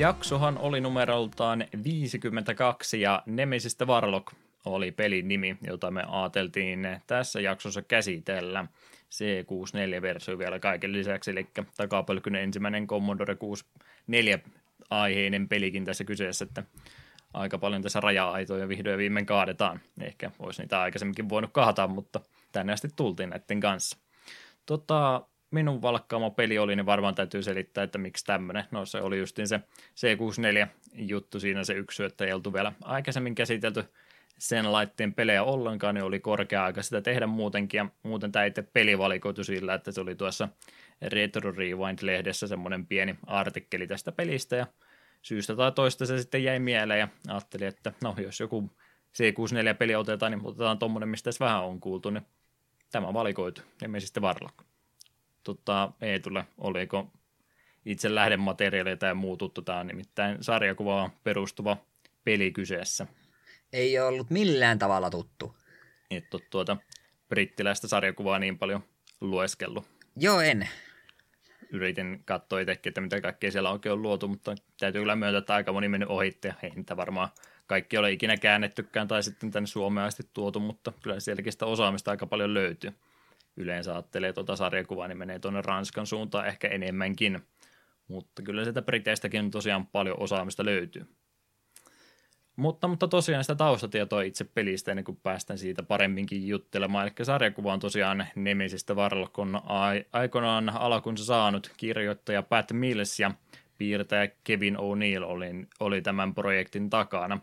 Jaksohan oli numeroltaan 52 ja Nemesistä Warlock oli pelin nimi, jota me ajateltiin tässä jaksossa käsitellä. C64-versio vielä kaiken lisäksi, eli takapölkynen ensimmäinen Commodore 64 aiheinen pelikin tässä kyseessä, että aika paljon tässä raja-aitoja vihdoin viimein kaadetaan. Ehkä olisi niitä aikaisemminkin voinut kahdata, mutta tänne asti tultiin näiden kanssa. Tota, minun valkkaama peli oli, niin varmaan täytyy selittää, että miksi tämmöinen. No se oli justiin se C64-juttu siinä se yksi, että ei oltu vielä aikaisemmin käsitelty. Sen laitteen pelejä ollenkaan, niin oli korkea aika sitä tehdä muutenkin, ja muuten tämä itse peli valikoitu sillä, että se oli tuossa Retro Rewind-lehdessä semmoinen pieni artikkeli tästä pelistä, ja syystä tai toista se sitten jäi mieleen, ja ajattelin, että no jos joku C64-peli otetaan, niin otetaan tuommoinen, mistä vähän on kuultu, niin tämä valikoitu, ja me sitten varlokko tota, Eetulle, oliko itse lähdemateriaaleja tai muu tuttu. Tämä on nimittäin sarjakuvaan perustuva peli kyseessä. Ei ole ollut millään tavalla tuttu. Et ole tuota brittiläistä sarjakuvaa niin paljon lueskellut. Joo, en. Yritin katsoa itsekin, että mitä kaikkea siellä oikein on luotu, mutta täytyy kyllä myöntää, että aika moni mennyt ohitte ja ei niitä varmaan kaikki ole ikinä käännettykään tai sitten tänne Suomeen asti tuotu, mutta kyllä sielläkin sitä osaamista aika paljon löytyy yleensä ajattelee tuota sarjakuvaa, niin menee tuonne Ranskan suuntaan ehkä enemmänkin. Mutta kyllä sieltä Briteistäkin tosiaan paljon osaamista löytyy. Mutta, mutta tosiaan sitä taustatietoa itse pelistä ennen kuin päästään siitä paremminkin juttelemaan. Eli sarjakuva on tosiaan Nemesistä Varlokon aikoinaan alkunsa saanut kirjoittaja Pat Mills ja piirtäjä Kevin O'Neill oli, oli tämän projektin takana.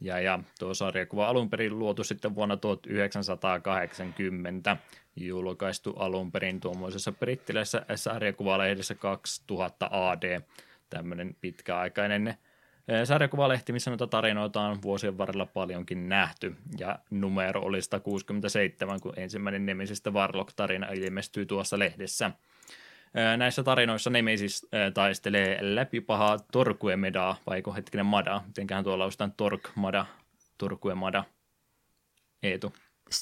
Ja, ja tuo sarjakuva alun perin luotu sitten vuonna 1980 julkaistu alun perin tuommoisessa brittiläisessä sarjakuvalehdessä 2000 AD, tämmöinen pitkäaikainen eh, sarjakuvalehti, missä noita tarinoita on vuosien varrella paljonkin nähty, ja numero oli 167, kun ensimmäinen Nemesistä Warlock-tarina ilmestyy tuossa lehdessä. Eh, näissä tarinoissa Nemesis eh, taistelee läpi pahaa Torquemadaa, vai hetkinen Mada, mitenköhän tuolla on Torquemada, Torquemada, Eetu.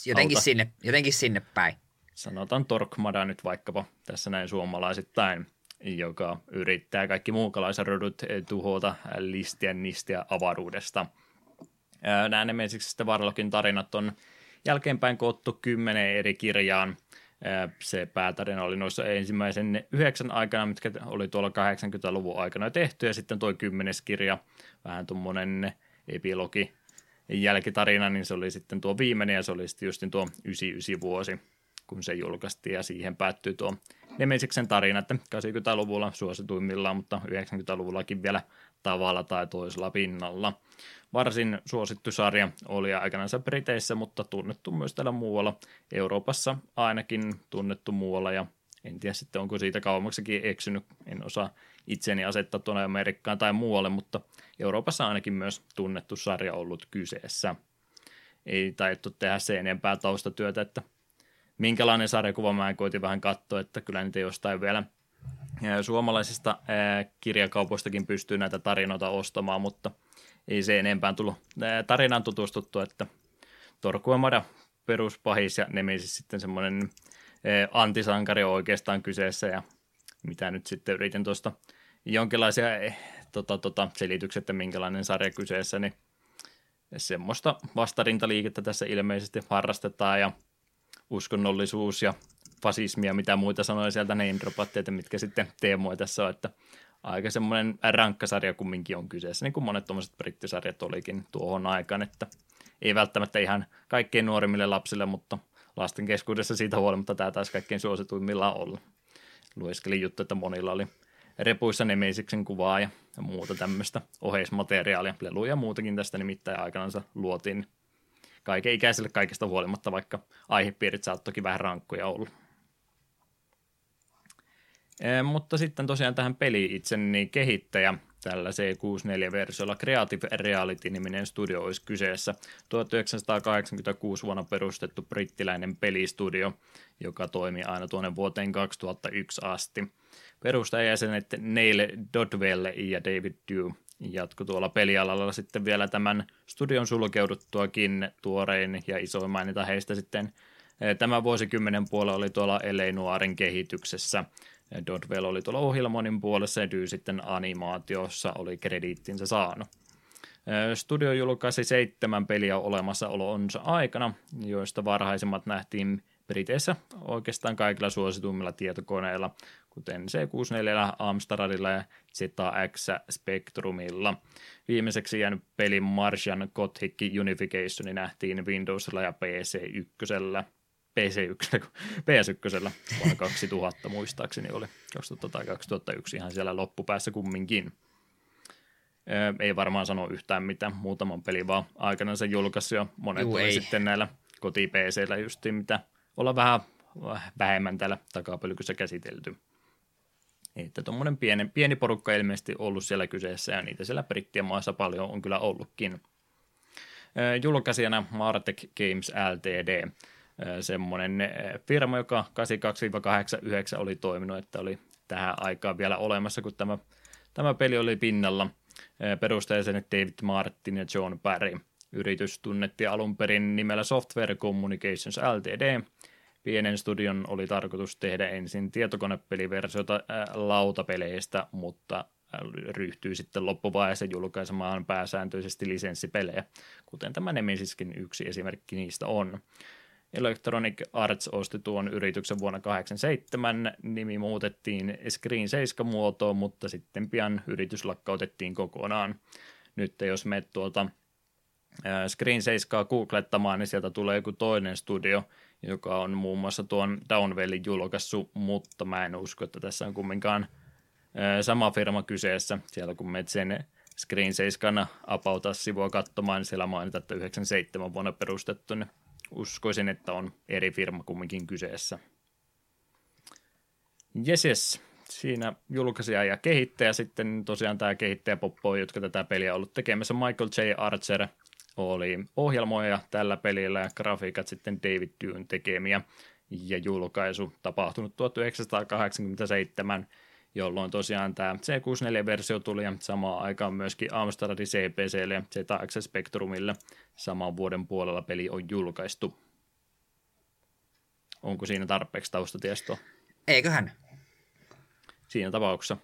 Jotenkin sinne, jotenkin sinne päin sanotaan Torkmada nyt vaikkapa tässä näin suomalaisittain, joka yrittää kaikki muukalaisrodut tuhota listiä nistiä avaruudesta. Nämä nemesiksi Varlokin tarinat on jälkeenpäin koottu kymmenen eri kirjaan. Se päätarina oli noissa ensimmäisen yhdeksän aikana, mitkä oli tuolla 80-luvun aikana tehty, ja sitten tuo kymmenes kirja, vähän tuommoinen epilogi jälkitarina, niin se oli sitten tuo viimeinen, ja se oli sitten just tuo 99 vuosi kun se julkaistiin ja siihen päättyi tuo Nemesiksen tarina, että 80-luvulla suosituimmillaan, mutta 90-luvullakin vielä tavalla tai toisella pinnalla. Varsin suosittu sarja oli aikanaan Briteissä, mutta tunnettu myös täällä muualla. Euroopassa ainakin tunnettu muualla ja en tiedä sitten onko siitä kauemmaksikin eksynyt, en osaa itseni asettaa tuonne Amerikkaan tai muualle, mutta Euroopassa ainakin myös tunnettu sarja ollut kyseessä. Ei taidettu tehdä se enempää taustatyötä, että minkälainen sarjakuva mä koitin vähän katsoa, että kyllä niitä jostain vielä suomalaisista kirjakaupoistakin pystyy näitä tarinoita ostamaan, mutta ei se enempää tullut. Tarinaan tutustuttu, että Torkuemada peruspahis ja Nemesis sitten semmoinen antisankari on oikeastaan kyseessä ja mitä nyt sitten yritin tuosta jonkinlaisia tota, tota, selityksiä, että minkälainen sarja kyseessä, niin semmoista vastarintaliikettä tässä ilmeisesti harrastetaan ja uskonnollisuus ja fasismi ja mitä muita sanoja sieltä name että mitkä sitten teemoja tässä on, että aika semmoinen rankkasarja kumminkin on kyseessä, niin kuin monet tuommoiset brittisarjat olikin tuohon aikaan, että ei välttämättä ihan kaikkein nuorimmille lapsille, mutta lasten keskuudessa siitä huolimatta tämä taisi kaikkein suosituimmillaan olla. Lueskelin juttu, että monilla oli repuissa Nemesiksen kuvaa ja muuta tämmöistä oheismateriaalia, leluja ja muutakin tästä nimittäin aikanaan luotiin kaiken ikäiselle kaikesta huolimatta, vaikka aihepiirit saattokin vähän rankkoja olla. E, mutta sitten tosiaan tähän peli itse, niin kehittäjä tällä C64-versiolla Creative Reality-niminen studio olisi kyseessä. 1986 vuonna perustettu brittiläinen pelistudio, joka toimi aina tuonne vuoteen 2001 asti. Perustajajäsenet Neil Dodwell ja David Dew jatko tuolla pelialalla sitten vielä tämän studion sulkeuduttuakin tuorein ja isoin mainita heistä sitten eh, Tämän vuosikymmenen puolella oli tuolla L.A. Noirin kehityksessä. Dodwell oli tuolla ohjelmoinnin puolessa ja Dy sitten animaatiossa oli krediittinsä saanut. Studio julkaisi seitsemän peliä olemassaolonsa aikana, joista varhaisimmat nähtiin Briteissä oikeastaan kaikilla suosituimmilla tietokoneilla, kuten C64, Amstradilla ja ZX Spectrumilla. Viimeiseksi jäänyt pelin Martian Gothic Unification nähtiin Windowsilla ja PC1. PC1, PS1 vuonna 2000 muistaakseni oli, 2000 tai 2001 ihan siellä loppupäässä kumminkin. Ei varmaan sano yhtään mitään, muutaman pelin vaan aikana se julkaisi ja monet Juu, oli sitten näillä koti justiin, mitä olla vähän vähemmän täällä takapölkyssä käsitelty. Että tuommoinen pieni, pieni porukka ilmeisesti ollut siellä kyseessä ja niitä siellä brittien maassa paljon on kyllä ollutkin. Julkaisijana Martech Games Ltd. Semmoinen firma, joka 82-89 oli toiminut, että oli tähän aikaan vielä olemassa, kun tämä, tämä peli oli pinnalla. Perustajajäsenet David Martin ja John Barry. Yritys tunnettiin alun perin nimellä Software Communications Ltd. Pienen studion oli tarkoitus tehdä ensin tietokonepeliversiota lautapeleistä, mutta ryhtyi sitten loppuvaiheessa julkaisemaan pääsääntöisesti lisenssipelejä, kuten tämä Nemesiskin yksi esimerkki niistä on. Electronic Arts osti tuon yrityksen vuonna 1987, nimi muutettiin Screen 7 muotoon, mutta sitten pian yritys lakkautettiin kokonaan. Nyt jos me tuolta äh, Screen 7 googlettamaan, niin sieltä tulee joku toinen studio, joka on muun muassa tuon Downwellin julkaissut, mutta mä en usko, että tässä on kumminkaan sama firma kyseessä. Siellä kun menet sen Screen 7 apauta sivua katsomaan, niin siellä mainitaan, että 97 vuonna perustettu, niin uskoisin, että on eri firma kumminkin kyseessä. Yes, yes. Siinä julkaisija ja kehittäjä sitten tosiaan tämä kehittäjä Poppo, jotka tätä peliä on ollut tekemässä, Michael J. Archer – oli ohjelmoija tällä pelillä ja grafiikat sitten David Dune tekemiä ja julkaisu tapahtunut 1987, jolloin tosiaan tämä C64-versio tuli ja samaan aikaan myöskin Amstradin CPClle ja ZX Spectrumille saman vuoden puolella peli on julkaistu. Onko siinä tarpeeksi taustatiestoa? Eiköhän. Siinä tapauksessa.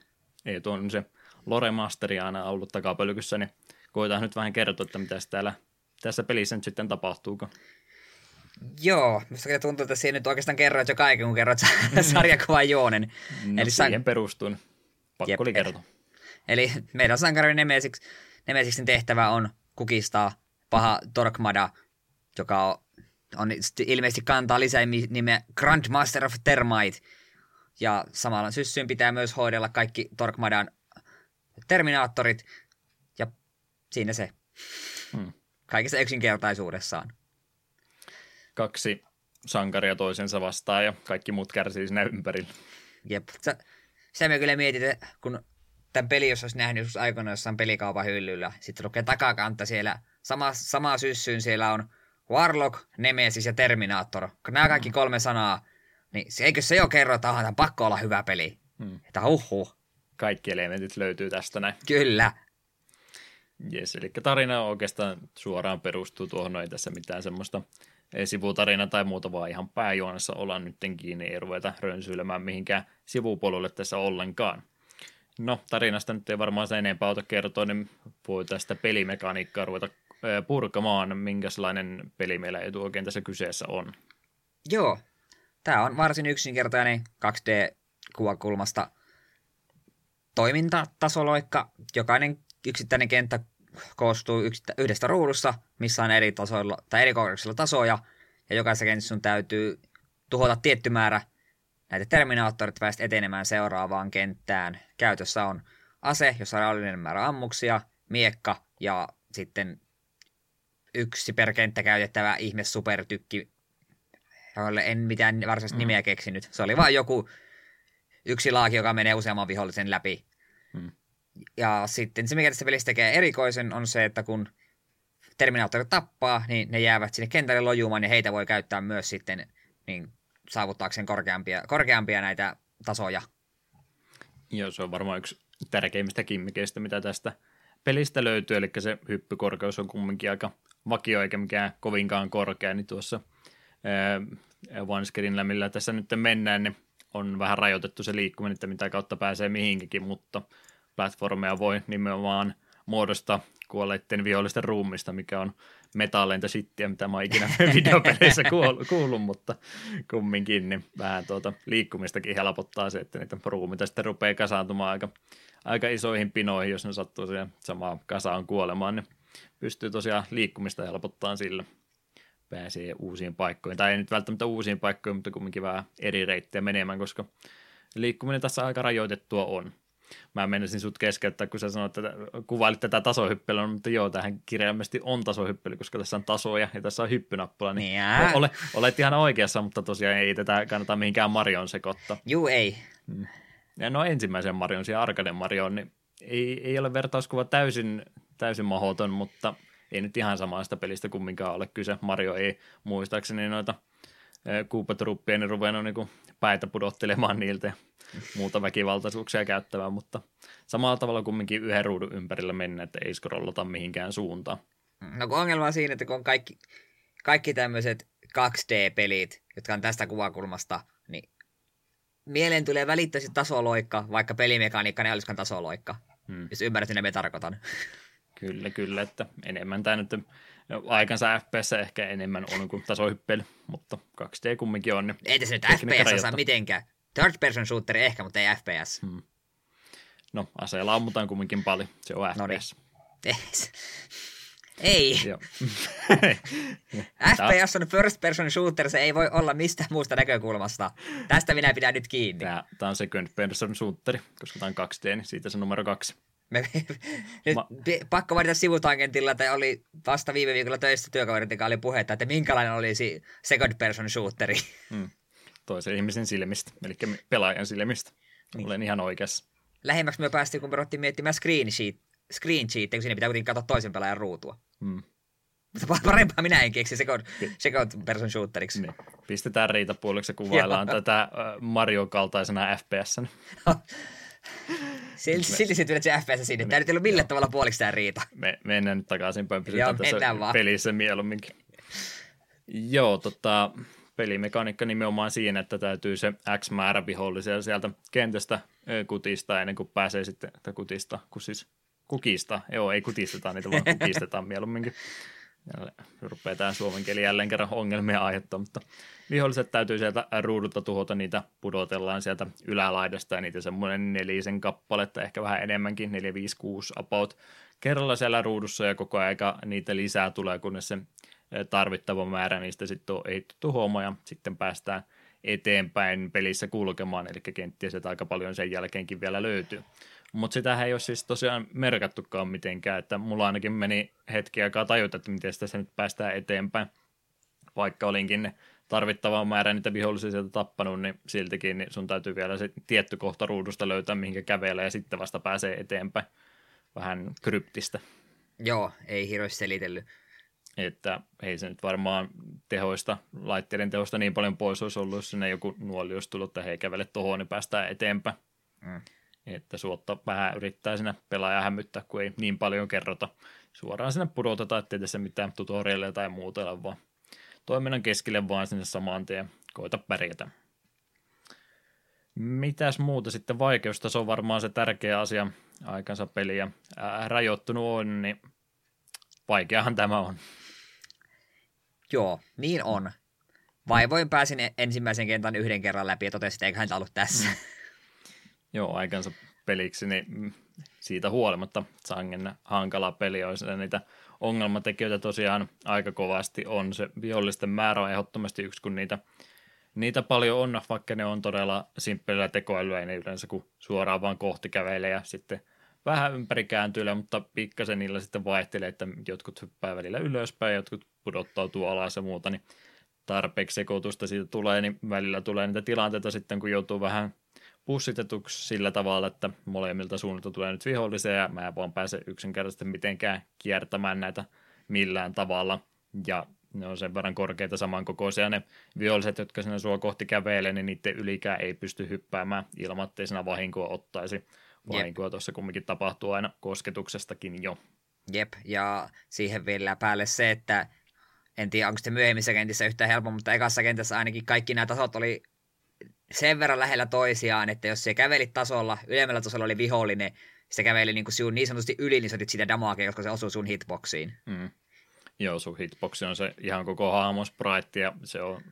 Ei tuon se Lore Masteri aina ollut takapölkyssä, niin koitaan nyt vähän kertoa, että mitä täällä tässä pelissä nyt sitten tapahtuuko. Joo, minusta tuntuu, että siinä nyt oikeastaan kerroit jo kaiken, kun kerroit sarjakuvan Joonen. No Eli siihen san... perustun. Pakko Jep. oli kertoa. Eli meidän sankarin Nemesix, Nemesiksen tehtävä on kukistaa paha Torkmada, joka on, on ilmeisesti kantaa lisää nimeä Grandmaster of Termite. Ja samalla syssyyn pitää myös hoidella kaikki Torkmadan terminaattorit, Siinä se. Hmm. Kaikessa yksinkertaisuudessaan. Kaksi sankaria toisensa vastaan ja kaikki muut kärsii siinä ympärillä. Jep. Sä, sitä me kyllä mietit, kun tämän peli, jos olisi nähnyt joskus aikoina jossain pelikaupan hyllyllä, sitten lukee takakantta siellä, sama, sama syssyyn siellä on Warlock, Nemesis ja Terminator. Kun nämä kaikki kolme sanaa, niin eikö se jo kerro, että on pakko olla hyvä peli? Hmm. Että huhhuh. Kaikki elementit löytyy tästä näin. Kyllä. Jes, eli tarina oikeastaan suoraan perustuu tuohon, ei tässä mitään semmoista sivutarina tai muuta, vaan ihan pääjuonessa ollaan nyt kiinni, ei ruveta rönsyilemään mihinkään sivupolulle tässä ollenkaan. No, tarinasta nyt ei varmaan sen enempää auta kertoa, niin voi tästä pelimekaniikkaa ruveta purkamaan, minkälainen peli meillä ei oikein tässä kyseessä on. Joo, tämä on varsin yksinkertainen 2D-kuvakulmasta toimintatasoloikka. Jokainen yksittäinen kenttä koostuu yksittä, yhdestä ruudusta, missä on eri tasoilla tai eri korkeuksilla tasoja, ja jokaisessa kentässä sun täytyy tuhota tietty määrä näitä terminaattorit päästä etenemään seuraavaan kenttään. Käytössä on ase, jossa on rajallinen määrä ammuksia, miekka ja sitten yksi per kenttä käytettävä ihme supertykki, jolle en mitään varsinaista mm. nimeä keksinyt. Se oli vain joku yksi laaki, joka menee useamman vihollisen läpi. Ja sitten se, mikä tästä pelistä tekee erikoisen, on se, että kun Terminaattorit tappaa, niin ne jäävät sinne kentälle lojumaan, ja heitä voi käyttää myös sitten niin saavuttaakseen korkeampia, korkeampia näitä tasoja. Joo, se on varmaan yksi tärkeimmistä kimmikeistä, mitä tästä pelistä löytyy, eli se hyppykorkeus on kumminkin aika vakio, eikä mikään kovinkaan korkea, niin tuossa OneScreenillä, millä tässä nyt mennään, niin on vähän rajoitettu se liikkuminen, että mitä kautta pääsee mihinkin, mutta platformeja voi nimenomaan muodostaa kuolleiden vihollisten ruumista, mikä on metalleinta shittiä, mitä mä oon ikinä videopeleissä kuullut, mutta kumminkin niin vähän tuota liikkumistakin helpottaa se, että niitä ruumita sitten rupeaa kasaantumaan aika, aika isoihin pinoihin, jos ne sattuu siihen samaan kasaan kuolemaan, niin pystyy tosiaan liikkumista helpottaa sillä pääsee uusiin paikkoihin, tai ei nyt välttämättä uusiin paikkoihin, mutta kumminkin vähän eri reittejä menemään, koska liikkuminen tässä aika rajoitettua on. Mä menisin sut keskeyttää, kun sä sanoit, että kuvailit tätä tasohyppelyä, mutta joo, tähän kirjaimesti on tasohyppely, koska tässä on tasoja ja tässä on hyppynappula, niin yeah. ole, olet ihan oikeassa, mutta tosiaan ei tätä kannata mihinkään Marion sekoittaa. Juu, ei. Ja no ensimmäisen Marion, siellä Arcade Marion, niin ei, ei ole vertauskuva täysin, täysin mahdoton, mutta ei nyt ihan samasta pelistä kumminkaan ole kyse. Mario ei muistaakseni noita kuupatruppia, niin ruvennut niin päitä pudottelemaan niiltä muuta väkivaltaisuuksia käyttämään, mutta samalla tavalla kumminkin yhden ruudun ympärillä mennä, että ei scrollata mihinkään suuntaan. No kun ongelma on siinä, että kun on kaikki, kaikki tämmöiset 2D-pelit, jotka on tästä kuvakulmasta, niin mieleen tulee välittöisesti tasoloikka, vaikka pelimekaniikka ei olisikaan tasoloikka, hmm. jos ymmärrät, mitä me tarkoitan. Kyllä, kyllä, että enemmän tämä nyt aikansa FPS ehkä enemmän on kuin tasohyppely, mutta 2D kumminkin on. Niin ei tässä nyt FPS saa mitenkään. Third person shooter ehkä, mutta ei FPS. Hmm. No, aseella ammutaan kumminkin paljon, se on FPS. Ei. Ei. FPS on first person shooter, se ei voi olla mistä muusta näkökulmasta. Tästä minä pidän nyt kiinni. Tämä, tämä on second person shooteri, koska tämä on 2D, niin siitä se numero kaksi. Me, nyt Ma... pakko mainita sivutangentilla, että oli vasta viime viikolla töissä työkaverit, joka oli puhetta, että minkälainen olisi second person shooteri. Hmm. Toisen ihmisen silmistä, eli pelaajan silmistä. Niin. Olen ihan oikeassa. Lähemmäksi me päästiin, kun me ruvettiin miettimään screen sheet, screen sheet, kun siinä pitää kuitenkin katsoa toisen pelaajan ruutua. Hmm. Mutta parempaa minä en keksi second, second person shooteriksi. Niin. Pistetään riitapuoliksi ja kuvaillaan tätä Mario-kaltaisena FPS. Silti, silti se se FPS sinne. Tämä ei nyt ollut millä tavalla puoliksi tämä riita. Me, mennään nyt takaisin päin. Pysytään tässä vaan. pelissä mieluumminkin. Joo, tota, pelimekaniikka nimenomaan siinä, että täytyy se X määrä vihollisia sieltä kentästä kutista ennen kuin pääsee sitten, että kutista, kun siis kukista. Joo, ei kutistetaan niitä, vaan kukistetaan mieluumminkin. Rupeaa tämä suomen kieli jälleen kerran ongelmia aiheuttaa, mutta viholliset täytyy sieltä ruudulta tuhota, niitä pudotellaan sieltä ylälaidasta ja niitä semmoinen nelisen kappaletta, ehkä vähän enemmänkin, 4, 5, 6 about kerralla siellä ruudussa ja koko aika niitä lisää tulee, kunnes se tarvittava määrä niistä sitten on ehditty homma ja sitten päästään eteenpäin pelissä kulkemaan, eli kenttiä sieltä aika paljon sen jälkeenkin vielä löytyy. Mutta sitä ei ole siis tosiaan merkattukaan mitenkään, että mulla ainakin meni hetki aikaa tajuta, että miten sitä nyt päästään eteenpäin. Vaikka olinkin ne tarvittavaa määrää niitä vihollisia sieltä tappanut, niin siltikin niin sun täytyy vielä se tietty kohta ruudusta löytää, mihinkä kävelee ja sitten vasta pääsee eteenpäin. Vähän kryptistä. Joo, ei hirveästi selitellyt. Että ei se nyt varmaan tehoista, laitteiden tehosta niin paljon pois olisi ollut, jos sinne joku nuoli olisi tullut, että hei kävele tuohon, niin päästään eteenpäin. Mm. Että suotta vähän yrittää sinne pelaaja hämyttää, kun ei niin paljon kerrota. Suoraan sinne pudotetaan, ettei tässä mitään tutorialia tai muuta ole, vaan toiminnan keskelle vaan sinne samaan tien. Koita pärjätä. Mitäs muuta sitten vaikeustaso on varmaan se tärkeä asia aikansa peliä. Ää, rajoittunut on, niin vaikeahan tämä on. Joo, niin on. Vaivoin pääsin ensimmäisen kentän yhden kerran läpi ja totesin, että eiköhän tämä ollut tässä. Mm. Joo, aikansa peliksi, niin siitä huolimatta sangen hankala peli olisi. Niitä ongelmatekijöitä tosiaan aika kovasti on. Se vihollisten määrä on ehdottomasti yksi, kun niitä, niitä paljon on, vaikka ne on todella simppelillä tekoälyä, ei ne yleensä kun suoraan vaan kohti kävelee ja sitten vähän ympäri kääntyy, mutta pikkasen niillä sitten vaihtelee, että jotkut hyppää välillä ylöspäin, jotkut pudottautuu alas ja muuta, niin tarpeeksi sekoitusta siitä tulee, niin välillä tulee niitä tilanteita sitten, kun joutuu vähän pussitetuksi sillä tavalla, että molemmilta suunnilta tulee nyt vihollisia ja mä en vaan pääse yksinkertaisesti mitenkään kiertämään näitä millään tavalla. Ja ne on sen verran korkeita samankokoisia ne viholliset, jotka sinne sua kohti kävelee, niin niiden ylikään ei pysty hyppäämään ilman, ettei vahinkoa ottaisi. Vahinkoa tuossa kumminkin tapahtuu aina kosketuksestakin jo. Jep, ja siihen vielä päälle se, että en tiedä, onko se myöhemmissä kentissä yhtä helppo, mutta ekassa kentässä ainakin kaikki nämä tasot oli sen verran lähellä toisiaan, että jos se käveli tasolla, ylemmällä tasolla oli vihollinen, se käveli niin, kuin sinun niin sanotusti yli, niin sä siitä damagea, koska se osuu sun hitboxiin. Mm. Joo, sun hitboxi on se ihan koko hahmon sprite, ja se on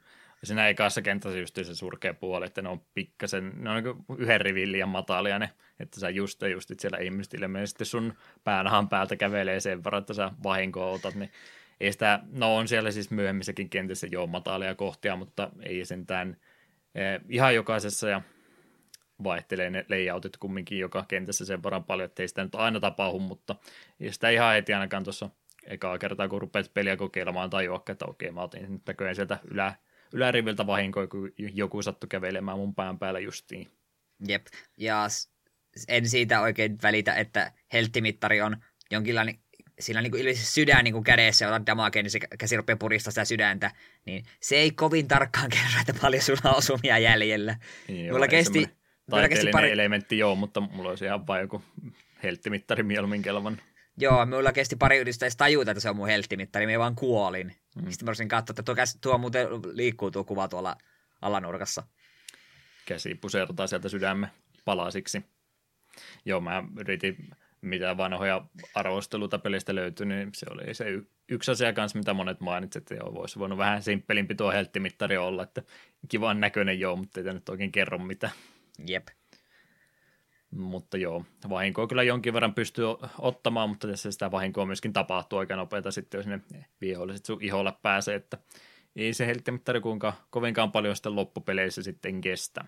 siinä ekassa kentässä just se surkea puoli, että ne on pikkasen, ne on niin yhden rivin liian matalia ne, että sä just ja just siellä ihmiset ilmeisesti sun päänahan päältä kävelee sen verran, että sä vahinkoa otat, niin ei sitä, no on siellä siis myöhemmissäkin kentissä jo matalia kohtia, mutta ei sentään eh, ihan jokaisessa ja vaihtelee ne layoutit kumminkin joka kentässä sen verran paljon, että ei sitä nyt aina tapahdu, mutta ei sitä ihan heti ainakaan tuossa ekaa kertaa, kun rupeat peliä kokeilemaan tai juokka, että okei, mä otin nyt näköjään sieltä ylä, yläriviltä vahinkoja, kun joku sattui kävelemään mun pään päällä justiin. Jep, ja en siitä oikein välitä, että helttimittari on jonkinlainen sillä on niin ilmeisesti sydän niin kuin kädessä ja otat damakeen, niin se käsi rupeaa puristaa sitä sydäntä, niin se ei kovin tarkkaan kerro, että paljon sulla on osumia jäljellä. Niin, mulla kesti, mulla kesti pari... elementti joo, mutta mulla olisi ihan vain joku helttimittari mieluummin kelvan. Joo, mulla kesti pari yritystä edes tajuta, että se on mun helttimittari, mä vaan kuolin. Mm. Sitten mä olisin katsoa, että tuo, käs, tuo muuten liikkuu tuo kuva tuolla alanurkassa. Käsi pusertaa sieltä sydämme palasiksi. Joo, mä yritin mitä vanhoja arvosteluita pelistä löytyi, niin se oli se y- yksi asia kanssa, mitä monet mainitsit, että joo, voisi voinut vähän simppelimpi tuo helttimittari olla, että kivan näköinen joo, mutta ei nyt oikein kerro mitä. Jep. Mutta joo, vahinkoa kyllä jonkin verran pystyy ottamaan, mutta tässä sitä vahinkoa myöskin tapahtuu aika nopeita sitten, jos ne viholliset sun iholle pääsee, että ei se helttimittari kuinka kovinkaan paljon sitten loppupeleissä sitten kestä.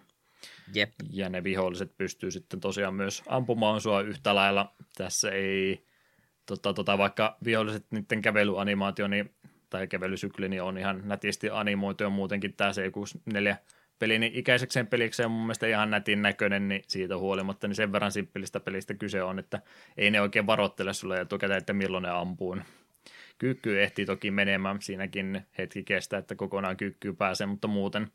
Jep. Ja ne viholliset pystyy sitten tosiaan myös ampumaan sua yhtä lailla. Tässä ei, tota, tota, vaikka viholliset niiden kävelyanimaatio niin, tai kävelysykli niin on ihan nätisti animoitu ja muutenkin tämä C64 peli, niin ikäisekseen pelikseen mun mielestä ihan nätin näköinen, niin siitä huolimatta, niin sen verran simppelistä pelistä kyse on, että ei ne oikein varoittele sulle etukäteen, että milloin ne ampuu. Kyykky ehtii toki menemään, siinäkin hetki kestää, että kokonaan kyykkyy pääsee, mutta muuten –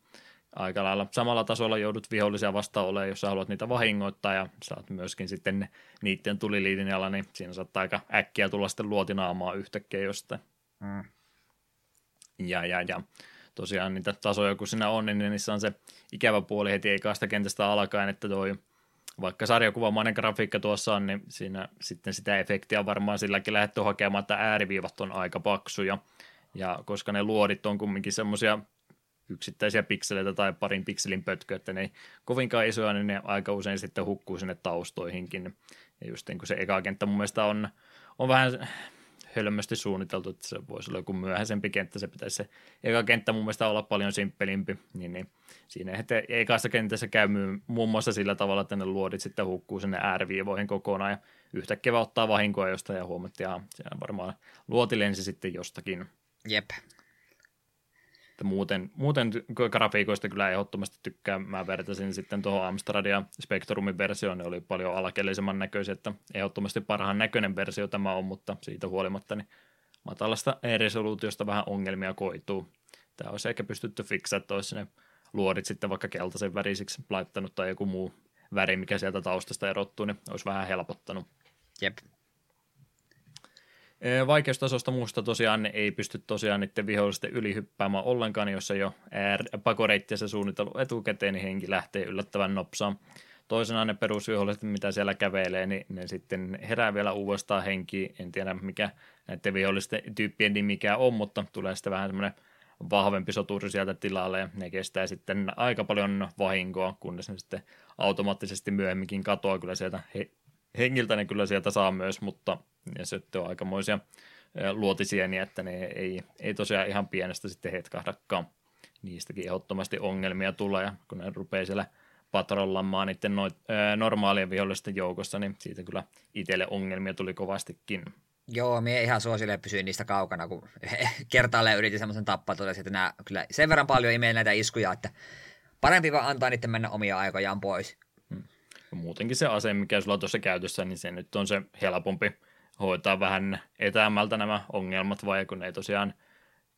aika lailla samalla tasolla joudut vihollisia vastaan olemaan, jos sä haluat niitä vahingoittaa ja saat myöskin sitten niiden tulilinjalla, niin siinä saattaa aika äkkiä tulla sitten luotinaamaa yhtäkkiä jostain. Mm. Ja, ja, ja tosiaan niitä tasoja kun siinä on, niin niissä on se ikävä puoli heti ekasta kentästä alkaen, että toi vaikka sarjakuvamainen grafiikka tuossa on, niin siinä sitten sitä efektiä varmaan silläkin lähdetty hakemaan, että ääriviivat on aika paksuja. Ja koska ne luodit on kumminkin semmoisia yksittäisiä pikseleitä tai parin pikselin pötkö, että ne ei kovinkaan isoja, niin ne aika usein sitten hukkuu sinne taustoihinkin. Ja just niin kuin se eka kenttä mun mielestä on, on vähän hölmösti suunniteltu, että se voisi olla joku myöhäisempi kenttä, se pitäisi se eka kenttä mun mielestä olla paljon simppelimpi, niin, niin siinä että ekassa kentässä käy muun muassa sillä tavalla, että ne luodit sitten hukkuu sinne ääriviivoihin kokonaan ja yhtäkkiä ottaa vahinkoa jostain ja huomattiin, että varmaan luoti lensi sitten jostakin. Jep, että muuten, muuten grafiikoista kyllä ehdottomasti tykkään. Mä vertaisin sitten tuohon Amstrad ja Spectrumin versioon, ne oli paljon alakellisemman näköisiä, että ehdottomasti parhaan näköinen versio tämä on, mutta siitä huolimatta niin matalasta resoluutiosta vähän ongelmia koituu. Tämä olisi ehkä pystytty fiksaa, että olisi ne luodit sitten vaikka keltaisen värisiksi laittanut tai joku muu väri, mikä sieltä taustasta erottuu, niin olisi vähän helpottanut. Jep, Vaikeustasosta muusta tosiaan ei pysty tosiaan niiden vihollisten ylihyppäämään ollenkaan, jos ei ole pakoreittiä se suunnitellut etukäteen, niin henki lähtee yllättävän nopsaan. Toisena ne perusviholliset, mitä siellä kävelee, niin ne sitten herää vielä uudestaan henki. En tiedä, mikä näiden vihollisten tyyppien nimikään on, mutta tulee sitten vähän semmoinen vahvempi soturi sieltä tilalle ja ne kestää sitten aika paljon vahinkoa, kunnes ne sitten automaattisesti myöhemminkin katoaa kyllä sieltä he, hengiltä ne kyllä sieltä saa myös, mutta ja sitten on aikamoisia luotisieniä, että ne ei, ei tosiaan ihan pienestä sitten hetkahdakaan. Niistäkin ehdottomasti ongelmia tulee, ja kun ne rupeaa siellä patrollamaan niiden noit, ää, normaalien vihollisten joukossa, niin siitä kyllä itselle ongelmia tuli kovastikin. Joo, minä ihan suosille pysyin niistä kaukana, kun kertaalleen yritin semmoisen tappaa, totesin, että nämä kyllä sen verran paljon imee näitä iskuja, että parempi vaan antaa niiden mennä omia aikojaan pois. Hmm. Muutenkin se ase, mikä sulla on tuossa käytössä, niin se nyt on se helpompi hoitaa vähän etäämältä nämä ongelmat, vai kun ei tosiaan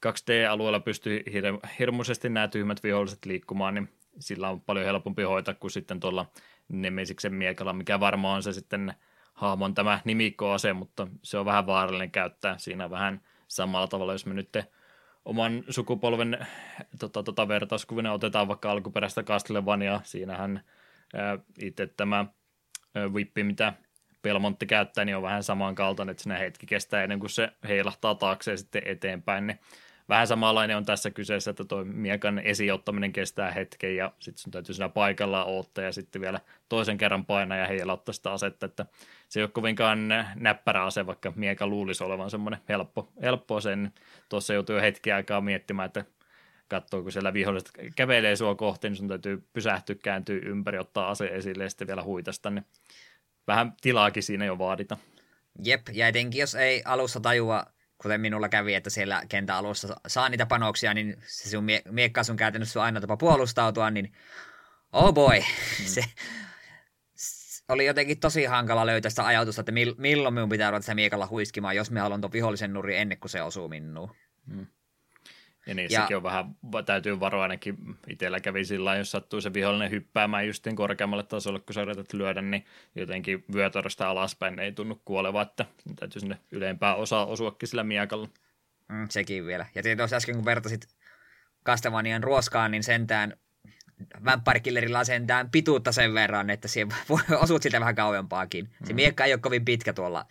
2D-alueella pysty hir- hirmuisesti nämä tyhmät viholliset liikkumaan, niin sillä on paljon helpompi hoitaa kuin sitten tuolla Nemesiksen miekalla, mikä varmaan on se sitten hahmon tämä nimikkoase, mutta se on vähän vaarallinen käyttää. Siinä vähän samalla tavalla, jos me nyt oman sukupolven tota, tota, vertauskuvina otetaan vaikka alkuperäistä Castlevania, siinähän ää, itse tämä ää, vippi, mitä Pelmontti käyttää, niin on vähän samankaltainen, että siinä hetki kestää ennen kuin se heilahtaa taakse ja sitten eteenpäin, niin vähän samanlainen on tässä kyseessä, että tuo miekan esiottaminen kestää hetken ja sitten sun täytyy siinä paikallaan odottaa ja sitten vielä toisen kerran painaa ja heilauttaa sitä asetta, että se ei ole kovinkaan näppärä ase, vaikka mieka luulisi olevan semmoinen helppo, helppo sen. Tuossa joutuu jo hetki aikaa miettimään, että katsoo, kun siellä viholliset kävelee sua kohti, niin sun täytyy pysähtyä, kääntyä ympäri, ottaa ase esille ja sitten vielä huitasta, niin vähän tilaakin siinä jo vaadita. Jep, ja etenkin jos ei alussa tajua, kuten minulla kävi, että siellä kentän alussa saa niitä panoksia, niin se sun mie- miekka sun käytännössä on aina tapa puolustautua, niin oh boy, mm. se, oli jotenkin tosi hankala löytää sitä ajatusta, että milloin minun pitää ruveta sitä miekalla huiskimaan, jos me haluan tuon vihollisen nuri ennen kuin se osuu minuun. Mm. Ja niissäkin ja, on vähän, täytyy varoa ainakin itsellä kävi sillä jos sattuu se vihollinen hyppäämään justiin korkeammalle tasolle, kun sä yrität lyödä, niin jotenkin vyötorosta alaspäin ei tunnu kuoleva, että täytyy sinne ylempää osaa osuakin sillä miekalla. Mm, sekin vielä. Ja tietysti äsken kun vertasit Castlevanian ruoskaan, niin sentään Vampire on sentään pituutta sen verran, että siihen voi osuut sitä vähän kauempaakin. Se mm. miekka ei ole kovin pitkä tuolla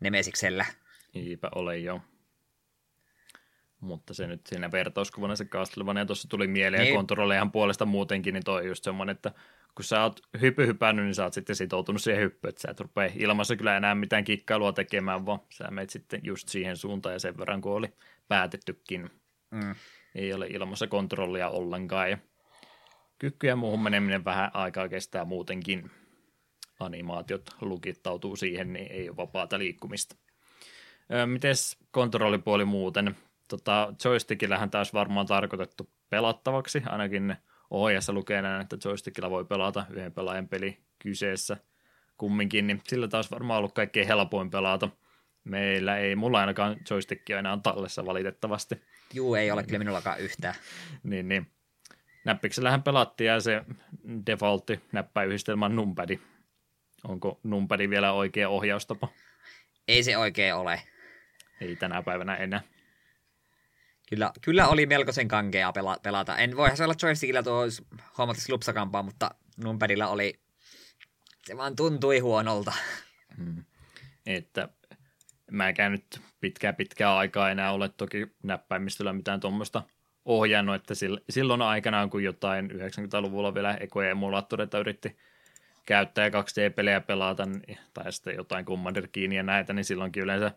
Nemesiksellä. Eipä ole jo. Mutta se nyt siinä vertauskuvana se Castlevania tuossa tuli mieleen niin. ja kontrolleihan puolesta muutenkin, niin toi on just semmoinen, että kun sä oot hypy hypännyt, niin sä oot sitten sitoutunut siihen hyppyyn, että sä et rupea ilmassa kyllä enää mitään kikkailua tekemään, vaan sä menet sitten just siihen suuntaan ja sen verran, kun oli päätettykin. Mm. Ei ole ilmassa kontrollia ollenkaan ja kyky ja muuhun meneminen vähän aikaa kestää muutenkin. Animaatiot lukittautuu siihen, niin ei ole vapaata liikkumista. mites kontrollipuoli muuten? Tota, joystickillähän taas varmaan tarkoitettu pelattavaksi, ainakin ohjeessa lukee näin, että joystickilla voi pelata yhden pelaajan peli kyseessä kumminkin, niin sillä taas varmaan ollut kaikkein helpoin pelata. Meillä ei, mulla ainakaan joystickia enää tallessa valitettavasti. Juu, ei ole kyllä minullakaan yhtään. niin, niin. Näppiksellähän pelattiin ja se defaultti näppäyhdistelmän numpadi. Onko numpadi vielä oikea ohjaustapa? Ei se oikein ole. Ei tänä päivänä enää. Kyllä, kyllä oli melkoisen kankea pelata. En voihan se olla joystickilla tuo huomattavasti lupsakampaa, mutta numpadilla oli, se vaan tuntui huonolta. Hmm. Että mä en nyt pitkää pitkää aikaa enää ole toki näppäimistöllä mitään tuommoista ohjannut, että silloin aikanaan, kun jotain 90-luvulla vielä ekoja emulaattoreita yritti käyttää 2D-pelejä pelata, niin- tai sitten jotain Commander ja näitä, niin silloinkin yleensä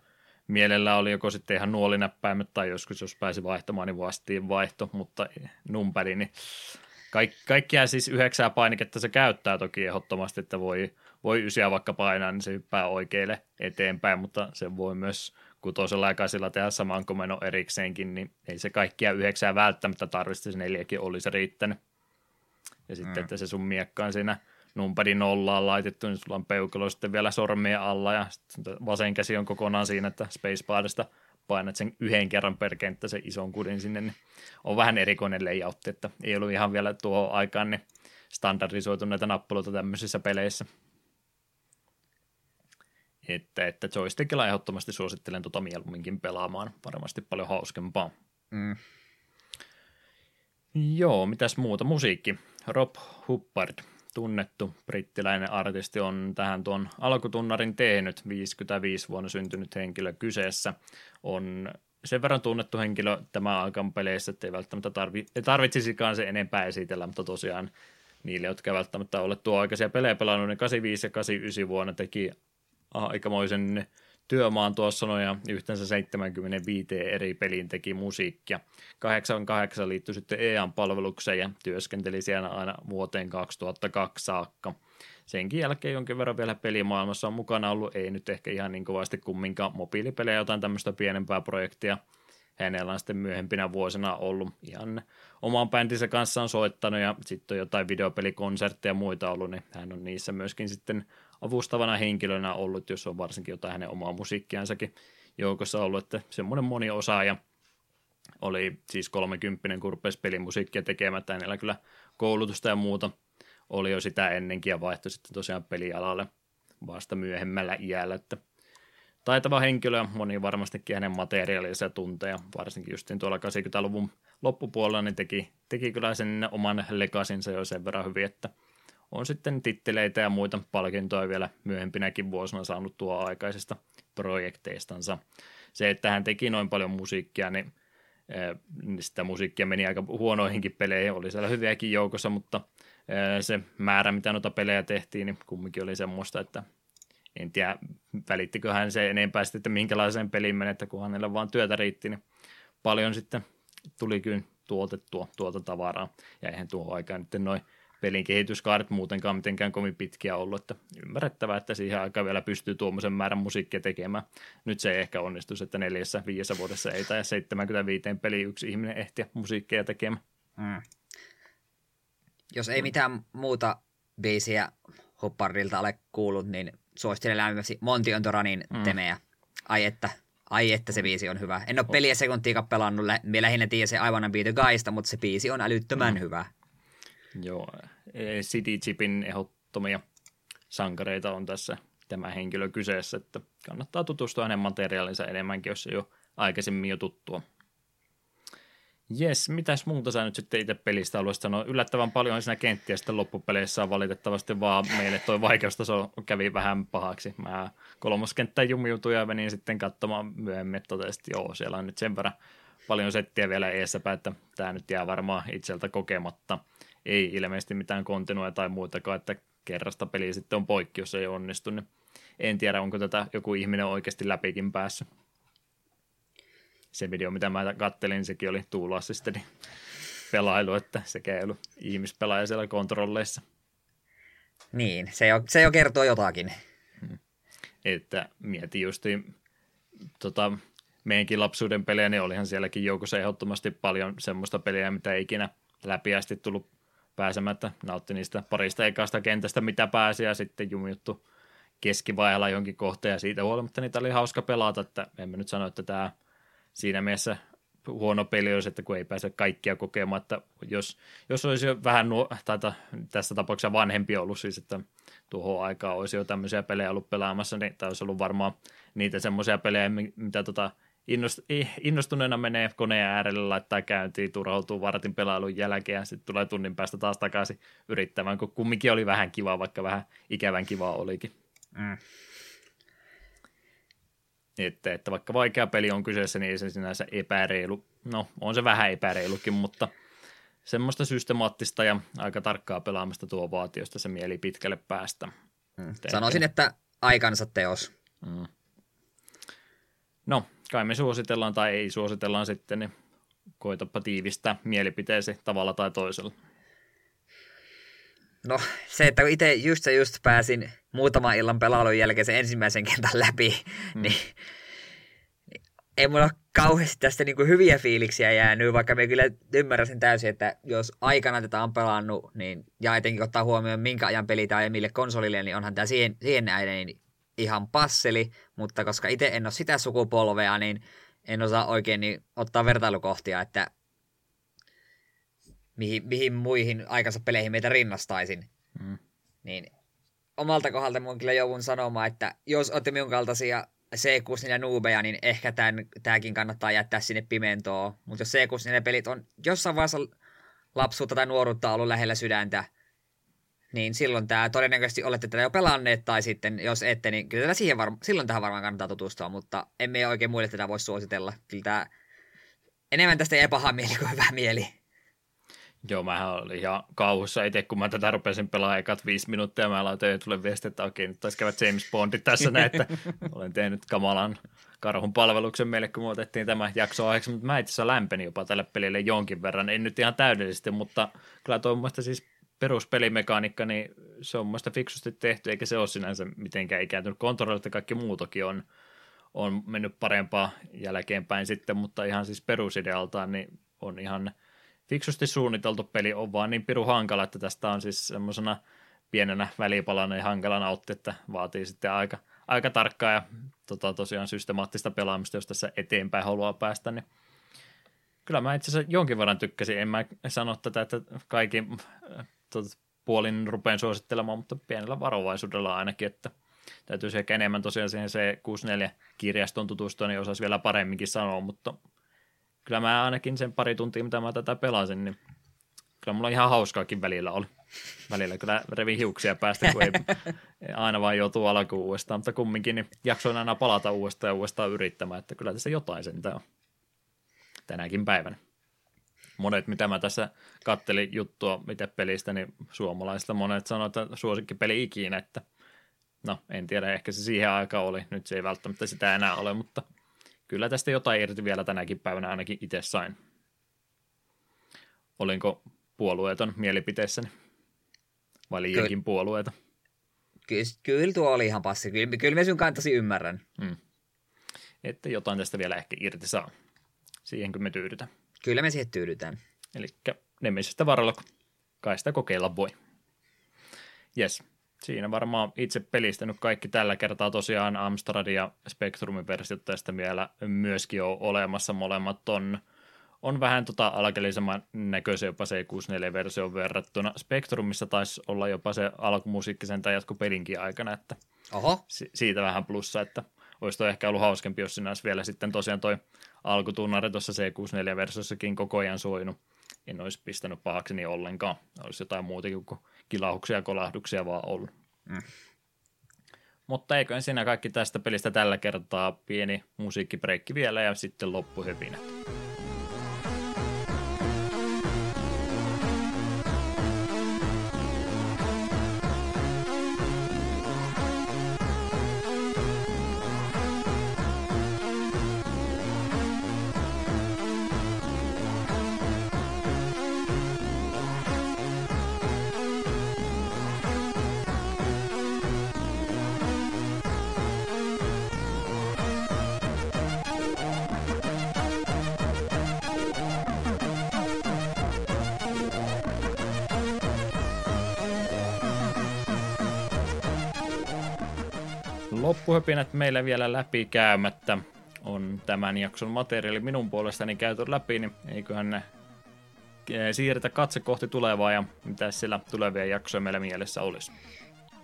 mielellä oli joko sitten ihan nuolinäppäimet tai joskus jos pääsi vaihtamaan, niin vastiin vaihto, mutta numperi, niin kaik, kaikkia siis yhdeksää painiketta se käyttää toki ehdottomasti, että voi, voi ysiä vaikka painaa, niin se hyppää oikealle eteenpäin, mutta se voi myös kutosella ja tehdä saman komennon erikseenkin, niin ei se kaikkia yhdeksää välttämättä tarvitse, se neljäkin olisi riittänyt. Ja sitten, mm. että se sun miekkaan siinä numpadin nollaan laitettu, niin sulla on peukalo sitten vielä sormien alla ja vasen käsi on kokonaan siinä, että spacebarista painat sen yhden kerran per kenttä sen ison kudin sinne, niin on vähän erikoinen layoutti, että ei ollut ihan vielä tuo aikaan niin standardisoituneita nappuloita tämmöisissä peleissä. Että, että joystickilla ehdottomasti suosittelen tuota mieluumminkin pelaamaan, varmasti paljon hauskempaa. Mm. Joo, mitäs muuta? Musiikki. Rob Hubbard, tunnettu brittiläinen artisti, on tähän tuon alkutunnarin tehnyt, 55 vuonna syntynyt henkilö kyseessä. On sen verran tunnettu henkilö tämä aikaan peleissä, että ei välttämättä tarvi, tarvitsisikaan se enempää esitellä, mutta tosiaan niille, jotka välttämättä ole tuo aikaisia pelejä pelannut, niin 85 ja 89 vuonna teki aikamoisen työmaan tuossa noin ja yhteensä 75 eri peliin teki musiikkia. 88 liittyi sitten EAN-palvelukseen ja työskenteli siellä aina vuoteen 2002 saakka. Senkin jälkeen jonkin verran vielä pelimaailmassa on mukana ollut, ei nyt ehkä ihan niin kovasti kumminkaan mobiilipelejä, jotain tämmöistä pienempää projektia. Hänellä on sitten myöhempinä vuosina ollut ihan oman bändinsä kanssa on soittanut ja sitten on jotain videopelikonsertteja ja muita ollut, niin hän on niissä myöskin sitten avustavana henkilönä ollut, jos on varsinkin jotain hänen omaa musiikkiansakin joukossa ollut, että semmoinen moni osaaja oli siis 30 kun rupesi pelimusiikkia tekemättä, hänellä kyllä koulutusta ja muuta oli jo sitä ennenkin ja vaihtoi sitten tosiaan pelialalle vasta myöhemmällä iällä, että taitava henkilö, moni varmastikin hänen materiaalinsa tuntee, varsinkin justiin tuolla 80-luvun loppupuolella, niin teki, teki kyllä sen oman legasinsa jo sen verran hyvin, että on sitten titteleitä ja muita palkintoja vielä myöhempinäkin vuosina saanut tuo aikaisista projekteistansa. Se, että hän teki noin paljon musiikkia, niin sitä musiikkia meni aika huonoihinkin peleihin, oli siellä hyviäkin joukossa, mutta se määrä, mitä noita pelejä tehtiin, niin kumminkin oli semmoista, että en tiedä, välittikö hän se enempää sitten, että minkälaiseen peliin menettä, kun hänellä vaan työtä riitti, niin paljon sitten tuli kyllä tuotettua tuota tavaraa, ja eihän tuohon aikaan nyt noin pelin kehityskaaret muutenkaan mitenkään kovin pitkiä ollut, että ymmärrettävää, että siihen aikaan vielä pystyy tuommoisen määrän musiikkia tekemään. Nyt se ei ehkä onnistu, että neljässä, viidessä vuodessa ei tai 75 peli yksi ihminen ehtiä musiikkia tekemään. Mm. Jos ei mitään muuta biisiä Hoppardilta ole kuullut, niin suosittelen lämpimästi Monty on Toranin mm. temeä. Ai että, ai että se biisi on hyvä. En ole peliä sekuntiikaan pelannut, me lähinnä tiedä se aivan Be the Guysta, mutta se biisi on älyttömän mm. hyvä. Joo, e, City Chipin ehdottomia sankareita on tässä tämä henkilö kyseessä, että kannattaa tutustua hänen materiaalinsa enemmänkin, jos ei ole aikaisemmin jo tuttua. Jes, mitäs muuta sä nyt sitten itse pelistä haluaisit sanoa? Yllättävän paljon siinä kenttiä sitten loppupeleissä on valitettavasti vaan meille toi vaikeustaso kävi vähän pahaksi. Mä kolmoskenttään jumiutuin ja menin sitten katsomaan myöhemmin, että totesin, että joo, siellä on nyt sen verran paljon settiä vielä eessäpä, että tämä nyt jää varmaan itseltä kokematta. Ei ilmeisesti mitään kontinuja tai muutakaan, että kerrasta peli sitten on poikki, jos ei onnistu. Niin en tiedä, onko tätä joku ihminen oikeasti läpikin päässyt se video, mitä mä kattelin, sekin oli Tool-assistenin pelailu, että sekä ei ollut ihmispelaaja siellä kontrolleissa. Niin, se jo, se jo kertoo jotakin. Hmm. Että mietin justiin tota, meidänkin lapsuuden pelejä, niin olihan sielläkin joukossa ehdottomasti paljon semmoista peliä, mitä ei ikinä läpiästi tullut pääsemättä. Nautti niistä parista ekasta kentästä, mitä pääsi, ja sitten jumiuttu keskivaiheella jonkin kohteen, ja siitä huolimatta niitä oli hauska pelata, että en mä nyt sano, että tämä siinä mielessä huono peli olisi, että kun ei pääse kaikkia kokemaan, että jos, jos olisi jo vähän nuo, tai tässä tapauksessa vanhempi ollut siis, että tuohon aikaan olisi jo tämmöisiä pelejä ollut pelaamassa, niin tämä olisi ollut varmaan niitä semmoisia pelejä, mitä tota, innostuneena menee koneen äärelle, laittaa käyntiin, turhautuu vartin pelailun jälkeen ja sitten tulee tunnin päästä taas takaisin yrittämään, kun kumminkin oli vähän kiva, vaikka vähän ikävän kiva olikin. Mm. Että, että vaikka vaikea peli on kyseessä, niin ei se sinänsä epäreilu. No, on se vähän epäreilukin, mutta semmoista systemaattista ja aika tarkkaa pelaamista tuo vaati, josta se mieli pitkälle päästä. Mm. Sanoisin, että aikansa teos. Mm. No, kai me suositellaan tai ei suositellaan sitten, niin koitapa tiivistää mielipiteesi tavalla tai toisella. No se, että itse just se just pääsin muutaman illan pelailun jälkeen sen ensimmäisen kentän läpi, mm. niin, ei mulla kauheasti tästä niin kuin hyviä fiiliksiä jäänyt, vaikka me kyllä ymmärräsin täysin, että jos aikana tätä on pelannut, niin, ja etenkin ottaa huomioon, minkä ajan peli tämä ja mille konsolille, niin onhan tämä siihen, siihen näiden niin ihan passeli, mutta koska itse en ole sitä sukupolvea, niin en osaa oikein niin ottaa vertailukohtia, että mihin, mihin muihin aikansa peleihin meitä rinnastaisin. Mm. Niin omalta kohdalta mun kyllä joudun sanomaan, että jos olette minun kaltaisia C64 nuubeja, niin ehkä tämän, tämäkin kannattaa jättää sinne pimentoon. Mutta jos C64 pelit on jossain vaiheessa lapsuutta tai nuoruutta ollut lähellä sydäntä, niin silloin tämä todennäköisesti olette tätä jo pelanneet, tai sitten jos ette, niin kyllä siihen varma, silloin tähän varmaan kannattaa tutustua, mutta emme oikein muille tätä voi suositella. Kyllä tämä, enemmän tästä ei paha mieli kuin hyvä mieli. Joo, mä olin ihan kauhussa itse, kun mä tätä rupesin pelaamaan ekat viisi minuuttia, ja mä laitoin jo tulee viesti, että okei, nyt taisi käydä James Bondit tässä näin, että olen tehnyt kamalan karhun palveluksen meille, kun me otettiin tämä jakso aiheeksi, mutta mä itse asiassa lämpeni jopa tälle pelille jonkin verran, en nyt ihan täydellisesti, mutta kyllä tuo siis peruspelimekaniikka, niin se on muista fiksusti tehty, eikä se ole sinänsä mitenkään ikääntynyt. Kontrollit ja kaikki muutokin on, on mennyt parempaa jälkeenpäin sitten, mutta ihan siis perusidealtaan niin on ihan – fiksusti suunniteltu peli on vaan niin piru hankala, että tästä on siis semmoisena pienenä välipalana ja hankala nautti, että vaatii sitten aika, aika tarkkaa ja tota, tosiaan systemaattista pelaamista, jos tässä eteenpäin haluaa päästä, niin kyllä mä itse asiassa jonkin verran tykkäsin. En mä sano tätä, että kaikki puolin rupean suosittelemaan, mutta pienellä varovaisuudella ainakin, että täytyy ehkä enemmän tosiaan siihen C64-kirjaston tutustua, niin osaisi vielä paremminkin sanoa, mutta kyllä mä ainakin sen pari tuntia, mitä mä tätä pelasin, niin kyllä mulla ihan hauskaakin välillä oli. Välillä kyllä revi hiuksia päästä, kun ei aina vaan joutuu alkuun uudestaan, mutta kumminkin niin jaksoin aina palata uudestaan ja uudestaan yrittämään, että kyllä tässä jotain sentään on tänäkin päivänä. Monet, mitä mä tässä kattelin juttua mitä pelistä, niin suomalaisista monet sanoivat, että suosikkipeli ikinä, että no en tiedä, ehkä se siihen aikaan oli, nyt se ei välttämättä sitä enää ole, mutta kyllä tästä jotain irti vielä tänäkin päivänä ainakin itse sain. Olinko puolueeton mielipiteessäni? Vai liiankin puolueita? Kyllä, kyllä tuo oli ihan passi. Kyllä, kyllä mä sun kantasi ymmärrän. Hmm. Että jotain tästä vielä ehkä irti saa. Siihenkö me tyydytään? Kyllä me siihen tyydytään. Eli Nemesestä varalla, kai sitä kokeilla voi. Yes, siinä varmaan itse pelistänyt kaikki tällä kertaa tosiaan Amstrad ja Spectrumin versiot tästä vielä myöskin on olemassa. Molemmat on on vähän tota alkeellisemman näköisen jopa C64-version verrattuna. Spectrumissa taisi olla jopa se alkumusiikki sen tai jatko pelinkin aikana, että Oho. Si- siitä vähän plussa, että olisi toi ehkä ollut hauskempi, jos siinä olisi vielä sitten tosiaan toi alkutunnari tuossa C64-versiossakin koko ajan soinut. En olisi pistänyt pahakseni ollenkaan. Olisi jotain muutakin kuin kilahuksia ja kolahduksia vaan ollut. Mm. Mutta eiköhän siinä kaikki tästä pelistä tällä kertaa. Pieni musiikkibreikki vielä ja sitten loppuhöpinät. Loppuhöpinät meille vielä läpi käymättä on tämän jakson materiaali minun puolestani käyty läpi, niin eiköhän ne eh, siirretä katse kohti tulevaa ja mitä siellä tulevia jaksoja meillä mielessä olisi.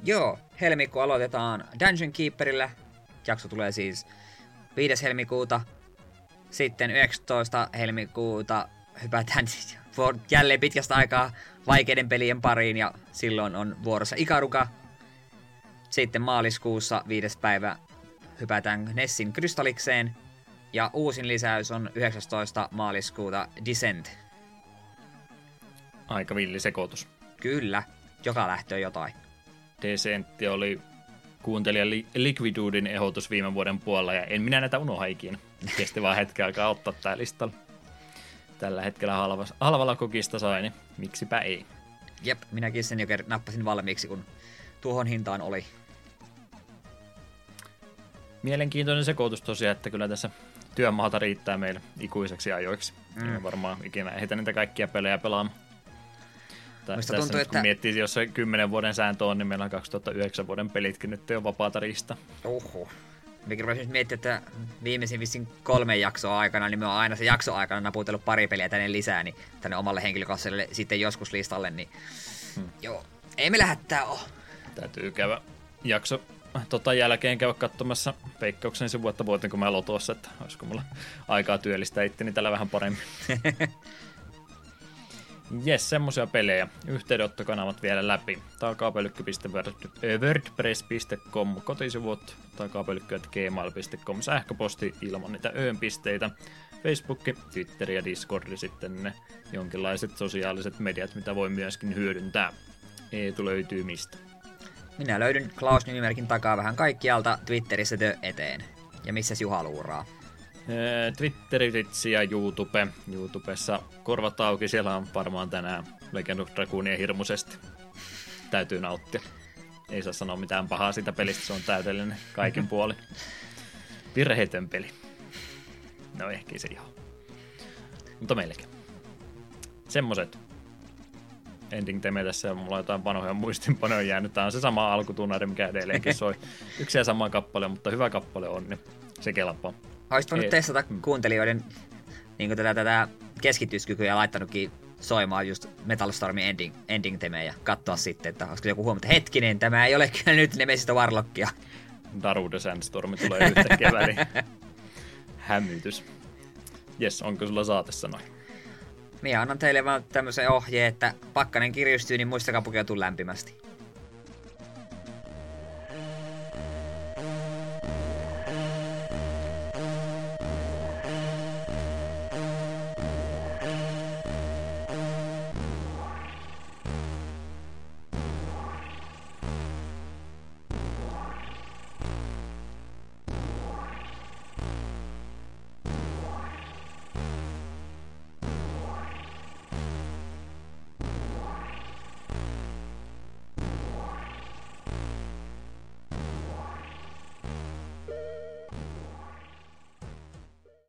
Joo, helmikuu aloitetaan Dungeon Keeperillä. Jakso tulee siis 5. helmikuuta. Sitten 19. helmikuuta hypätään jälleen pitkästä aikaa vaikeiden pelien pariin ja silloin on vuorossa Ikaruka, sitten maaliskuussa viides päivä hypätään Nessin krystallikseen. Ja uusin lisäys on 19. maaliskuuta Descent. Aika villi sekoitus. Kyllä, joka lähtö jotain. Descent oli kuuntelija Liquidudin ehdotus viime vuoden puolella, ja en minä näitä unoha ikinä. Kesti vaan hetken aikaa ottaa tää listalla. Tällä hetkellä halvalla, halvalla kokista sai, niin miksipä ei. Jep, minäkin sen jo nappasin valmiiksi, kun tuohon hintaan oli mielenkiintoinen sekoitus tosiaan, että kyllä tässä työmaata riittää meille ikuiseksi ajoiksi. Mm. varmaan ikinä ehditä niitä kaikkia pelejä pelaamaan. Tä, tässä tuntuu, nyt, kun että... miettii, jos se 10 vuoden sääntö on, niin meillä on 2009 vuoden pelitkin nyt jo vapaata riistä. Oho. Mikä rupesin miettiä, että viimeisin vissiin kolme jaksoa aikana, niin me on aina se jakso aikana naputellut pari peliä tänne lisää, niin tänne omalle henkilökohtaiselle sitten joskus listalle, niin hmm. joo, ei me lähettää ole. Täytyy käydä jakso tota jälkeen käydä katsomassa veikkauksen se vuotta vuoteen, kun mä lotuossa, että olisiko mulla aikaa työllistää itteni tällä vähän paremmin. Jes, semmosia pelejä. Yhteydenottokanavat vielä läpi. Takapelykky.wordpress.com kotisivut, takapelykky.gmail.com sähköposti ilman niitä öönpisteitä. Facebook, Twitter ja Discord sitten ne jonkinlaiset sosiaaliset mediat, mitä voi myöskin hyödyntää. Eetu löytyy mistä. Minä löydyn Klaus-nimimerkin takaa vähän kaikkialta Twitterissä tö eteen. Ja missä Juha luuraa? Twitteri, Ritsi ja YouTube. YouTubessa korvat auki, siellä on varmaan tänään Legend of Dragoonia hirmuisesti. Täytyy nauttia. Ei saa sanoa mitään pahaa siitä pelistä, se on täydellinen kaikin puoli. Virheetön peli. No ehkä se ihan. Mutta melkein. Semmoset ending temetessä ja mulla on jotain vanhoja muistinpanoja jäänyt. Tämä on se sama alkutunnari, mikä edelleenkin soi. Yksi ja sama kappale, mutta hyvä kappale on, niin se kelpaa. Olisit voinut testata mm. kuuntelijoiden niin tätä, tätä keskityskykyä ja laittanutkin soimaan just Metal Stormin ending, ending temejä ja katsoa sitten, että olisiko joku huomata, hetkinen, tämä ei ole kyllä nyt Nemesistä Warlockia. Darude Sandstormi tulee yhtäkkiä väliin. Hämmytys. Jes, onko sulla saatessa noin? minä annan teille vaan tämmöisen ohjeen, että pakkanen kiristyy, niin muistakaa pukeutua lämpimästi.